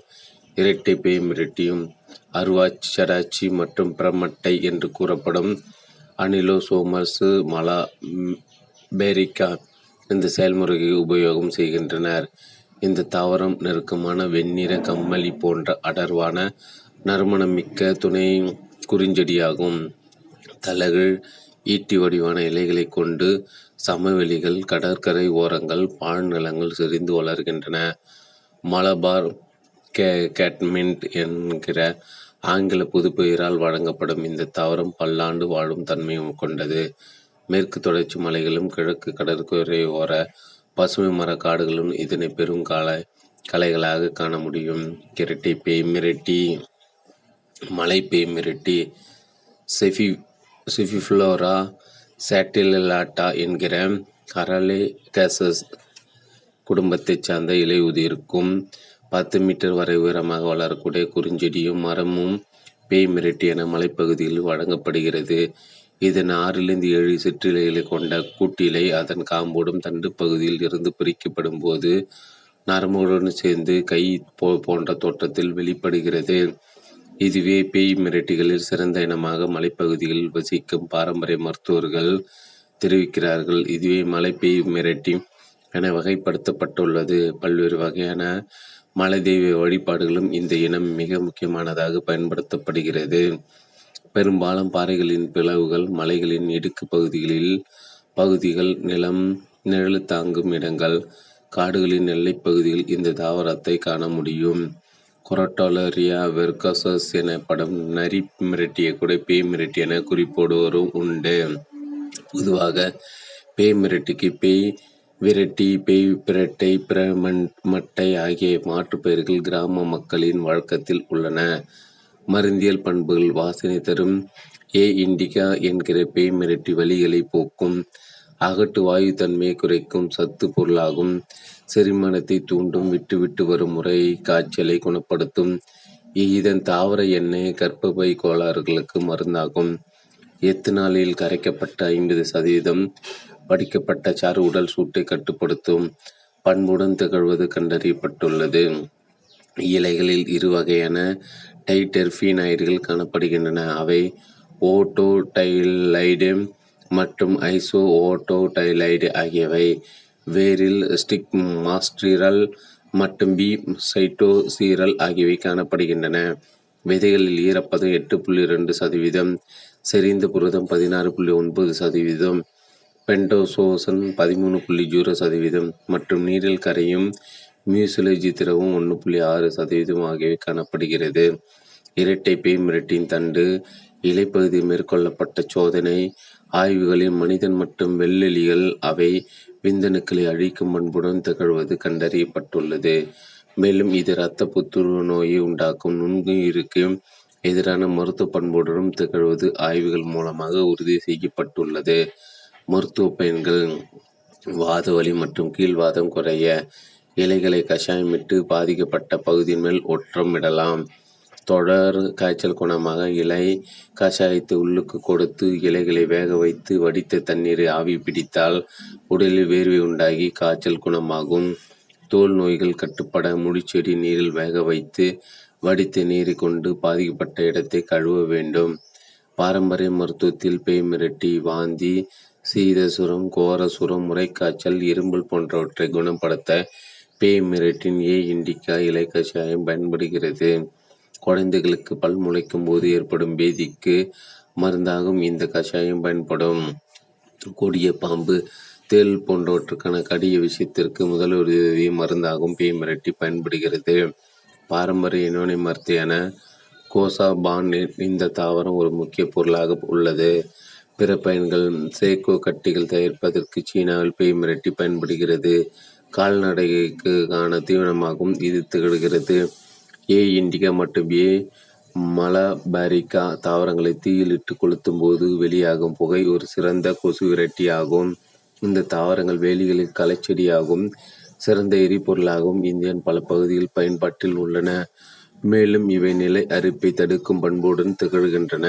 இரட்டை பேய் மிரட்டியும், அருவாச்சராச்சி மற்றும் பிரமட்டை என்று கூறப்படும் அனிலோசோமஸ் பேரிக்கா இந்த செயல்முறையை உபயோகம் செய்கின்றனர். இந்த தாவரம் நெருக்கமான வெண்ணிற கம்மலி போன்ற அடர்வான, நறுமணமிக்க துணை குறிஞ்செடியாகும் தழைகள் ஈட்டி வடிவான இலைகளைக் கொண்டு சமவெளிகள், கடற்கரை ஓரங்கள், பாழ்நிலங்களில் செறிந்து வளர்கின்றன. மலபார் கேட்மின்ட் என்கிற ஆங்கில புதுப்பெயரால் வழங்கப்படும் இந்த தாவரம் பல்லாண்டு வாழும் தன்மை கொண்டது. மேற்கு தொடர்ச்சி மலைகளும் கிழக்கு கடற்கரையோர பசுமை மர காடுகளும் இதனை பெரும் கலைகளாக காண முடியும். கிரட்டி பேய் மிரட்டி மலை பேய் மிரட்டி செபிஃபுளோரா சேட்டிலாட்டா என்கிற கேசஸ் குடும்பத்தைச் சார்ந்த இலையுதிர்க்கும், பத்து மீட்டர் வரை உயரமாக வளரக்கூடிய குறுஞ்செடியும் மரமும் பேய் மிரட்டி என மலைப்பகுதியில் வழங்கப்படுகிறது. இதன் ஆறிலிருந்து ஏழு சிற்றிலைகளைக் கொண்ட கூட்டிலை அதன் காம்போடும் தண்டு பகுதியில் இருந்து பிரிக்கப்படும் போது நரம்புகளுடன் சேர்ந்து கை போ போன்ற தோற்றத்தில் வெளிப்படுகிறது. இதுவே பேய் மிரட்டிகளில் சிறந்த இனமாக மலைப்பகுதியில் வசிக்கும் பாரம்பரிய மருத்துவர்கள் தெரிவிக்கிறார்கள். இதுவே மலை பேய் மிரட்டி என வகைப்படுத்தப்பட்டுள்ளது. பல்வேறு வகையான மலை தெய்வ வழிபாடுகளும் இந்த இனம் மிக முக்கியமானதாக பயன்படுத்தப்படுகிறது. பெரும்பாலும் பாறைகளின் பிளவுகள், மலைகளின் இடுக்கு பகுதிகளில் பகுதிகள், நிலம் நிழல் தாங்கும் இடங்கள், காடுகளின் எல்லைப் பகுதிகளில் இந்த தாவரத்தை காண முடியும். குரோட்டலேரியா வெர்கசஸ் எனப்படும் நரி மிரட்டிய கூட பேய் மிரட்டி என குறிப்பிடுவோரும் உண்டு. பொதுவாக பேய் மிரட்டிக்கு பேய் விரட்டி, பேய் பிரட்டை, பிரமட்டை ஆகிய மாற்றுப் பெயர்கள் கிராம மக்களின் வழக்கத்தில் உள்ளன. மருந்தியல் பண்புகள் வாசனை தரும் ஏ. இண்டிகா என்கிற பேய் மிரட்டி வலிகளைப் போக்கும், அகட்டு வாயுத்தன்மையைக் குறைக்கும் சத்துப் பொருளாகும். செரிமானத்தைத் தூண்டும் விட்டுவிட்டு வரும் முறை காய்ச்சலைக் குணப்படுத்தும். இதன் தாவர எண்ணெய் கர்ப்பப்பை கோளாறுகளுக்கு மருந்தாகும். எத்தனாலில் கரைக்கப்பட்ட ஐம்பது சதவீதம் வடிக்கப்பட்ட சாறு உடல் சூட்டை கட்டுப்படுத்தும் பண்புடன் திகழ்வது கண்டறியப்பட்டுள்ளது. இலைகளில் இரு வகையான டைடெர்பீனைடுகள் காணப்படுகின்றன. அவை ஓட்டோடைலைடு மற்றும் ஐசோஓட்டோடைலைடு ஆகியவை. வேரில் ஸ்டிக் மாஸ்டிரல் மற்றும் பி. சைட்டோசீரல் ஆகியவை காணப்படுகின்றன. விதைகளில் ஈரப்பதம் எட்டு புள்ளி ரெண்டு சதவீதம் செறிந்த புரதம் பதினாறு புள்ளி ஒன்பது சதவீதம் பெண்டோசோசன் பதிமூணு புள்ளி ஜீரோ சதவீதம் மற்றும் நீரில் கரையும் மியூசிலஜி திரவம் ஒன்று புள்ளி ஆறு சதவீதம் ஆகியவை காணப்படுகிறது. இரட்டை பேய் மிரட்டின் தண்டு, இலைப்பகுதி மேற்கொள்ளப்பட்ட சோதனை ஆய்வுகளில் மனிதன் மற்றும் வெள்ளெலிகள் அவை விந்தணுக்களை அழிக்கும் பண்புடன் திகழ்வது கண்டறியப்பட்டுள்ளது. மேலும் இது இரத்த புத்துணர்வு புற்றுநோயை உண்டாக்கும் நுண்ணுயிருக்கு எதிரான மருத்துவ பண்புடனும் திகழ்வது ஆய்வுகள் மூலமாக உறுதி செய்யப்பட்டுள்ளது. மருத்துவ பயன்கள் வாத வலி மற்றும் கீழ்வாதம் குறைய இலைகளை கஷாயமிட்டு பாதிக்கப்பட்ட பகுதியின் மேல் ஒற்றமிடலாம். தொடர் காய்ச்சல் குணமாக இலை கஷாயத்தை உள்ளுக்கு கொடுத்து இலைகளை வேக வைத்து வடித்த தண்ணீரை ஆவி பிடித்தால் உடலில் வேர்வை உண்டாகி காய்ச்சல் குணமாகும். தோல் நோய்கள் கட்டுப்பட முடிச்செடி நீரில் வேக வைத்து வடித்த நீரை கொண்டு பாதிக்கப்பட்ட இடத்தை கழுவ வேண்டும். பாரம்பரிய மருத்துவத்தில் பேய் மிரட்டி, வாந்தி, சீதசுரம், கோரசுரம், முறைக்காய்ச்சல், இருமல் போன்றவற்றை குணப்படுத்த பேய் மிரட்டின் ஏ. இண்டிகா இலை கஷாயம் பயன்படுகிறது. குழந்தைகளுக்கு பல் முளைக்கும் போது ஏற்படும் பேதிக்கு மருந்தாகும் இந்த கஷாயம் பயன்படும். கொடிய பாம்பு, தேள் போன்றவற்றுக்கான கடிய விஷத்திற்கு முதலுதவி மருந்தாகும் பேய் மிரட்டி பயன்படுகிறது. பாரம்பரிய யுனானி கோசா பான் இந்த தாவரம் ஒரு முக்கிய பொருளாக உள்ளது. பிற பயன்கள் சேக்கோ கட்டிகள் தயாரிப்பதற்கு சீனாவில் பேய் மிரட்டி பயன்படுகிறது. கால்நடைக்கான தீவனமாகவும் இது திகழ்கிறது. ஏ. இண்டிகா மற்றும் ஏ. மலபாரிக்கா தாவரங்களை தீயிலிட்டு கொளுத்தும் போது வெளியாகும் புகை ஒரு சிறந்த கொசு விரட்டியாகும் இந்த தாவரங்கள் வேலிகளில் களைச்செடியாகவும், சிறந்த எரிபொருளாகவும் இந்தியாவின் பல பகுதிகள் பயன்பாட்டில் உள்ளன. மேலும் இவை நிலை அரிப்பை தடுக்கும் பண்புடன் திகழ்கின்றன.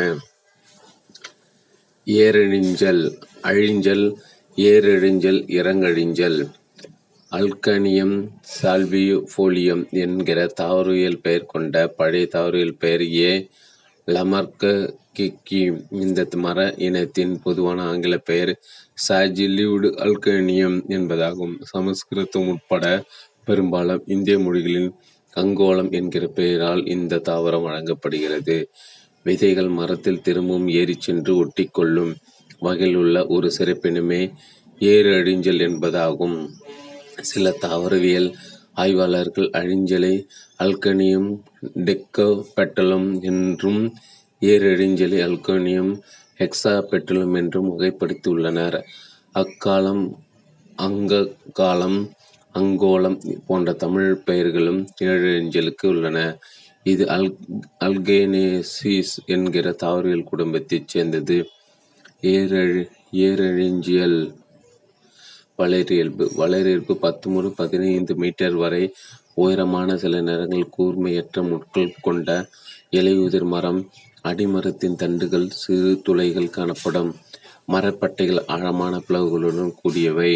ஏரழிஞ்சல் அழிஞ்சல் ஏரழிஞ்சல் இறங்கழிஞ்சல் அல்கனியம் சால்வியோஃபோலியம் என்கிற தாவரவியல் பெயர் கொண்ட பழைய தாவரவியல் பெயர் ஏ. லமர்ககிக்கி. இந்த மர இனத்தின் பொதுவான ஆங்கிலப் பெயர் சாஜிலிவுடு அல்கனியம் என்பதாகும். சமஸ்கிருதம் உட்பட பெரும்பாலும் இந்திய மொழிகளில் கங்கோளம் என்கிற பெயரால் இந்த தாவரம் வழங்கப்படுகிறது. விதைகள் மரத்தில் திரும்பவும் ஏறிச் சென்று ஒட்டிக்கொள்ளும் வகையில் உள்ள ஒரு சிறப்பினமே ஏறழிஞ்சல் என்பதாகும். சில தாவரவியல் ஆய்வாளர்கள் அழிஞ்சலை அல்கனியம் டெக்கபெட்டலம் என்றும் ஏரழிஞ்சலை அல்கோனியம் ஹெக்சாபெட்டலம் என்றும் வகைப்படுத்தியுள்ளனர். அக்காலம் அங்ககாலம் அங்கோலம் போன்ற தமிழ் பெயர்களும் ஏரழிஞ்சலுக்கு உள்ளன. இது அல்கேனேசிஸ் என்கிற தாவரவியல் குடும்பத்தைச் சேர்ந்தது. ஏரழிஞ்சியல் வளரியல்பு வளரியல்பு பத்து முதல் பதினைந்து மீட்டர் வரை உயரமான சில நேரங்களில் கூர்மையற்ற முட்கள் கொண்ட இலையுதிர் மரம். அடிமரத்தின் தண்டுகளில் சிறு துளைகள் காணப்படும். மரப்பட்டைகள் ஆழமான பிளவுகளுடன் கூடியவை.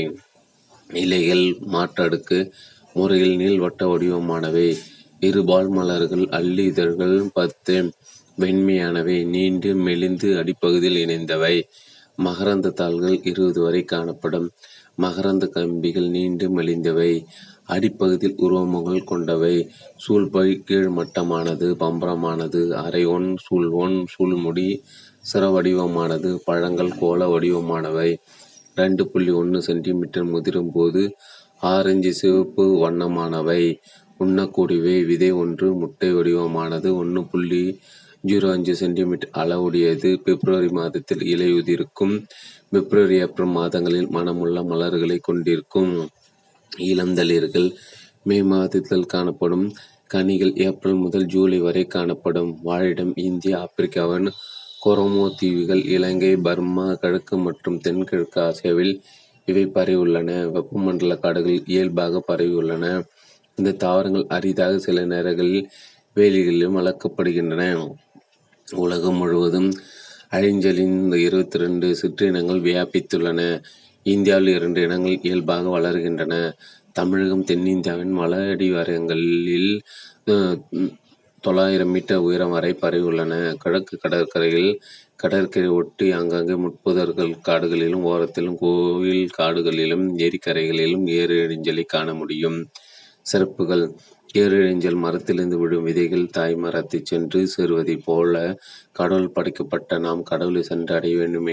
இலைகள் மாற்றடுக்கு முறையில் நீள்வட்ட வடிவமானவை. இருபால் மலர்கள். அல்லி இதழ்கள் பத்து. வெண்மையானவை. நீண்டு மெலிந்து அடிப்பகுதியில் இணைந்தவை. மகரந்தத் தாள்கள் இருபது வரை காணப்படும். மகரந்தக் கம்பிகள் நீண்டு மெலிந்தவை. அடிப்பகுதியில் உரோமங்கள் கொண்டவை. சூல்பை கீழ்மட்டமானது. பம்பரமானது. அரைஒண், சூல்ஒண், சூல்முடி சிரவடிவமானது. பழங்கள் கோள வடிவமானவை. இரண்டு புள்ளி ஒன்று சென்டிமீட்டர் முதிரும் போது ஆரஞ்சு சிவப்பு வண்ணமானவை. உண்ணக்கூடியவை. விதை ஒன்று. முட்டை வடிவமானது. ஒன்று புள்ளி ஜீரோ அஞ்சு சென்டிமீட்டர் அளவுடையது. பிப்ரவரி மாதத்தில் இலையுதிர்க்கும். பிப்ரவரி ஏப்ரல் மாதங்களில் மனமுள்ள மலர்களைக் கொண்டிருக்கும். இளந்தளிர்கள் மே மாதத்தில் காணப்படும். கனிகள் ஏப்ரல் முதல் ஜூலை வரை காணப்படும். வாழிடம் இந்தியா ஆப்பிரிக்காவின் கொரோமோ தீவுகள் இலங்கை பர்மா கிழக்கு மற்றும் தென்கிழக்கு ஆசியாவில் இவை பரவியுள்ளன. வெப்பமண்டல காடுகள் இயல்பாக பரவியுள்ளன. இந்த தாவரங்கள் அரிதாக சில நேரங்களில் வேலிகளிலும் வளர்க்கப்படுகின்றன. உலகம் முழுவதும் அழிஞ்சலின் இருபத்தி ரெண்டு சிற்றினங்கள் வியாபித்துள்ளன. இந்தியாவில் இரண்டு இனங்கள் இயல்பாக வளர்கின்றன. தமிழகம் தென்னிந்தியாவின் மலடிவாரங்களில் தொள்ளாயிரம் மீட்டர் உயரம் வரை பரவியுள்ளன. கிழக்கு கடற்கரையில் கடற்கரை ஒட்டி ஆங்காங்கே முட்புதர்கள் காடுகளிலும் ஓரத்திலும் கோவில் காடுகளிலும் ஏரிக்கரைகளிலும் அழிஞ்சலை காண முடியும். சிறப்புகள் ஏரழிஞ்சல் மரத்திலிருந்து விழும் விதைகள் தாய்மரத்தைச் சென்று சேருவதைப் போல கடவுள் படைக்கப்பட்ட நாம் கடவுளை சென்று அடைய வேண்டும்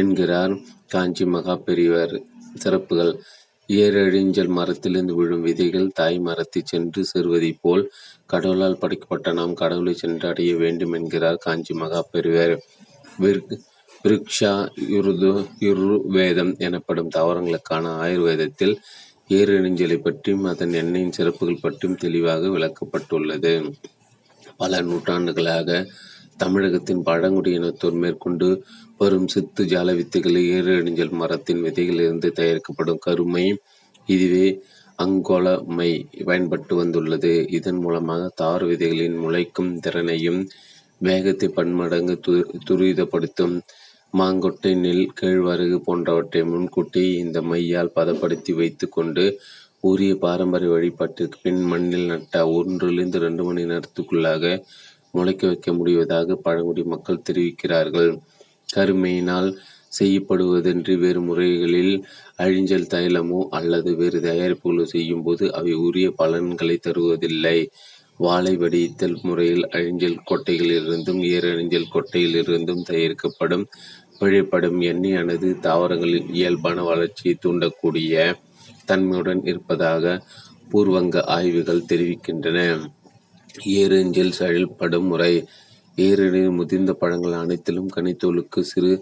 என்கிறார் காஞ்சி மகாபெரியவர். சிறப்புகள் ஏரழிஞ்சல் மரத்திலிருந்து விழும் விதைகள் தாய்மரத்தைச் சென்று சேருவதைப் போல் கடவுளால் படைக்கப்பட்ட நாம் கடவுளை சென்று அடைய வேண்டும் என்கிறார் காஞ்சி மகாபெரியவர். விருக்ஷா யுர்வேதம் எனப்படும் தாவரங்களுக்கான ஆயுர்வேதத்தில் ஏரழிஞ்சலைப் பற்றியும் அதன் எண்ணெயின் சிறப்புகள் பற்றியும் தெளிவாக விளக்கப்பட்டுள்ளது. பல நூற்றாண்டுகளாக தமிழகத்தின் பழங்குடியினத்தோர் மேற்கொண்டு வரும் சித்து ஜால வித்தைகளில் ஏறெறிஞ்சல் மரத்தின் விதைகளிலிருந்து தயாரிக்கப்படும் கருமை இதுவே அங்கோல மை பயன்பட்டு வந்துள்ளது இதன் மூலமாக தாவர விதைகளின் முளைக்கும் திறனையும் வேகத்தை பன்மடங்கு து துரிதப்படுத்தும் மாங்கொட்டை நெல் கேழ்வரகு போன்றவற்றை முன்கூட்டி இந்த மையால் பதப்படுத்தி வைத்து கொண்டு உரிய பாரம்பரிய வழிபாட்டிற்கு பின் மண்ணில் நட்ட ஒன்றிலிருந்து ரெண்டு மணி நேரத்துக்குள்ளாக முளைக்க வைக்க முடிவதாக பழங்குடி மக்கள் தெரிவிக்கிறார்கள். கருமையினால் செய்யப்படுவதன்றி வேறு முறைகளில் அழிஞ்சல் தைலமோ அல்லது வேறு தயாரிப்புகளோ செய்யும் போது அவை உரிய பலன்களை தருவதில்லை. வாழை வடித்தல் முறையில் அழிஞ்சல் கொட்டைகளிலிருந்தும் ஏரழிஞ்சல் கொட்டையிலிருந்தும் தயாரிக்கப்படும் பிழைப்படும் எண்ணெயானது தாவரங்களின் இயல்பான வளர்ச்சியை தூண்டக்கூடிய தன்மையுடன் இருப்பதாக பூர்வங்க ஆய்வுகள் தெரிவிக்கின்றன. ஏரெஞ்சல் செயல்படும் முறை ஏரெனில் முதிர்ந்த பழங்கள் அனைத்திலும் கனித்தோலுக்கு சிறு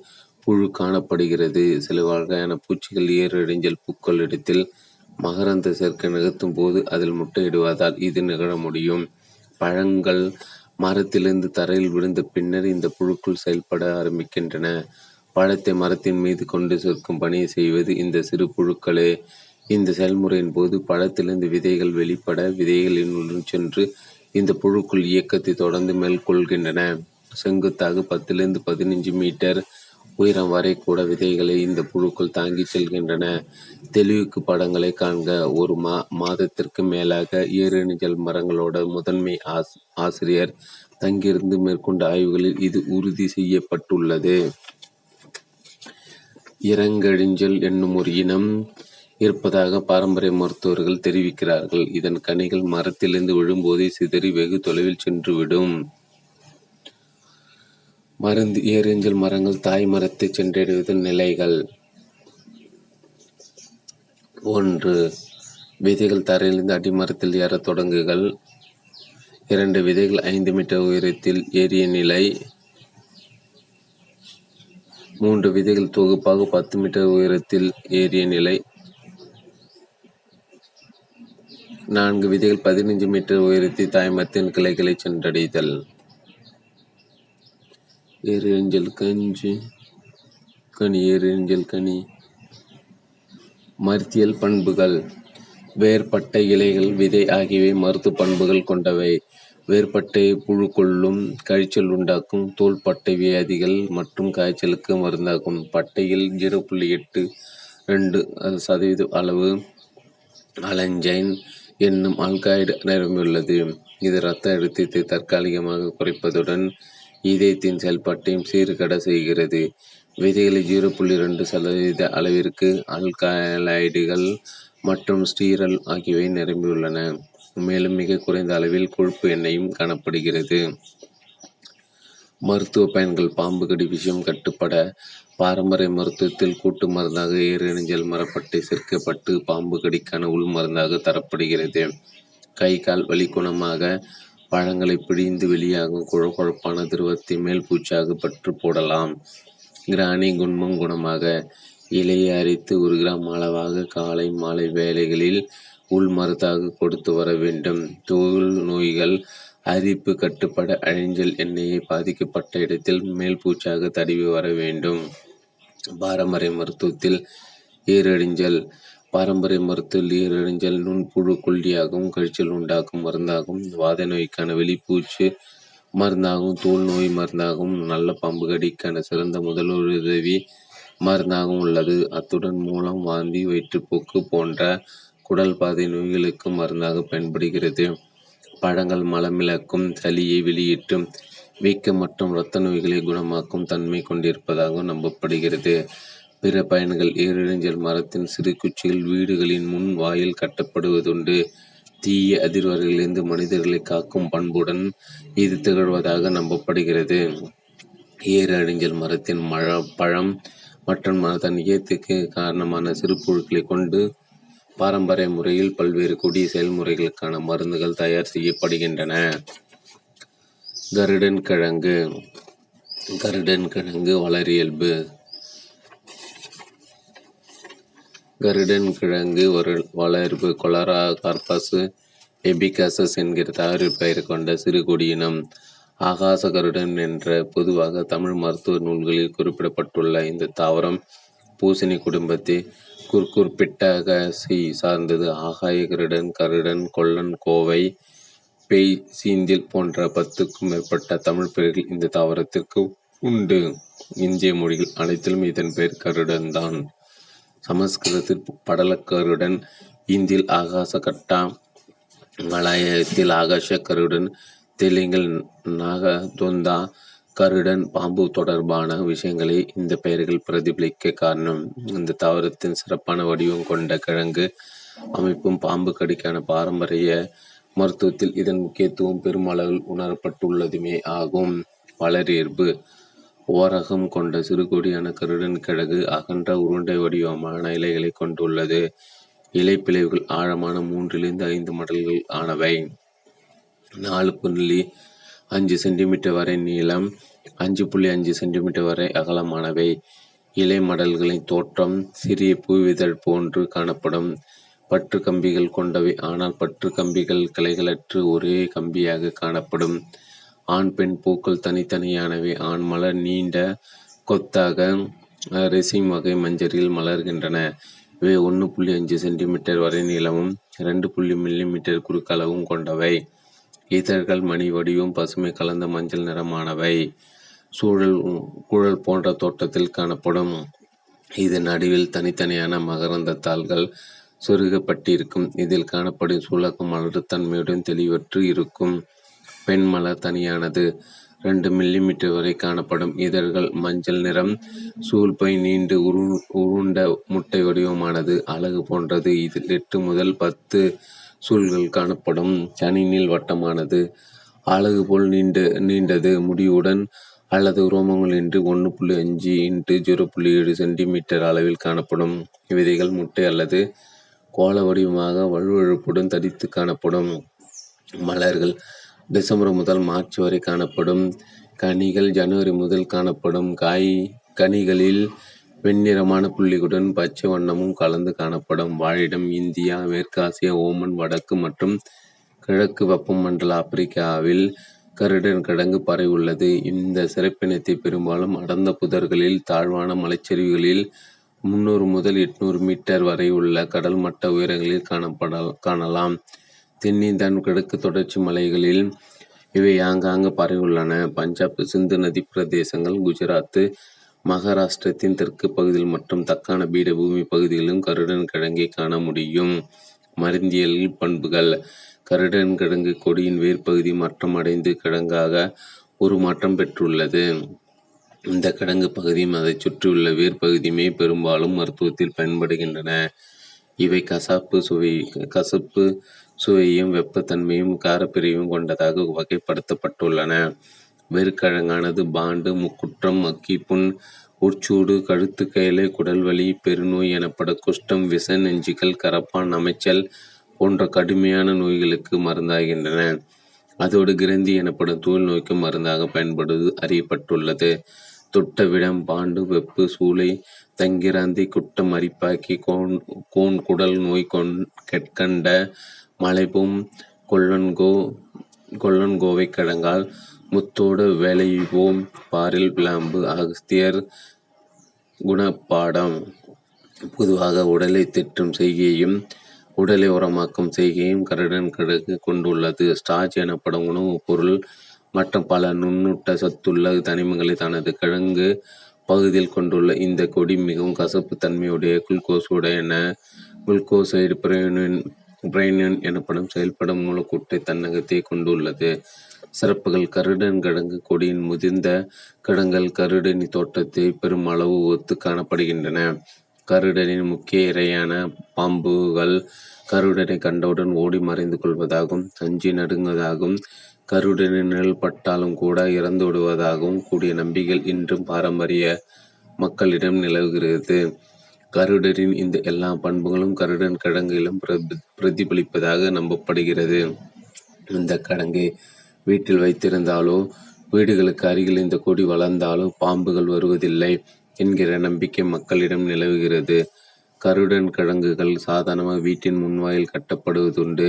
புழு காணப்படுகிறது. சில வகையான பூச்சிகள் ஏரெறிஞ்சல் பூக்களிடத்தில் மகரந்த சேர்க்கை நிகழ்த்தும் போது அதில் முட்டையிடுவதால் இது நிகழ முடியும். பழங்கள் மரத்திலிருந்து தரையில் விழுந்த பின்னர் இந்த புழுக்கள் செயல்பட ஆரம்பிக்கின்றன. பழத்தை மரத்தின் மீது கொண்டு சேர்க்கும் பணியை செய்வது இந்த சிறு புழுக்களே இந்த செயல்முறையின் போது பழத்திலிருந்து விதைகள் வெளிப்பட விதைகளினுள் சென்று இந்த புழுக்கள் இயக்கத்தை தொடர்ந்து மேற்கொள்கின்றன செங்குத்தாக பத்திலிருந்து பதினைஞ்சு மீட்டர் உயரம் வரை கூட விதைகளை இந்த புழுக்கள் தாங்கி செல்கின்றன. தெளிவுக்கு படங்களை காண்க. ஒரு மா மாதத்திற்கு மேலாக ஏறெணிச்சல் மரங்களோட முதன்மை ஆஸ் ஆசிரியர் தங்கியிருந்து மேற்கொண்ட ஆய்வுகளில் இது உறுதி செய்யப்பட்டுள்ளது. இறங்கழிஞ்சல் என்னும் ஒரு இனம் இருப்பதாக பாரம்பரிய மருத்துவர்கள் தெரிவிக்கிறார்கள். இதன் கனிகள் மரத்திலிருந்து விழும்போதே சிதறி வெகு தொலைவில் சென்றுவிடும். மருந்து ஏறெஞ்சல் மரங்கள் தாய் மரத்தை சென்றடைவதன் நிலைகள். ஒன்று விதைகள் தரையிலிருந்து அடிமரத்தில் ஏறத் தொடங்குகள். இரண்டு விதைகள் ஐந்து மீட்டர் உயரத்தில் ஏறிய நிலை. மூன்று விதைகள் தொகுப்பாக பத்து மீட்டர் உயரத்தில் ஏறிய நிலை. நான்கு விதைகள் பதினைஞ்சு மீட்டர் உயரத்தில் தாய்மத்தின் கிளைகளை சென்றடைதல். ஏறியஞ்சல் கஞ்சி கனி ஏறியஞ்சல் கனி. மருத்தியல் பண்புகள் வேறுபட்ட இலைகள் விதை ஆகியவை மருத்துவ பண்புகள் கொண்டவை. வேறுபட்டை புழு கொள்ளும் காய்ச்சல் உண்டாக்கும் தோள்பட்டை வியாதிகள் மற்றும் காய்ச்சலுக்கு மருந்தாகும் பட்டையில் ஜீரோ புள்ளி எட்டு ரெண்டு சதவீத அளவு அலஞ்சைன் என்னும் ஆல்காய்டு நிரம்பியுள்ளது இது இரத்த அழுத்தத்தை தற்காலிகமாக குறைப்பதுடன் இதயத்தின் செயல்பாட்டையும் சீர்கட செய்கிறது. விதைகளை ஜீரோ புள்ளி ரெண்டு சதவீத அளவிற்கு ஆல்கலாய்டுகள் மற்றும் ஸ்டீரல் ஆகியவை நிரம்பியுள்ளன மேலும் மிக குறைந்த அளவில் கொழுப்பு எண்ணெயும் காணப்படுகிறது. மருத்துவ பயன்கள் பாம்பு கடி விஷயம் கட்டுப்பட பாரம்பரிய மருத்துவத்தில் கூட்டு மருந்தாக ஏறெறிஞ்சல் மரப்பட்டை சேர்க்கப்பட்டு பாம்பு கடிக்கான உள் மருந்தாக தரப்படுகிறது. கை கால் வலி குணமாக பழங்களை பிழிந்து வெளியாகும் குழ குழப்பான திரவத்தை மேல் பூச்சாக பற்று போடலாம். கிராணி குண்மம் குணமாக இலையை அரைத்து ஒரு கிராம் அளவாக காலை மாலை வேலைகளில் உள் மருந்தாக கொடுத்து வர வேண்டும். தோல் நோய்கள் அரிப்பு கட்டுப்பட அழிஞ்சல் எண்ணெயை பாதிக்கப்பட்ட இடத்தில் மேல் பூச்சாக தடவி வர வேண்டும். பாரம்பரிய மருத்துவத்தில் ஈரடிஞ்சல் பாரம்பரிய மருத்துவத்தில் ஈரடிஞ்சல் நுண்புழு கொல்லியாகவும் கழிச்சல் உண்டாக்கும் மருந்தாகும் வாத நோய்க்கான வெளிப்பூச்சு மருந்தாகவும் தோல் நோய் மருந்தாகவும் நல்ல பாம்பு கடிக்கான சிறந்த முதலுதவி மருந்தாகவும் உள்ளது. அத்துடன் மூலம் வாந்தி வயிற்றுப்போக்கு போன்ற குடல் பாதை நோய்களுக்கு மருந்தாக பயன்படுகிறது. பழங்கள் மலமிளக்கும் சளியை வெளியிட்டும் வீக்கம் மற்றும் இரத்த நோய்களை குணமாக்கும் தன்மை கொண்டிருப்பதாக நம்பப்படுகிறது. பிற பயன்கள் ஏரிழிஞ்சல் மரத்தின் சிறு குச்சிகள் வீடுகளின் முன் வாயில் கட்டப்படுவதுண்டு. தீய அதிர்வர்களிலிருந்து மனிதர்களை காக்கும் பண்புடன் இது திகழ்வதாக நம்பப்படுகிறது. ஏரழிஞ்சல் மரத்தின் மழ பழம் மற்றும் அதன் இயத்துக்கு காரணமான சிறு புழுக்களை கொண்டு பாரம்பரிய முறையில் பல்வேறு கொடிய செயல்முறைகளுக்கான மருந்துகள் தயார் செய்யப்படுகின்றன. கருடன் கிழங்கு கருடன் கிழங்கு வளரியல்பு கருடன் கிழங்கு ஒரு வளர்ப்பு கொலரா கார்பசு எபிகாசஸ் என்கிற தாவரப் பெயர் கொண்ட சிறு கொடியினம் ஆகாச கருடன் என்ற பொதுவாக தமிழ் மருத்துவ நூல்களில் குறிப்பிடப்பட்டுள்ள இந்த தாவரம் பூசணி குடும்பத்தை குர்குர்பிட்டகசி சார்ந்தது. ஆகாய கருடன் கருடன் கொல்லன் கோவை பேய் சீந்தில் போன்ற பத்துக்கும் மேற்பட்ட தமிழ் பெயர்கள் இந்த தாவரத்திற்கு உண்டு. இந்திய மொழிகள் அனைத்திலும் இதன் பெயர் கருடன் தான். சமஸ்கிருதத்தில் படலக்கருடன் இந்தியில் ஆகாச கட்டா மலாயத்தில் ஆகாச கருடன் தெலுங்கில் நாகதொந்தா கருடன் பாம்பு தொடர்பான விஷயங்களை இந்த பெயர்கள் பிரதிபலிக்க காரணம். இந்த தாவரத்தின் சிறப்பான வடிவம் கொண்ட கிழங்கு அமைப்பும் பாம்பு கடிக்கான பாரம்பரிய மருத்துவத்தில் இதன் முக்கியத்துவம் பெருமளவில் உணரப்பட்டுள்ளதுமே ஆகும். வளரேற்பு. ஓரகம் கொண்ட சிறுகொடியான கருடன் கிழகு அகன்ற உருண்டை வடிவமான இலைகளை கொண்டுள்ளது. இலை பிளவுகள் ஆழமான மூன்றிலிருந்து ஐந்து மடல்கள் ஆனவை. நாலு புள்ளி அஞ்சு சென்டிமீட்டர் வரை நீளம் அஞ்சு புள்ளி அஞ்சு சென்டிமீட்டர் வரை அகலமானவை. இலை மடல்களின் தோற்றம் சிறிய பூவிதழ் போன்று காணப்படும். பற்று கம்பிகள் கொண்டவை ஆனால் பற்று கம்பிகள் கிளைகளற்று ஒரே கம்பியாக காணப்படும். ஆண் பெண் பூக்கள் தனித்தனியானவை. ஆண் மலர் நீண்ட கொத்தாக ரெசிம் வகை மஞ்சரில் மலர்கின்றன. இவை ஒன்று புள்ளி அஞ்சு சென்டிமீட்டர் வரை நீளமும் ரெண்டு புள்ளி மில்லிமீட்டர் குறுக்களவும் கொண்டவை. இதழ்கள் மணி வடிவம் பசுமை கலந்த மஞ்சள் நிறமானவை. சூழல் குழல் போன்ற தோட்டத்தில் காணப்படும். இது நடுவில் தனித்தனியான மகரந்த தாள்கள் சொருகப்பட்டிருக்கும். இதில் காணப்படும் சூலகம் மலர்தன்மையுடன் தெளிவற்று இருக்கும். பெண் மலர் தனியானது ரெண்டு மில்லிமீட்டர் வரை காணப்படும். இதழ்கள் மஞ்சள் நிறம் சூழ்பை நீண்டு உரு உருண்ட முட்டை வடிவமானது. அழகு போன்றது. இதில் எட்டு முதல் பத்து சூழ்கள் காணப்படும். கணினில் வட்டமானது அழகு போல் நீண்ட நீண்டது. முடிவுடன் அல்லது ரோமங்கள் இன்றி ஒன்று புள்ளி அஞ்சு இன்ட்டு ஜீரோ புள்ளி ஏழு சென்டிமீட்டர் அளவில் காணப்படும். விதைகள் முட்டை அல்லது கோள வடிவமாக வழுவழுப்புடன் தடித்து காணப்படும். மலர்கள் டிசம்பர் முதல் மார்ச் வரை காணப்படும். கனிகள் ஜனவரி முதல் காணப்படும். காய் கனிகளில் வெண்ணிறமான புள்ளிகளுடன் பச்சை வண்ணமும் கலந்து காணப்படும். வாழிடம் இந்தியா மேற்காசியா ஓமன் வடக்கு மற்றும் கிழக்கு வெப்பமண்டல ஆப்பிரிக்காவில் கருடன் கிடங்கு பரவியுள்ளது இந்த சிறப்பினத்தை பெரும்பாலும் அடர்ந்த புதர்களில் தாழ்வான மலைச்சரிவுகளில் முன்னூறு முதல் எட்நூறு மீட்டர் வரை உள்ள கடல் மட்ட உயரங்களில் காணப்பட காணலாம். தென்னிந்தான் கிழக்கு தொடர்ச்சி மலைகளில் இவை ஆங்காங்கு பரவியுள்ளன பஞ்சாப் சிந்து நதி பிரதேசங்கள் குஜராத் மகாராஷ்டிரத்தின் தெற்கு பகுதியில் மற்றும் தக்கான பீடபூமி பகுதிகளிலும் கருடன் கிழங்கை காண முடியும். மருந்தியல் பண்புகள். கருடன் கிழங்கு கொடியின் வேர்ப்பகுதி அடைந்து கிழங்காக உருமாற்றம் பெற்றுள்ளது. இந்த கிழங்கு பகுதியும் அதை சுற்றியுள்ள வேர்ப்பகுதியுமே பெரும்பாலும் மருத்துவத்தில் பயன்படுகின்றன. இவை கசாப்பு சுவை கசப்பு சுவையும் வெப்பத்தன்மையும் காரப்பிரிவும் கொண்டதாக வகைப்படுத்தப்பட்டுள்ளன. வெறுக்கிழங்கானது பாண்டு முக்குற்றம் புண் உட்சூடு கழுத்து கயலை குடல்வலி பெருநோய் எனப்பட குஷ்டம் விச நெஞ்சுகள் கரப்பான் அமைச்சல் போன்ற கடுமையான நோய்களுக்கு மருந்தாகின்றன. அதோடு கிரந்தி எனப்படும் தூள் நோய்க்கு மருந்தாக பயன்படுவது அறியப்பட்டுள்ளது. தொட்டவிடம் பாண்டு வெப்பு சூளை தங்கிராந்தி குட்டம் அரிப்பாக்கி கோன் கோன் குடல் நோய் கொண் கெட்கண்ட மலைபும் கொல்லன்கோ கொல்லன்கோவை கிழங்கால் முத்தோடு வேலைவோம் பாரில் விளாம்பு அகஸ்தியர் குணப்பாடம் பொதுவாக உடலை திட்டும் செய்கையும் உடலை உரமாக்கும் செய்கையும் கருடன் கிழக்கு கொண்டுள்ளது. ஸ்டார்ச் எனப்படும் உணவுப் பொருள் மற்றும் பல நுண்ணூட்ட சத்துள்ள தனிமங்களை தனது கிழங்கு பகுதியில் கொண்டுள்ள இந்த கொடி மிகவும் கசப்பு தன்மையுடைய குளுக்கோஸ் உடையன குளுக்கோசைடு பிரைனின் பிரைனியன் எனப்படும் செயல்படும் மூலக்கூட்டை தன்னகத்தை கொண்டுள்ளது. சிறப்புகள். கருடன் கிழங்கு கொடியின் முதிர்ந்த கிடங்கள் கருடனி தோட்டத்தை பெரும் அளவு ஒத்து காணப்படுகின்றன. கருடனின் முக்கிய இரையான பாம்புகள் கருடனை கண்டவுடன் ஓடி மறைந்து கொள்வதாகவும் அஞ்சி நடுங்குவதாகவும் கருடனின் நிழல் பட்டாலும் கூட இறந்து விடுவதாகவும் கூடிய நம்பிக்கை இன்றும் பாரம்பரிய மக்களிடம் நிலவுகிறது. கருடரின் இந்த எல்லா பண்புகளும் கருடன் கிடங்கிலும் பிரதிபலிப்பதாக நம்பப்படுகிறது. இந்த கிழங்கை வீட்டில் வைத்திருந்தாலோ வீடுகளுக்கு அருகில் இந்த கொடி வளர்ந்தாலோ பாம்புகள் வருவதில்லை என்கிற நம்பிக்கை மக்களிடம் நிலவுகிறது கருடன் கிழங்குகள் சாதாரணமாக வீட்டின் முன்வாயில் கட்டப்படுவதுண்டு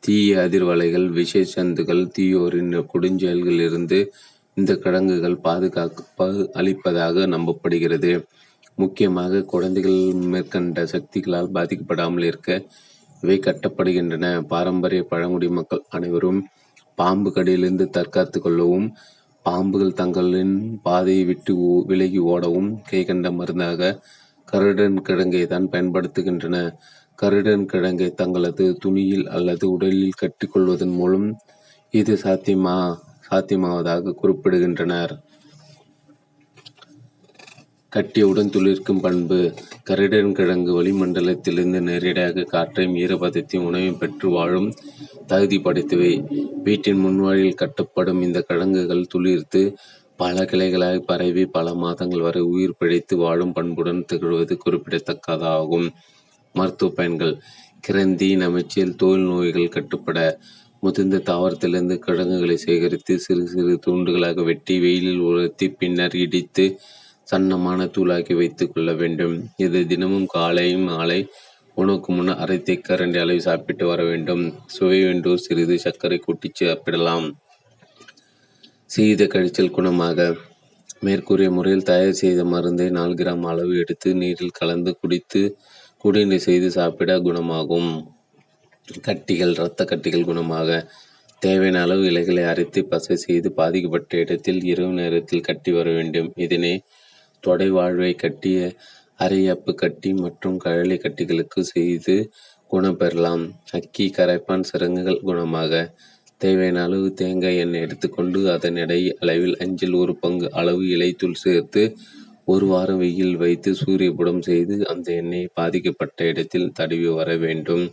தீய அதிர்வலைகள், விஷச்சந்துகள், தீயோரின் கொடுஞ்செயல்களிலிருந்து இந்த கிழங்குகள் பாதுகாப்பு அளிப்பதாக நம்பப்படுகிறது. முக்கியமாக குழந்தைகள் மேற்கண்ட சக்திகளால் பாதிக்கப்படாமல் இருக்க இவை கட்டப்படுகின்றன. பாரம்பரிய பழங்குடி மக்கள் அனைவரும் பாம்பு கடியிலிருந்து தற்காத்து கொள்ளவும், பாம்புகள் தங்களின் பாதையை விட்டு விலகி ஓடவும் கைகண்ட மருந்தாக கருடன் கிழங்கை தான் பயன்படுத்துகின்றன. கருடன் கிழங்கை தங்களது துணியில் அல்லது உடலில் கட்டிக்கொள்வதன் மூலம் இது சாத்தியமா சாத்தியமாவதாக குறிப்பிடுகின்றனர். கட்டியவுடன் துளிர்க்கும் பண்பு கருடன்கிழங்கு வளிமண்டலத்திலிருந்து நேரடியாக காற்றையும், ஈரப்பதத்தையும், உணவையும் பெற்று வாழும் தகுதி படைத்தவை. வீட்டின் முன்வாயிலில் கட்டப்படும் இந்த கிழங்குகள் துளிர்த்து, பல கிளைகளாக பரவி பல மாதங்கள் வரை உயிர் பிழைத்து வாழும் பண்புடன் திகழ்வது குறிப்பிடத்தக்கதாகும். மருத்துவ பயன்கள் கிரந்தி, நமைச்சியல் தோல் நோய்கள் கட்டுப்பட. முதிர்ந்த தாவரத்திலிருந்து கிழங்குகளை சேகரித்து, சிறு சிறு துண்டுகளாக வெட்டி, வெயிலில் உலர்த்தி, பின்னர் இடித்து சன்னமான தூளாக்கி வைத்து கொள்ள வேண்டும். இது தினமும் காலை, மாலை உணவுக்கு முன் அரை தேக்கரண்டி அளவு சாப்பிட்டு வர வேண்டும். சுவை வேண்டும் சிறிது சர்க்கரை கொட்டி சாப்பிடலாம். சீத கழிச்சல் குணமாக மேற்கூறிய முறையில் தயார் செய்த மருந்தை நாலு கிராம் அளவு எடுத்து நீரில் கலந்து குடித்து குடிநீர் செய்து சாப்பிட குணமாகும். கட்டிகள் இரத்த கட்டிகள் குணமாக தேவையான அளவு இலைகளை அரைத்து பசை செய்து பாதிக்கப்பட்ட இடத்தில் இரவு நேரத்தில் கட்டி வர வேண்டும். இதனை தொடைவாழ்வை கட்டி, அரையப்பு கட்டி மற்றும் கழலை கட்டிகளுக்கு செய்து குணம் பெறலாம். அக்கி, கரைப்பான், சிரங்குகள் குணமாக தேவையான அளவு தேங்காய் எண்ணெய் எடுத்துக்கொண்டு அதன் எடை அளவில் அஞ்சில் ஒரு பங்கு அளவு இலைத்தூள் சேர்த்து ஒரு வாரம் வெயிலில் வைத்து சூரியபுடம் செய்து அந்த எண்ணெயை பாதிக்கப்பட்ட இடத்தில் தடவி வர வேண்டும்.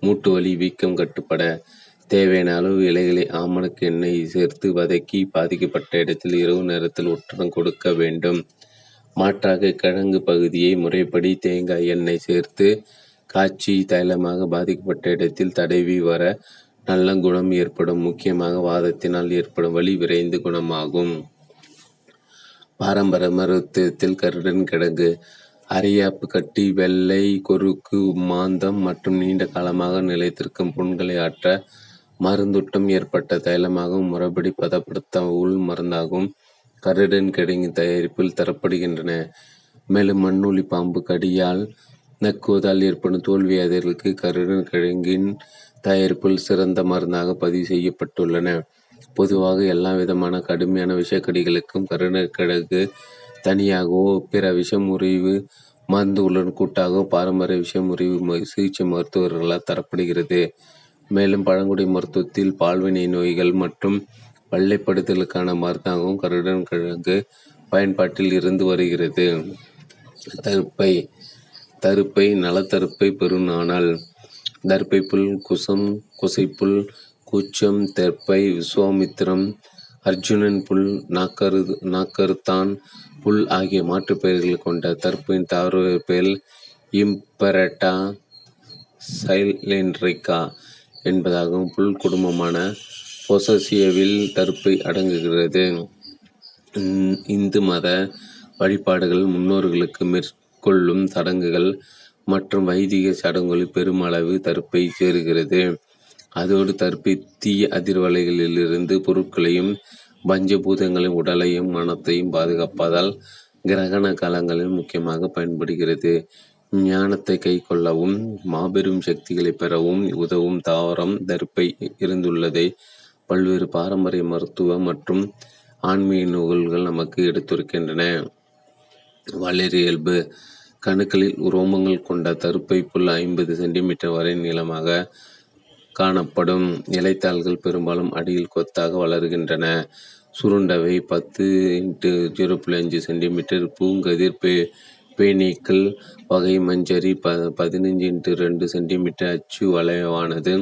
மூட்டு வலி வீக்கம் கட்டுப்பட தேவையான அளவு இலைகளை ஆமணக்கு எண்ணெய் சேர்த்து வதக்கி பாதிக்கப்பட்ட இடத்தில் இரவு நேரத்தில் ஒற்றடம் கொடுக்க வேண்டும். மாற்றாக கிழங்கு பகுதியை முறைப்படி தேங்காய் எண்ணெய் சேர்த்து காய்ச்சி தைலமாக பாதிக்கப்பட்ட இடத்தில் தடவி வர நல்ல குணம் ஏற்படும். முக்கியமாக வாதத்தினால் ஏற்படும் வலி விரைந்து குணமாகும். பாரம்பரிய மருத்துவத்தில் கருடன் கிழங்கு அரியாப்பு கட்டி, வெள்ளை கொருக்கு, மாந்தம் மற்றும் நீண்ட காலமாக நிலைத்திருக்கும் புண்களை ஆற்ற, மருந்துட்டம் ஏற்பட்ட தைலமாகவும், முறைப்படி பதப்படுத்த உள் கருடன் கிடங்கின் தயாரிப்பில் தரப்படுகின்றன. மேலும் மண்ணுளி பாம்பு கடியால் நக்குவதால் ஏற்படும் தோல் கருடன் கிழங்கின் தயாரிப்பில் சிறந்த மருந்தாக பதிவு செய்யப்பட்டுள்ளன. பொதுவாக எல்லா விதமான கடுமையான விஷக்கடிகளுக்கும் கருடன்கிழங்கு தனியாகவோ, பிற விஷமுறிவு மருந்துகளுடன் கூட்டாகவோ பாரம்பரிய விஷமுறிவு சிகிச்சை மருத்துவர்களால் தரப்படுகிறது. மேலும் பழங்குடி மருத்துவத்தில் பால்வினை நோய்கள் மற்றும் வெள்ளைப்படுத்தலுக்கான மருந்தாகவும் கருடன்கிழங்கு பயன்பாட்டில் இருந்து வருகிறது. தருப்பை தருப்பை நலத்தருப்பை பெருநாணல் தர்ப்பைப்புல் குசம் குசைப்புல் கூச்சம் தெற்பை விஸ்வாமித்திரம் அர்ஜுனன் புல் நாக்கறுத்தான் புல் ஆகிய மாற்றுப் பெயர்களைக் கொண்ட தர்ப்பையின் தாவர பெயர் இம்பெரட்டா சைலென்ட்ரிகா என்பதாகவும் புல் குடும்பமான பொசேசியாவில் தருப்பை அடங்குகிறது. இந்து மத வழிபாடுகள் முன்னோர்களுக்கு மேற்கொள்ளும் சடங்குகள் மற்றும் வைதிக சடங்குகளில் பெருமளவு தருப்பை சேருகிறது. அதோடு தருப்பை தீய அதிர்வலைகளிலிருந்து பொருட்களையும், பஞ்ச உடலையும் மனத்தையும் பாதுகாப்பதால் கிரகண காலங்களில் முக்கியமாகப் பயன்படுகிறது. ஞானத்தைக் கைக்கொள்ளவும், மாபெரும் சக்திகளைப் பெறவும் உதவும் தாவரம் தருப்பை இருந்துள்ளதை பல்வேறு பாரம்பரிய மருத்துவ மற்றும் ஆன்மீக நூல்கள் நமக்கு எடுத்துரைக்கின்றன. வளரியல்பு கணுக்களில் உரோமங்கள் கொண்ட தருப்பை புல் ஐம்பது சென்டிமீட்டர் வரை நீளமாக காணப்படும். இலைத்தாள்கள் பெரும்பாலும் அடியில் கொத்தாக வளர்கின்றன. சுருண்டவை. பத்து இன்ட்டு ஜீரோ புள்ளி அஞ்சு சென்டிமீட்டர் பூங்கதிர் பேனீக்கள் வகை மஞ்சரி ப பதினஞ்சு இன்ட்டு ரெண்டு சென்டிமீட்டர் அச்சு வளைவானது.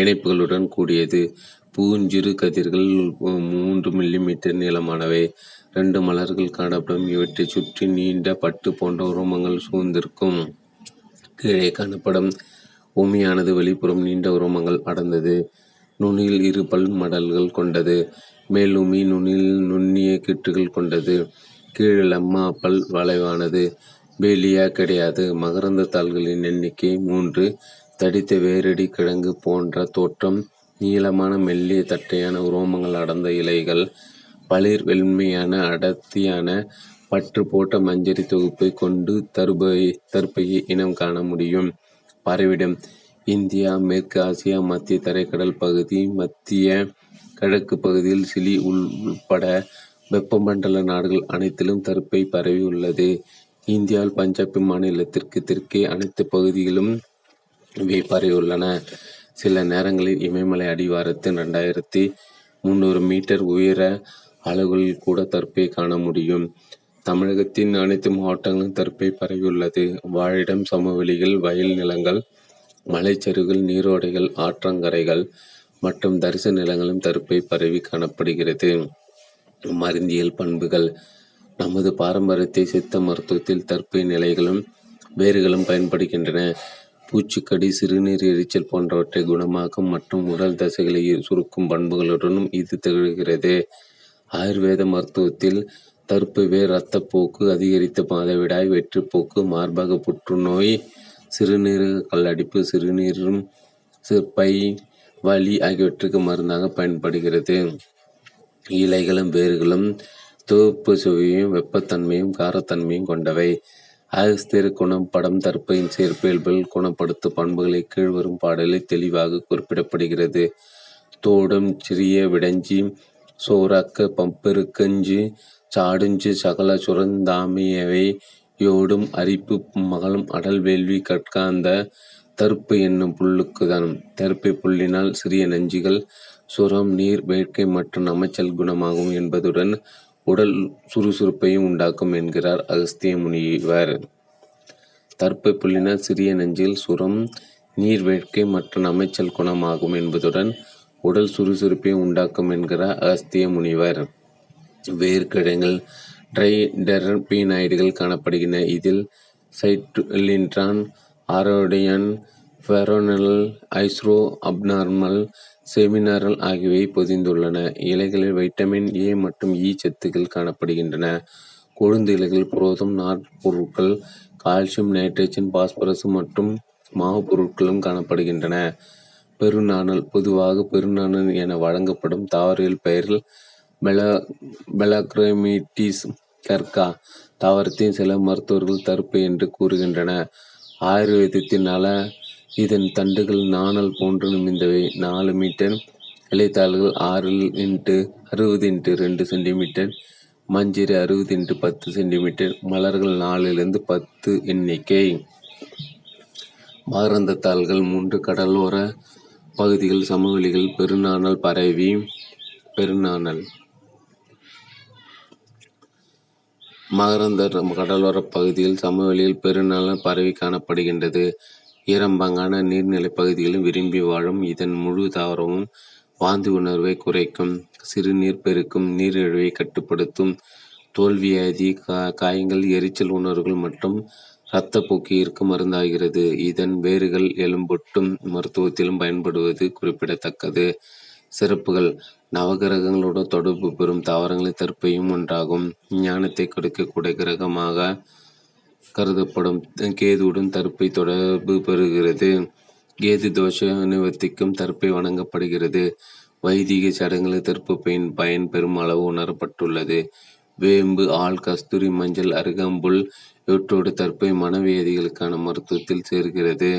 இணைப்புகளுடன் கூடியது. பூஞ்சிறு கதிர்கள் மூன்று மில்லிமீட்டர் நீளமானவை. இரண்டு மலர்கள் காணப்படும். இவற்றைச் சுற்றி நீண்ட பட்டு போன்ற உரோமங்கள் சூழ்ந்திருக்கும். கீழே காணப்படும் உமியானது வெளிப்புறம் நீண்ட உரோமங்கள் அடர்ந்தது. நுனியில் இரு பல் மடல்கள் கொண்டது. மேல் உமி நுனியில் நுண்ணிய கீற்றுகள் கொண்டது. கீழ் லெம்மா பல் வளைவானது. பேலியா கிடையாது. மகரந்தத் தாள்களின் எண்ணிக்கை மூன்று. தடித்த வேரடி கிழங்கு போன்ற தோற்றம் நீளமான மெல்லிய தட்டையான உரோமங்கள் அடர்ந்த இலைகள் பளிர் வெண்மையான அடர்த்தியான பற்று போட்ட மஞ்சரி தொகுப்பை கொண்டு தருபை தற்பையை இனம் காண முடியும். பரவிடும் இந்தியா மேற்கு ஆசியா மத்திய தரைக்கடல் பகுதி மத்திய கிழக்கு பகுதியில் சிலி உள்பட வெப்பமண்டல நாடுகள் அனைத்திலும் தற்பை பரவி உள்ளது. இந்தியாவில் பஞ்சாப் மாநிலத்திற்கு தெற்கே அனைத்து பகுதிகளும் இவை பரவியுள்ளன. சில நேரங்களில் இமயமலை அடிவாரத்தின் ரெண்டாயிரத்தி முந்நூறு மீட்டர் உயர அளவுகளில் கூட தற்பை காண முடியும். தமிழகத்தின் அனைத்து மாவட்டங்களும் தற்பை பரவியுள்ளது. வாழிடம் சமவெளிகள் வயல் நிலங்கள் மலைச்சரிவுகள் நீரோடைகள் ஆற்றங்கரைகள் மற்றும் தரிசு நிலங்களும் தற்பை பரவி காணப்படுகிறது. மருந்தியல் பண்புகள். நமது பாரம்பரியத்தை சித்த மருத்துவத்தில் தற்பை நிலைகளும் வேர்களும் பயன்படுகின்றன. பூச்சிக்கடி சிறுநீர் எரிச்சல் போன்றவற்றை குணமாக்கும் மற்றும் உடல் தசைகளை சுருக்கும் பண்புகளுடனும் இது திகழ்கிறது. ஆயுர்வேத மருத்துவத்தில் தற்பு வேர் இரத்தப்போக்கு அதிகரித்த மாதவிடாய் வெற்றுப்போக்கு மார்பக புற்றுநோய் சிறுநீரக கல்லடிப்பு சிறுநீரும் சிற்பை வலி ஆகியவற்றுக்கு மருந்தாக பயன்படுகிறது. இலைகளும் வேர்களும் துவப்பு சுவையும் வெப்பத்தன்மையும் காரத்தன்மையும் கொண்டவை. அகஸ்தியர் குணம் படம் தற்பையின் சேர்ப்பியல்பில் குணப்படுத்தும் பண்புகளை கீழ்வரும் பாடலில் தெளிவாக குறிப்பிடப்படுகிறது. தோடும் சிறிய விடஞ்சி சோறாக்க பம்பெருக்கஞ்சு சாடுஞ்சு சகல சுரந்தாமியவை யோடும் அரிப்பு மகளும் அடல் வேள்வி கற்காந்த தருப்பு என்னும் புல்லுக்குதான் தருப்பை புல்லினால் சிறிய நஞ்சுகள் சுரம் நீர் வேட்கை மற்றும் அமைச்சல் குணமாகும் என்பதுடன் உடல் சுறுசுறுப்பையும் உண்டாக்கும் என்கிறார் அகஸ்திய முனிவர் தற்பை புள்ளினால் சிறிய நெஞ்சில் சுரம் நீர் வேட்கை மற்றும் அமைச்சல் குணமாகும் என்பதுடன் உடல் சுறுசுறுப்பை உண்டாக்கும் என்கிறார் அகஸ்திய முனிவர் வேர்க்கிழங்கள் ட்ரைடெர்பீனாய்டுகள் காணப்படுகின்றன. இதில் சைட்டுலின்ட்ரான் ஆரோடியன் ஃபெரோனல் ஐஸ்ரோ அப்நார்மல் செமினாரல் ஆகியவை பொதிந்துள்ளன. இலைகளில் வைட்டமின் ஏ மற்றும் இ சத்துக்கள் காணப்படுகின்றன. கொழுந்து இலைகள் புரோதம் நார்ப்பொருட்கள் கால்சியம் நைட்ரஜன் பாஸ்பரஸ் மற்றும் மாவு பொருட்களும் காணப்படுகின்றன. பெருநாணல் பொதுவாக பெருநாணல் என வழங்கப்படும் தாவரவியல் பெயரில் பெலா பெலாக்ரமிட்டிஸ் கர்கா தாவரத்தின் சில மருத்துவர்கள் தருப்பு என்று கூறுகின்றனர். ஆயுர்வேதத்தின் நல இதன் தண்டுகள் நாணல் போன்று நிமிர்ந்தவை. நாலு மீட்டர். இலைத்தாள்கள் ஆறு இன்ட்டு அறுபது இன்ட்டு ரெண்டு சென்டிமீட்டர். மஞ்சரி அறுபது இன்ட்டு பத்து சென்டிமீட்டர். மலர்கள் நாலிலிருந்து பத்து எண்ணிக்கை. மகரந்த தாள்கள் மூன்று கடலோர பகுதிகள் சமவெளிகள் பெருநாணல் பரவி பெருநாணல். மகரந்த கடலோர பகுதியில் சமவெளியில் பெருநாள பரவி காணப்படுகின்றது. ஈரம்பங்கான நீர்நிலை பகுதிகளில் விரும்பி வாழும் இதன் முழு தாவரமும் வாந்தி உணர்வை குறைக்கும் சிறுநீர் பெருக்கும் நீரிழிவை கட்டுப்படுத்தும் தோல்வியாதி கா காயங்கள் எரிச்சல் உணர்வுகள் மற்றும் இரத்த போக்கியிற்கு மருந்தாகிறது. இதன் வேர்கள் எலும்பொட்டும் மருத்துவத்திலும் பயன்படுவது குறிப்பிடத்தக்கது. சிறப்புகள். நவகிரகங்களோடு தொடர்பு பெறும் தாவரங்களின் தற்பையும் ஒன்றாகும். ஞானத்தை கொடுக்கக்கூடிய கிரகமாக கருதப்படும். கேதுவுடன் தற்பை தொடர்பு பெறுகிறது. கேது தோஷ நிவர்த்திக்கும் தற்பை வணங்கப்படுகிறது வைதிக சடங்குகளில் தற்பு பயன் பயன் பெரும் அளவு உணரப்பட்டுள்ளது. வேம்பு ஆள் கஸ்தூரி மஞ்சள் அருகம்புல் இவற்றோடு தற்பை மனவேதிகளுக்கான மருத்துவத்தில் சேர்கிறது.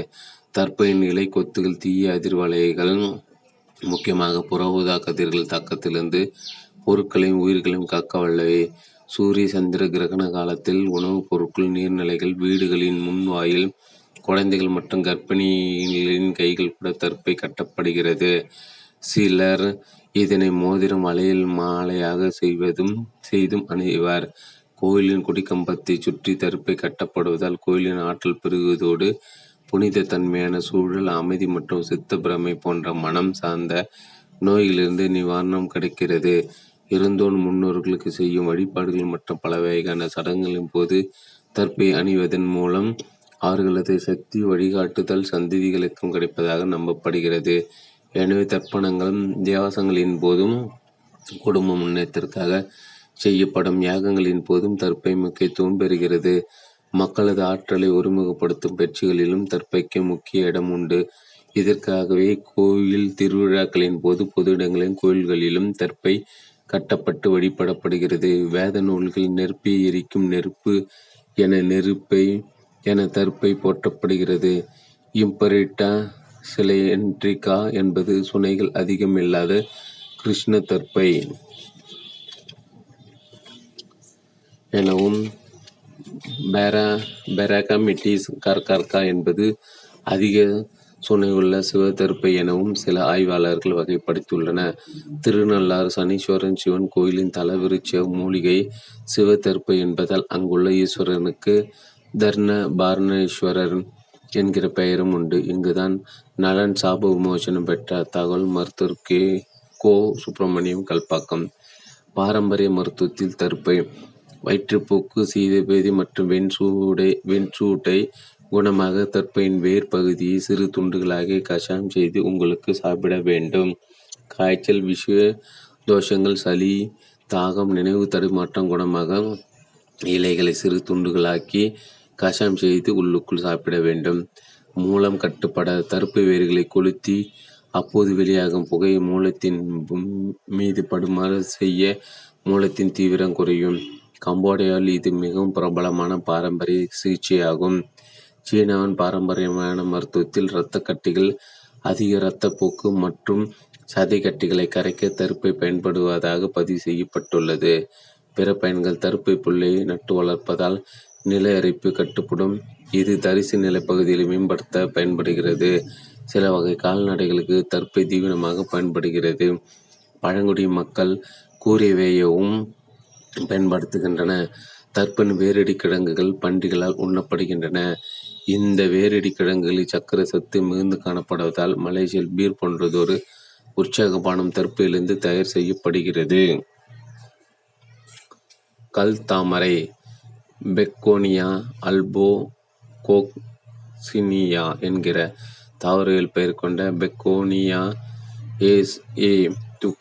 தற்பையின் இலை கொத்துகள் தீய அதிர்வலைகள் முக்கியமாக புற ஊதா கதிர்கள் தாக்கத்திலிருந்து பொருட்களையும் உயிர்களையும் காக்க வல்லவை. சூரிய சந்திர கிரகண காலத்தில் உணவுப் பொருட்கள் நீர்நிலைகள் வீடுகளின் முன்வாயில் குழந்தைகள் மற்றும் கர்ப்பிணிகளின் கைகள் கூட தற்பை கட்டப்படுகிறது. சிலர் இதனை மோதிரம் வளையல் மாலையாக செய்வதும் செய்தும் அணிவார். கோயிலின் கொடிக்கம்பத்தை சுற்றி தற்பை கட்டப்படுவதால் கோயிலின் ஆற்றல் பெருகுவதோடு புனித தன்மையான சூழல் அமைதி மற்றும் சித்த பிரமை போன்ற மனம் சார்ந்த நோய்களிலிருந்து நிவாரணம் கிடைக்கிறது. இருந்தோன் முன்னோர்களுக்கு செய்யும் வழிபாடுகள் மற்றும் பல வகையான சடங்குகளின் போது தற்பை அணிவதன் மூலம் அவர்களது சக்தி வழிகாட்டுதல் சந்ததிகளுக்கும் கிடைப்பதாக நம்பப்படுகிறது எனவே தர்ப்பணங்கள் தேவாசங்களின் போதும் குடும்ப முன்னேற்றத்திற்காக செய்யப்படும் யாகங்களின் போதும் தற்பை முக்கியத்துவம் பெறுகிறது மக்களது ஆற்றலை ஒருமுகப்படுத்தும் பெட்சிகளிலும் தற்பைக்கு முக்கிய இடம் உண்டு. இதற்காகவே கோயில் திருவிழாக்களின் போது பொது இடங்களிலும் கோயில்களிலும் தற்பை கட்டப்பட்டு வழிபடப்படுகிறது. வேத நூல்கள் நெருப்பை எரிக்கும் நெருப்பு என நெருப்பை என தர்ப்பை போற்றப்படுகிறது. இம்பரிட்டா சிலிண்ட்ரிகா என்பது சுனைகள் அதிகம் இல்லாத கிருஷ்ண தர்ப்பை எனவும் பெராகமிட்டிஸ் கர்கர்கா என்பது அதிக சுனையுள்ள சிவத்தெருப்பை எனவும் சில ஆய்வாளர்கள் வகைப்படுத்தியுள்ளனர். திருநள்ளாறு சனீஸ்வரன் சிவன் கோயிலின் தல விருட்ச மூலிகை சிவதர்ப்பை என்பதால் அங்குள்ள ஈஸ்வரனுக்கு தர்ணபாரணேஸ்வரர் என்கிற பெயரும் உண்டு. இங்குதான் நளன் சாப விமோசனம் பெற்ற தகவல் மருத்துவர் கோ. சுப்பிரமணியம் கல்பாக்கம். பாரம்பரிய மருத்துவத்தில் தருப்பை வயிற்றுப்போக்கு சீதபேதி மற்றும் வெண் சூட்டை குணமாக தற்பையின் வேர் பகுதியை சிறு துண்டுகளாக கஷாயம் செய்து உங்களுக்கு சாப்பிட வேண்டும். காய்ச்சல் விஷ தோஷங்கள் சளி தாகம் நினைவு தடுமாற்றம் குணமாக இலைகளை சிறு துண்டுகளாக்கி கஷாயம் செய்து உள்ளுக்குள் சாப்பிட வேண்டும். மூலம் கட்டுப்பட தர்ப்பை வேர்களை கொளுத்தி அப்போது வெளியாகும் புகை மூலத்தின் மீது படுமாறு செய்ய மூலத்தின் தீவிரம் குறையும். கம்போடியாவில் இது மிகவும் பிரபலமான பாரம்பரிய சிகிச்சையாகும். சீனாவின் பாரம்பரியமான மருத்துவத்தில் இரத்தக் கட்டிகள் அதிக இரத்தப்போக்கு மற்றும் சதைக் கட்டிகளை கரைக்க தர்ப்பை பயன்படுவதாக பதிவு செய்யப்பட்டுள்ளது. பிற பயன்கள் தர்ப்பை புல்லை நட்டு வளர்ப்பதால் நில அரிப்பு கட்டுப்படும். இது தரிசு நிலப்பகுதிகளை மேம்படுத்த பயன்படுகிறது. சில வகை கால்நடைகளுக்கு தற்பை தீவனமாக பயன்படுகிறது. பழங்குடி மக்கள் கூரை பயன்படுத்துகின்றன பயன்படுத்துகின்றனர். வேரடி வேரடிக் கிழங்குகள் பன்றிகளால் உண்ணப்படுகின்றன. இந்த வேரடிக் கிழங்குகளில் சர்க்கரை சத்து மிகுந்து காணப்படுவதால் மலேசியாவில் பீர் போன்றதொரு உற்சாக பானம் தர்ப்பையிலிருந்து தயார் செய்யப்படுகிறது. கல்தாமரை பெக்கோனியா அல்போகோக்சினியா என்கிற தாவரவியல் பெயர் கொண்ட பெக்கோனியாயேசியே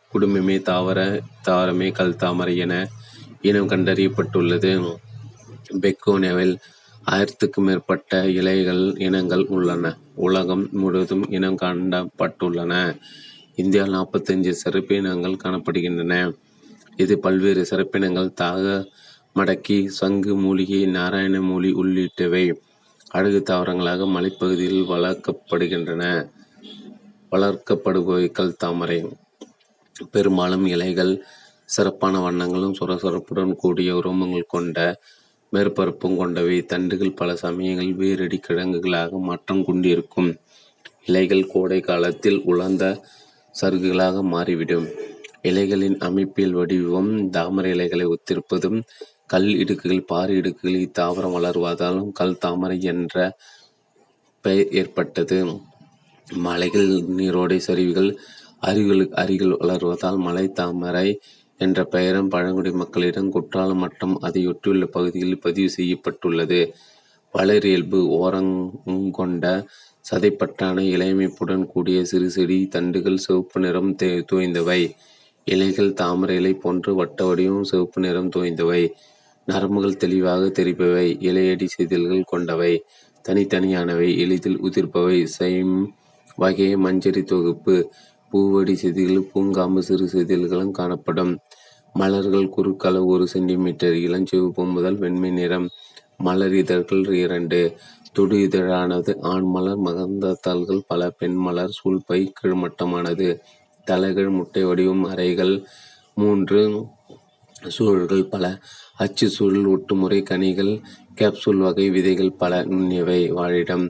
குடும்பமே தாவர தாவரமே கல்தாமரை என இனம் கண்டறியப்பட்டுள்ளது. பெக்கோனியாவில் ஆயிரத்துக்கும் மேற்பட்ட இலைகள் இனங்கள் உள்ளன. உலகம் முழுவதும் இனம் காணப்பட்டுள்ளன. இந்தியாவில் நாற்பத்தைந்து சிறப்பினங்கள் காணப்படுகின்றன. இதில் பல்வேறு சிறப்பினங்கள் தாக மடக்கி சங்கு மூலிகை நாராயண மூலி உள்ளிட்டவை அழகுத் தாவரங்களாக மலைப்பகுதிகளில் வளர்க்கப்படுபவை கல்தாமரை. பெரும்பாலும் இலைகள் சிறப்பான வண்ணங்களும் சுரசுரப்புடன் கூடிய உரோமங்கள் கொண்ட மேற்பரப்பும் கொண்டவை. தண்டுகள் பல சமயங்களில் வேரடி கிழங்குகளாக மாற்றம் கொண்டிருக்கும். இலைகள் கோடை காலத்தில் உலர்ந்த சருகுகளாக மாறிவிடும். இலைகளின் அமைப்பியல் வடிவம் தாமரை இலைகளை ஒத்திருப்பதும் கல் இடுக்குகள் பாறை இடுக்குகளில் இத்தாவரம் வளர்வதாலும் கல்தாமரை என்ற பெயர் ஏற்பட்டது. மலைகள் நீரோடை சரிவுகள் அருகில் அருகில் வளர்வதால் மலை தாமரை என்ற பெயரும் பழங்குடி மக்களிடம் குற்றாலம் மட்டம் அதையொட்டியுள்ள பகுதியில் பதிவு செய்யப்பட்டுள்ளது. வளரியல்பு ஓரங்கொண்ட சதைப்பட்டான இலையமைப்புடன் கூடிய சிறு செடி. தண்டுகள் சிவப்பு நிறம் தோய்ந்தவை. இலைகள் தாமரை இலை போன்று வட்ட வடிவம் சிவப்பு நிறம் தோய்ந்தவை. நரம்புகள் தெளிவாக தெரிப்பவை இலையடி செதில்கள் கொண்டவை. தனித்தனியானவை. எளிதில் உதிர்ப்பவை செய்யும் வகை மஞ்சரி தொகுப்பு. பூவடி செதில்களும் பூங்காம்பு சிறு செதில்களும் காணப்படும். மலர்கள் குறுக்களவு ஒரு சென்டிமீட்டர் இளஞ்சிவப்பு முதல் வெண்மை நிறம். மலர் இதழ்கள் இரண்டு. தொடு இதழானது ஆண் மலர் மகந்த தாள்கள் பல பெண் மலர் சூழ்பை கீழ்மட்டமானது. தலைகள் முட்டை வடிவம் அறைகள் மூன்று. சூழல்கள் பல. அச்சு சூழல் ஒட்டுமுறை கனிகள் கேப்சூல் வகை. விதைகள் பல. நுண்ணியவை. வாழிடம்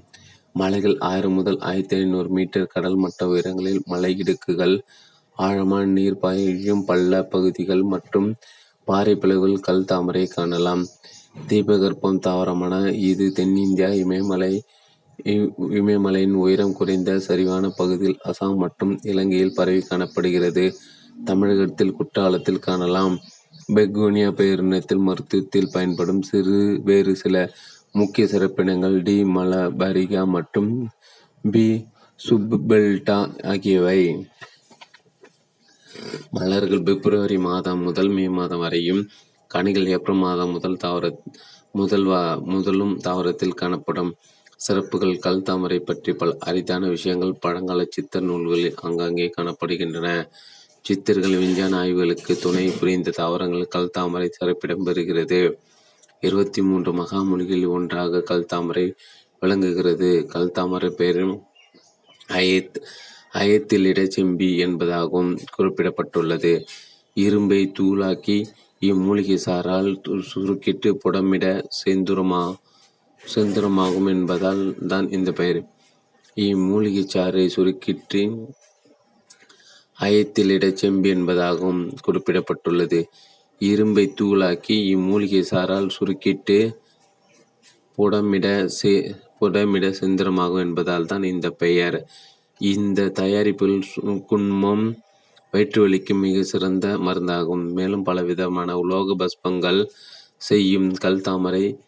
மலைகள் ஆயிரம் முதல் ஆயிரத்தி ஐநூறு மீட்டர் கடல் மட்ட உயரங்களில் மலை இடுக்குகள் ஆழமான நீர் பாயும் பள்ள பகுதிகள் மற்றும் பாறை பிளவுகள் கல் தாமரை காணலாம். தீபகற்பம் தாவரமான இது தென்னிந்தியா இமயமலை இமயமலையின் உயரம் குறைந்த சரிவான பகுதியில் அசாம் மற்றும் இலங்கையில் பரவி காணப்படுகிறது. தமிழகத்தில் குற்றாலத்தில் காணலாம். பெகோனியா பேரினத்தில் மருத்துவத்தில் பயன்படும் சிறு வேறு சில முக்கிய சிறப்பினங்கள் டி. மலபரிகா மற்றும் பி. சுப்பெல்டா ஆகியவை. மலர்கள் பிப்ரவரி மாதம் முதல் மே மாதம் வரையும் கனிகள் ஏப்ரல் மாதம் முதல் முதல் முதலும் தாவரத்தில் காணப்படும் சிறப்புகள் கல் தாமரை பற்றி பல அரிதான விஷயங்கள் பழங்கால சித்தர் நூல்களில் ஆங்காங்கே காணப்படுகின்றன சித்தர்கள் விஞ்ஞான ஆய்வுகளுக்கு துணை புரிந்த தாவரங்கள் கல் தாமரை சிறப்பிடம் பெறுகிறது இருபத்தி மூன்று மகாமொழிகளில் ஒன்றாக கல்தாமரை விளங்குகிறது. கல்தாமரை பெயரும் அயத் அயத்தில் இடச்செம்பி என்பதாகவும் குறிப்பிடப்பட்டுள்ளது. இரும்பை தூளாக்கி இம்மூலிகை சாரால் சுருக்கிட்டு புடமிட செந்துரமா செந்துரமாகும் என்பதால் தான் இந்த பெயர். இம்மூலிகை சாறை சுருக்கிட்டு அயத்தில் இடச்செம்பி என்பதாகவும் குறிப்பிடப்பட்டுள்ளது. இரும்பை தூளாக்கி இம்மூலிகை சாரால் சுருக்கிட்டு புடமிட செ புடமிட செந்திரமாகும் என்பதால் தான் இந்த பெயர். இந்த தயாரிப்பில் சு- குன்மம் வயிற்று மிக சிறந்த மருந்தாகும். மேலும் பலவிதமான உலோக பஸ்பங்கள் செய்யும் கல் தாமரை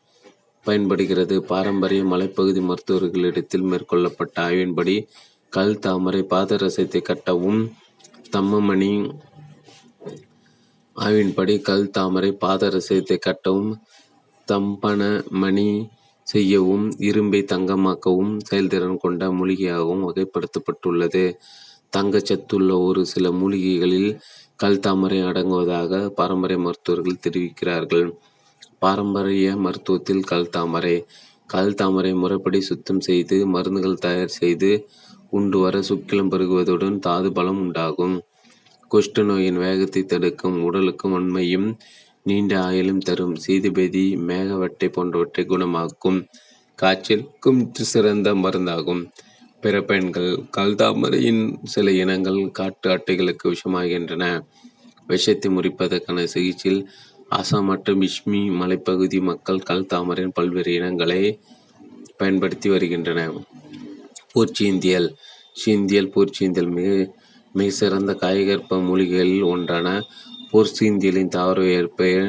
பயன்படுகிறது. பாரம்பரிய மலைப்பகுதி மருத்துவர்களிடத்தில் மேற்கொள்ளப்பட்ட ஆய்வின்படி கல் தாமரை பாதரசத்தை கட்டவும் தம்மமணி ஆய்வின்படி கல் தாமரை பாதரசத்தை கட்டவும் தம்பன மணி செய்யவும் இரும்பை தங்கமாக்கவும் செயல்திறன் கொண்ட மூலிகையாகவும் வகைப்படுத்தப்பட்டுள்ளது. தங்கச்சத்துள்ள ஒரு சில மூலிகைகளில் கல் தாமரை அடங்குவதாக பாரம்பரிய மருத்துவர்கள் தெரிவிக்கிறார்கள். பாரம்பரிய மருத்துவத்தில் கல் தாமரை கல் தாமரை முறைப்படி சுத்தம் செய்து மருந்துகள் தயார் செய்து உண்டு வர சுக்கிலம் பெருகுவதுடன் தாது பலம் உண்டாகும். குஷ்ட நோயின் வேகத்தை தடுக்கும் உடலுக்கு உண்மையும் நீண்ட ஆயுளும் தரும். சீதுபேதி மேகவட்டை போன்றவற்றை குணமாக்கும். காய்ச்சலுக்கும் சிறந்த மருந்தாகும். பிற பெண்கள் கல்தாமரையின் சில இனங்கள் காட்டு அட்டைகளுக்கு விஷமாகின்றன. விஷத்தை முறிப்பதற்கான சிகிச்சையில் அசாம் மற்றும் இஷ்மி மலைப்பகுதி மக்கள் கல் பல்வேறு இனங்களை பயன்படுத்தி வருகின்றன பூர்ச்சீந்தியல் சீந்தியல் பூர்ச்சீந்தியல் மிக மிக சிறந்த காயகற்ப மூலிகைகளில் ஒன்றான பூர்ச்சீந்தியலின் தாவர பெயர்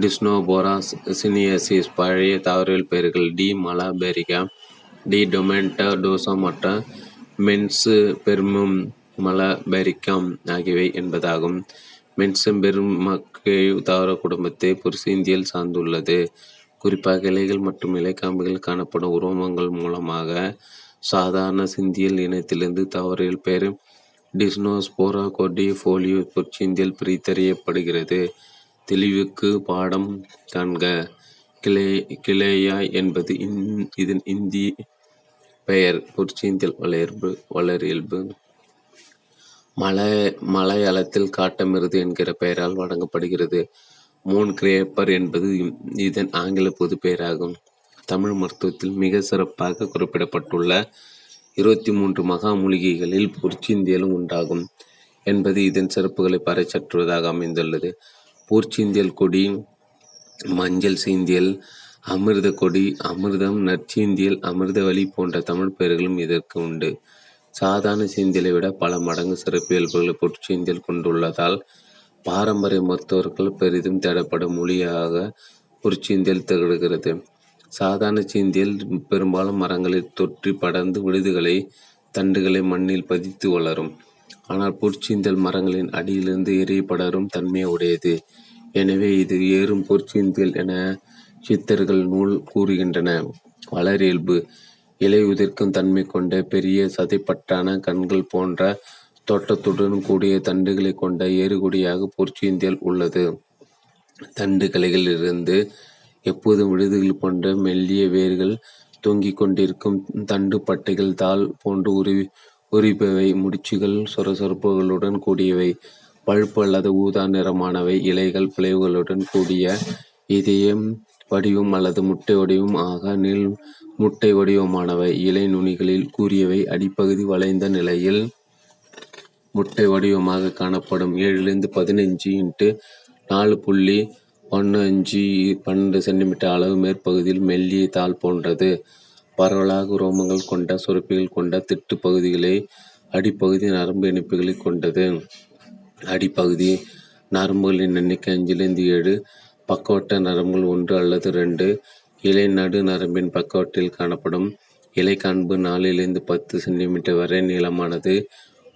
டிஸ்னோபோரா சினியசிஸ் பழைய தாவரவியல் பெயர்கள் டி. மலாபெரிகா டி. டொமெண்டா டோசா மற்றும் மென்சு பெர்மும் மலபெரிக்கம் ஆகியவை என்பதாகும். மென்சம் பெருமக்கை தாவர குடும்பத்தை புர்சீந்தியல் சார்ந்துள்ளது. குறிப்பாக இலைகள் மற்றும் இலைக்காம்புகள் காணப்படும் உரோமங்கள் மூலமாக சாதாரண சிந்தியல் இனத்திலிருந்து தாவரவியல் பெயர் டிஸ்னோஸ்போரா கொடி ஃபோலியோ புற்சிந்தியல் பிரித்தறியப்படுகிறது. தெளிவுக்கு பாடம் காண்க கிளே கிளேயா என்பது இன்- இதன் இந்தி பெயர். புற்சிந்தியல் வளர்ப்பு வளரியல்பு. மலை மலையாளத்தில் காட்டமிருது என்கிற பெயரால் வழங்கப்படுகிறது. மூன் கிரேப்பர் என்பது இதன் ஆங்கில பொது பெயராகும். தமிழ் மருத்துவத்தில் மிக சிறப்பாக குறிப்பிடப்பட்டுள்ள இருபத்தி மூன்று மகா மூலிகைகளில் பூர்ச்சிந்தியலும் உண்டாகும் என்பது இதன் சிறப்புகளை பறைச்சற்றுவதாக அமைந்துள்ளது. பூர்ச்சிந்தியல் கொடி மஞ்சள் சீந்தியல் அமிர்த கொடி அமிர்தம் நற்சீந்தியல் அமிர்தவலி போன்ற தமிழ் பெயர்களும் இதற்கு உண்டு. சாதாரண சீந்தியலை விட பல மடங்கு சிறப்பியல்புகளை பொற்சீந்தியல் கொண்டுள்ளதால் பாரம்பரிய மருத்துவர்கள் பெரிதும் தேடப்படும் மொழியாக பொற்சீந்தியல் திகழ்கிறது. சாதாரண சீந்தியல் பெரும்பாலும் மரங்களில் தொற்றி படர்ந்து விழுதுகளை தண்டுகளை மண்ணில் பதித்து வளரும். ஆனால் பொற்சீந்தல் மரங்களின் அடியிலிருந்து எரிய படரும் தன்மை உடையது. எனவே இது ஏறும் பொற்சீந்தல் என சித்தர்கள் நூல் கூறுகின்றன. வளரியல்பு இலை உதிர்க்கும் தன்மை கொண்ட பெரிய சதைப்பட்டான கண்கள் போன்ற தோட்டத்துடன் கூடிய தண்டுகளை கொண்ட ஏறுகொடியாக பொற்சீந்தல் உள்ளது. தண்டு கிளைகளிலிருந்து எப்போதும் விடுதிகள் போன்ற மெல்லிய வேர்கள் தொங்கிக் கொண்டிருக்கும் தண்டு பட்டைகள் தாள் போன்று உருவி உரிப்பவை முடிச்சுகள் சொரசொரப்புகளுடன் கூடியவை. பழுப்பு அல்லது ஊதா நிறமானவை. இலைகள் பிளவுகளுடன் கூடிய இதயம் வடிவம் அல்லது முட்டை வடிவம் ஆக நீள் முட்டை வடிவமானவை. இலை நுனிகளில் கூறியவை. அடிப்பகுதி வளைந்த நிலையில் முட்டை வடிவமாக காணப்படும். ஏழிலிருந்து பதினஞ்சு இன்ட்டு நாலு புள்ளி ஒன்று அஞ்சு பன்னெண்டு சென்டிமீட்டர் அளவு மேற்பகுதியில் மெல்லிய தாள் போன்றது. பரவலாக உரோமங்கள் கொண்ட சுரப்பிகள் கொண்ட திட்டு பகுதிகளை அடிப்பகுதி நரம்பு இணைப்புகளை கொண்டது. அடிப்பகுதி நரம்புகளின் எண்ணிக்கை அஞ்சிலிருந்து ஏழு பக்கவட்ட நரம்புகள் ஒன்று அல்லது ரெண்டு இலை நடு நரம்பின் பக்கவட்டில் காணப்படும் இலை காண்பு நாலிலிருந்து பத்து சென்டிமீட்டர் வரை நீளமானது.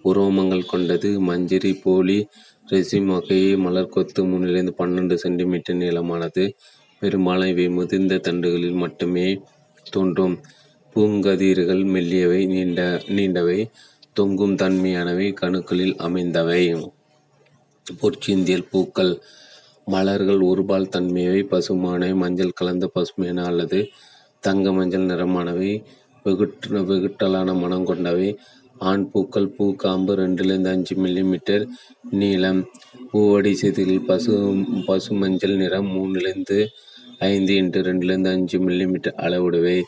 உரோமங்கள் கொண்டது மஞ்சரி போலி ரெசிம் வகையை மலர்கொத்து மூணிலிருந்து பன்னெண்டு சென்டிமீட்டர் நீளமானது பெரும்பாலும் இவை முதிர்ந்த தண்டுகளில் மட்டுமே தோன்றும். பூங்கதிர்கள் மெல்லியவை, நீண்ட நீண்டவை, தொங்கும் தன்மையானவை, கணுக்களில் அமைந்தவை. பொற்சிந்தியல் பூக்கள் மலர்கள் ஒருபால் தன்மையவை, பசுமானவை மஞ்சள் கலந்த பசுமையான அல்லது தங்க மஞ்சள் நிறமானவை, வெகுட்டலான மனம் கொண்டவை. ஆண் பூக்கள் பூ காம்பு இரண்டிலிருந்து அஞ்சு மில்லிமீட்டர் நீளம். பசு பசுமஞ்சள் நிறம், மூணுலேருந்து ஐந்து இன்ட்டு ரெண்டுலேருந்து அஞ்சு மில்லிமீட்டர் அளவுடவை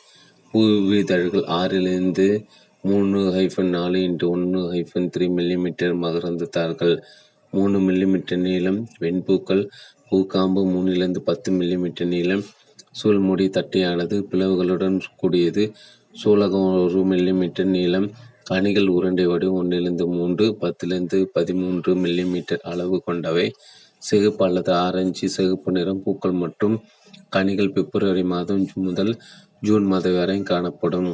பூவிதழ்கள் ஆறிலிருந்து மூன்று-நாலு x ஒன்று-3 மிமீ மகரந்தத் தார்கள் மூணு மில்லிமீட்டர் நீளம். வெண்பூக்கள் பூக்காம்பு மூணிலிருந்து பத்து மில்லிமீட்டர் நீளம். சூழ்முடி தட்டையானது, பிளவுகளுடன் கூடியது. சூலகம் ஒரு மில்லிமீட்டர் நீளம். கனிகள் உருண்டை வடிவம், ஒன்றிலிருந்து மூன்று, பத்திலிருந்து பதிமூன்று மில்லிமீட்டர் அளவு கொண்டவை. சிகப்பு அல்லது ஆரஞ்சு சிகப்பு நிறம். பூக்கள் மற்றும் கனிகள் பிப்ரவரி மாதம் முதல் ஜூன் மாதம் வரை காணப்படும்.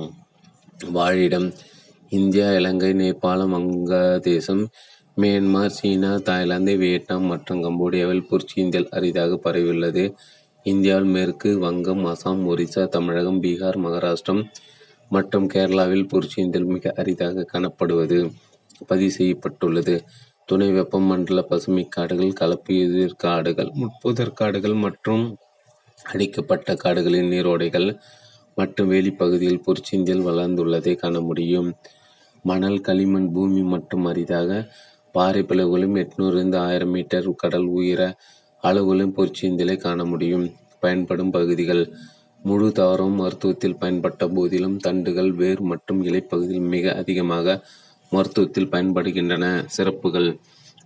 வாழிடம் இந்தியா, இலங்கை, நேபாளம், வங்கதேசம், மியான்மர், சீனா, தாய்லாந்து, வியட்நாம் மற்றும் கம்போடியாவில் போர்ச்சுகீசியல் அரிதாக பரவியுள்ளது. இந்தியாவில் மேற்கு வங்கம், அசாம், ஒரிசா, தமிழகம், பீகார், மகாராஷ்டிரம் மற்றும் கேரளாவில் போர்ச்சுகீசியல் மிக அரிதாக காணப்படுவது பதிவு செய்யப்பட்டுள்ளது. துணை வெப்பமண்டல பசுமைக் காடுகள், கலப்பு காடுகள், முட்புதர் காடுகள் மற்றும் அடிக்கப்பட்ட காடுகளின் நீரோடைகள் மற்றும் வெளிப்பகுதியில் பகுதிகளில் வளர்ந்துள்ளதை வளர்ந்துள்ளதைக் காண முடியும். மணல், களிமண் பூமி மற்றும் அரிதாக பாறை பிளவுகளும் எட்நூறு ஆயிரம் மீட்டர் கடல் உயர அளவுகளிலும் போர்ச்சுகீசியலைக் காண முடியும். பயன்படும் பகுதிகள் முழு தாவரமும் மருத்துவத்தில் பயன்பட்ட போதிலும், தண்டுகள், வேர் மற்றும் இலைப் மிக அதிகமாக மருத்துவத்தில் பயன்படுகின்றன. சிறப்புகள்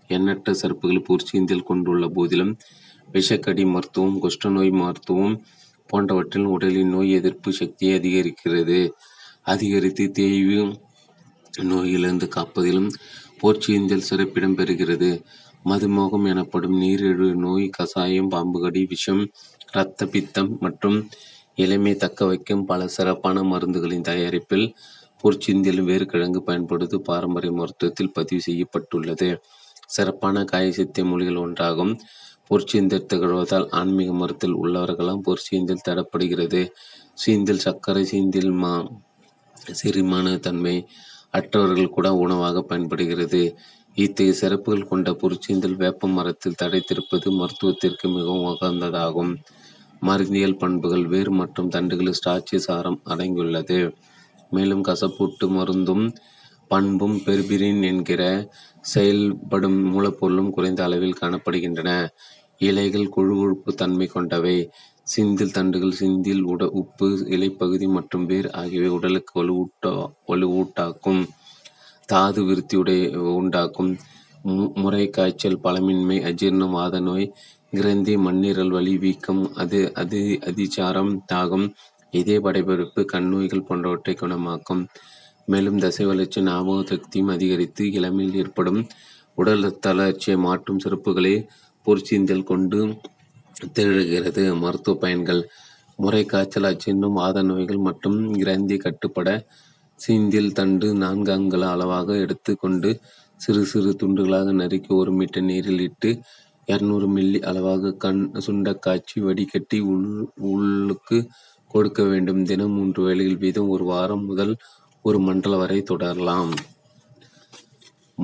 எண்ணற்ற சிறப்புகளை போர்ச்சுகீசியல் கொண்டுள்ள போதிலும், விஷக்கடி மருத்துவம், குஷ்டநோய் மருத்துவம் போன்றவற்றில் உடலின் நோய் எதிர்ப்பு சக்தியை அதிகரிக்கிறது அதிகரித்து தேய்வு நோயிலிருந்து காப்பதிலும் போர்ச்சுகீசியல் சிறப்பிடம் பெறுகிறது. மதுமேகம் எனப்படும் நீரிழிவு நோய், கசாயம், பாம்புகடி, விஷம், இரத்த பித்தம் மற்றும் இளமையை தக்கவைக்கும் பல சிறப்பான மருந்துகளின் தயாரிப்பில் பூர்ச்சிந்தியிலும் வேர்க்கிழங்கு பயன்படுவது பாரம்பரிய மருத்துவத்தில் பதிவு செய்யப்பட்டுள்ளது. சிறப்பான காயச்சேர்த்தை மொழிகள் ஒன்றாகும் பொற்சீந்தல் திகழ்வதால், ஆன்மீக மரத்தில் உள்ளவர்களால் பொற்சீந்தல் தடப்படுகிறது சீந்தில் சர்க்கரை சீந்தில் மா செரிமான தன்மை அற்றவர்கள் கூட உணவாக பயன்படுகிறது. இத்தகைய சிறப்புகள் கொண்ட பொற்சீந்தல் வேப்ப மரத்தில் தழைத்திருப்பது மருத்துவத்திற்கு மிகவும் உகந்ததாகும். மருந்தியல் பண்புகள் வேர் மற்றும் தண்டுகளில் ஸ்டார்ச் சாரம் அடங்கியுள்ளது, மேலும் கசப்பூட்டு மருந்தும் பண்பும் பெர்பெரின் என்கிற செயல்படும் மூலப்பொருளும் குறைந்த அளவில் காணப்படுகின்றன. இலைகள் கொழுகொழுப்பு தன்மை கொண்டவை. சிந்தில் தண்டுகள் சிந்தில் உட உப்பு, இலைப்பகுதி மற்றும் வேர் ஆகியவை உடலுக்கு வலுவூட்ட வலுவூட்டாக்கும் தாது விருத்தி காய்ச்சல் முறைக்காய்ச்சல், அஜீர்ணம் வாத நோய் கிரந்தி, மண்ணீரல் வலி, வீக்கம், அதிசாரம், தாகம், இதே படபடப்பு, கண்ணோய்கள் போன்றவற்றை குணமாக்கும். மேலும் தசை வளர்ச்சியும் ஞாபக சக்தியும் அதிகரித்து, இளமையில் ஏற்படும் உடல் தளர்ச்சியை மாற்றும் சிறப்புகளை பொற்சிந்தல் கொண்டு திகழ்கிறது. மருத்துவ பயன்கள் முறைக்காய்ச்சல், அஜீரணம், வாதநோய்கள் மற்றும் கிரந்தி கட்டுப்பட சிந்தில் தண்டு நான்கு அங்குல அளவாக எடுத்துக் கொண்டு சிறு சிறு துண்டுகளாக நறுக்கி ஒரு மீட்டர் நீரில் இட்டு இருநூறு மில்லி அளவாக சுண்டக் காய்ச்சி வடிகட்டி உள்ளுக்குக் கொடுக்க வேண்டும். தினம் மூன்று வேளைகள் வீதம் ஒரு வாரம் முதல் ஒரு மண்டலம் வரை தொடரலாம்.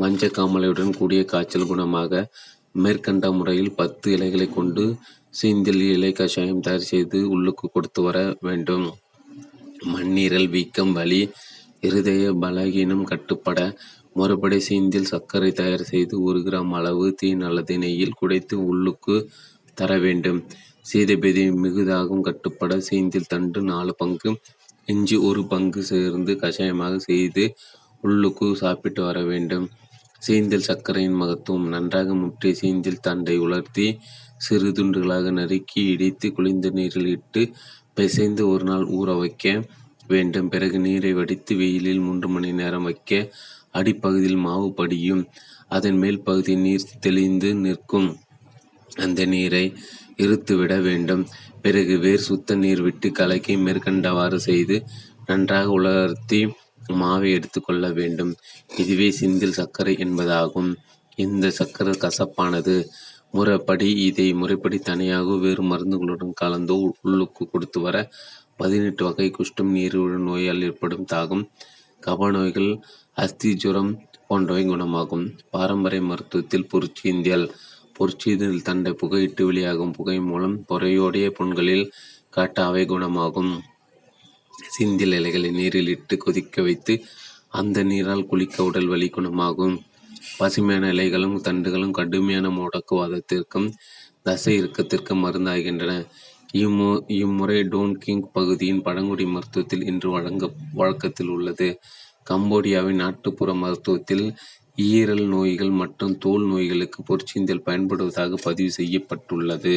மஞ்சக்காமாலையுடன் கூடிய காய்ச்சல் குணமாக மேற்கண்ட முறையில் பத்து இலைகளைக் கொண்டு சீந்தில் இலை கஷாயம் தயார் செய்து உள்ளுக்குக் கொடுத்து வர வேண்டும். மண்ணீரல் வீக்கம், வலி, இருதய பலகீனம் கட்டுப்பட மறுபடி சீந்தில் சர்க்கரை தயார் செய்து ஒரு கிராம் அளவு தேன் அல்லது நெய்யில் குடைத்து உள்ளுக்குத் தர வேண்டும். சீதபேதி மிகுதாகவும் கட்டுப்பட சீந்தில் தண்டு நாலு பங்கு, இஞ்சி ஒரு பங்கு சேர்த்து கஷாயமாக செய்து உள்ளுக்குச் சாப்பிட்டு வர வேண்டும். சீந்தில் சர்க்கரையின் மகத்துவம் நன்றாக முற்றி சீந்தில் தண்டை உலர்த்தி சிறு துண்டுகளாக நறுக்கி இடித்து குளிர்ந்த நீரில் இட்டு பிசைந்து ஒரு நாள் ஊற வைக்க வேண்டும். பிறகு நீரை வடித்து வெயிலில் மூன்று மணி நேரம் வைக்க அடிப்பகுதியில் மாவு படியும். அதன் மேல் பகுதியில் நீர் தெளிந்து நிற்கும். அந்த நீரை இருத்துவிட வேண்டும். பிறகு வேர் சுத்த நீர் விட்டு கலக்கி மேற்கண்டவாறு செய்து நன்றாக உலர்த்தி மாவை எடுத்துக்கொள்ள வேண்டும். இதுவே சிந்தில் சர்க்கரை என்பதாகும். இந்த சர்க்கரை கசப்பானது. முறைப்படி இதை முறைப்படி தனியாக வேறு மருந்துகளுடன் கலந்தோ உள்ளுக்கு கொடுத்து வர பதினெட்டு வகை குஷ்டம் நீரிழிவு நோயால் ஏற்படும் தாகம் கபநோய்கள் நோய்கள் ஜுரம் போன்றவை குணமாகும். பாரம்பரிய மருத்துவத்தில் பொற்சீந்தியல் இதில் தண்டை புகையிட்டு வெளியாகும் புகை மூலம் பொறையோடைய புண்களில் காட்ட அவை குணமாகும். சிந்தில் இலைகளை நீரில் இட்டு கொதிக்க வைத்து அந்த நீரால் குளிக்க உடல் வலி குணமாகும். பசுமையான இலைகளும் தண்டுகளும் கடுமையான முடக்குவாதத்திற்கும் தசை இறுக்கத்திற்கும் மருந்தாகின்றன. இம்மு இம்முறை டோன் கிங் பகுதியின் பழங்குடி மருத்துவத்தில் இன்று வழங்க வழக்கத்தில் உள்ளது. கம்போடியாவின் நாட்டுப்புற மருத்துவத்தில் ஈரல் நோய்கள் மற்றும் தோல் நோய்களுக்கு பொற்சிந்தல் பயன்படுவதாக பதிவு செய்யப்பட்டுள்ளது.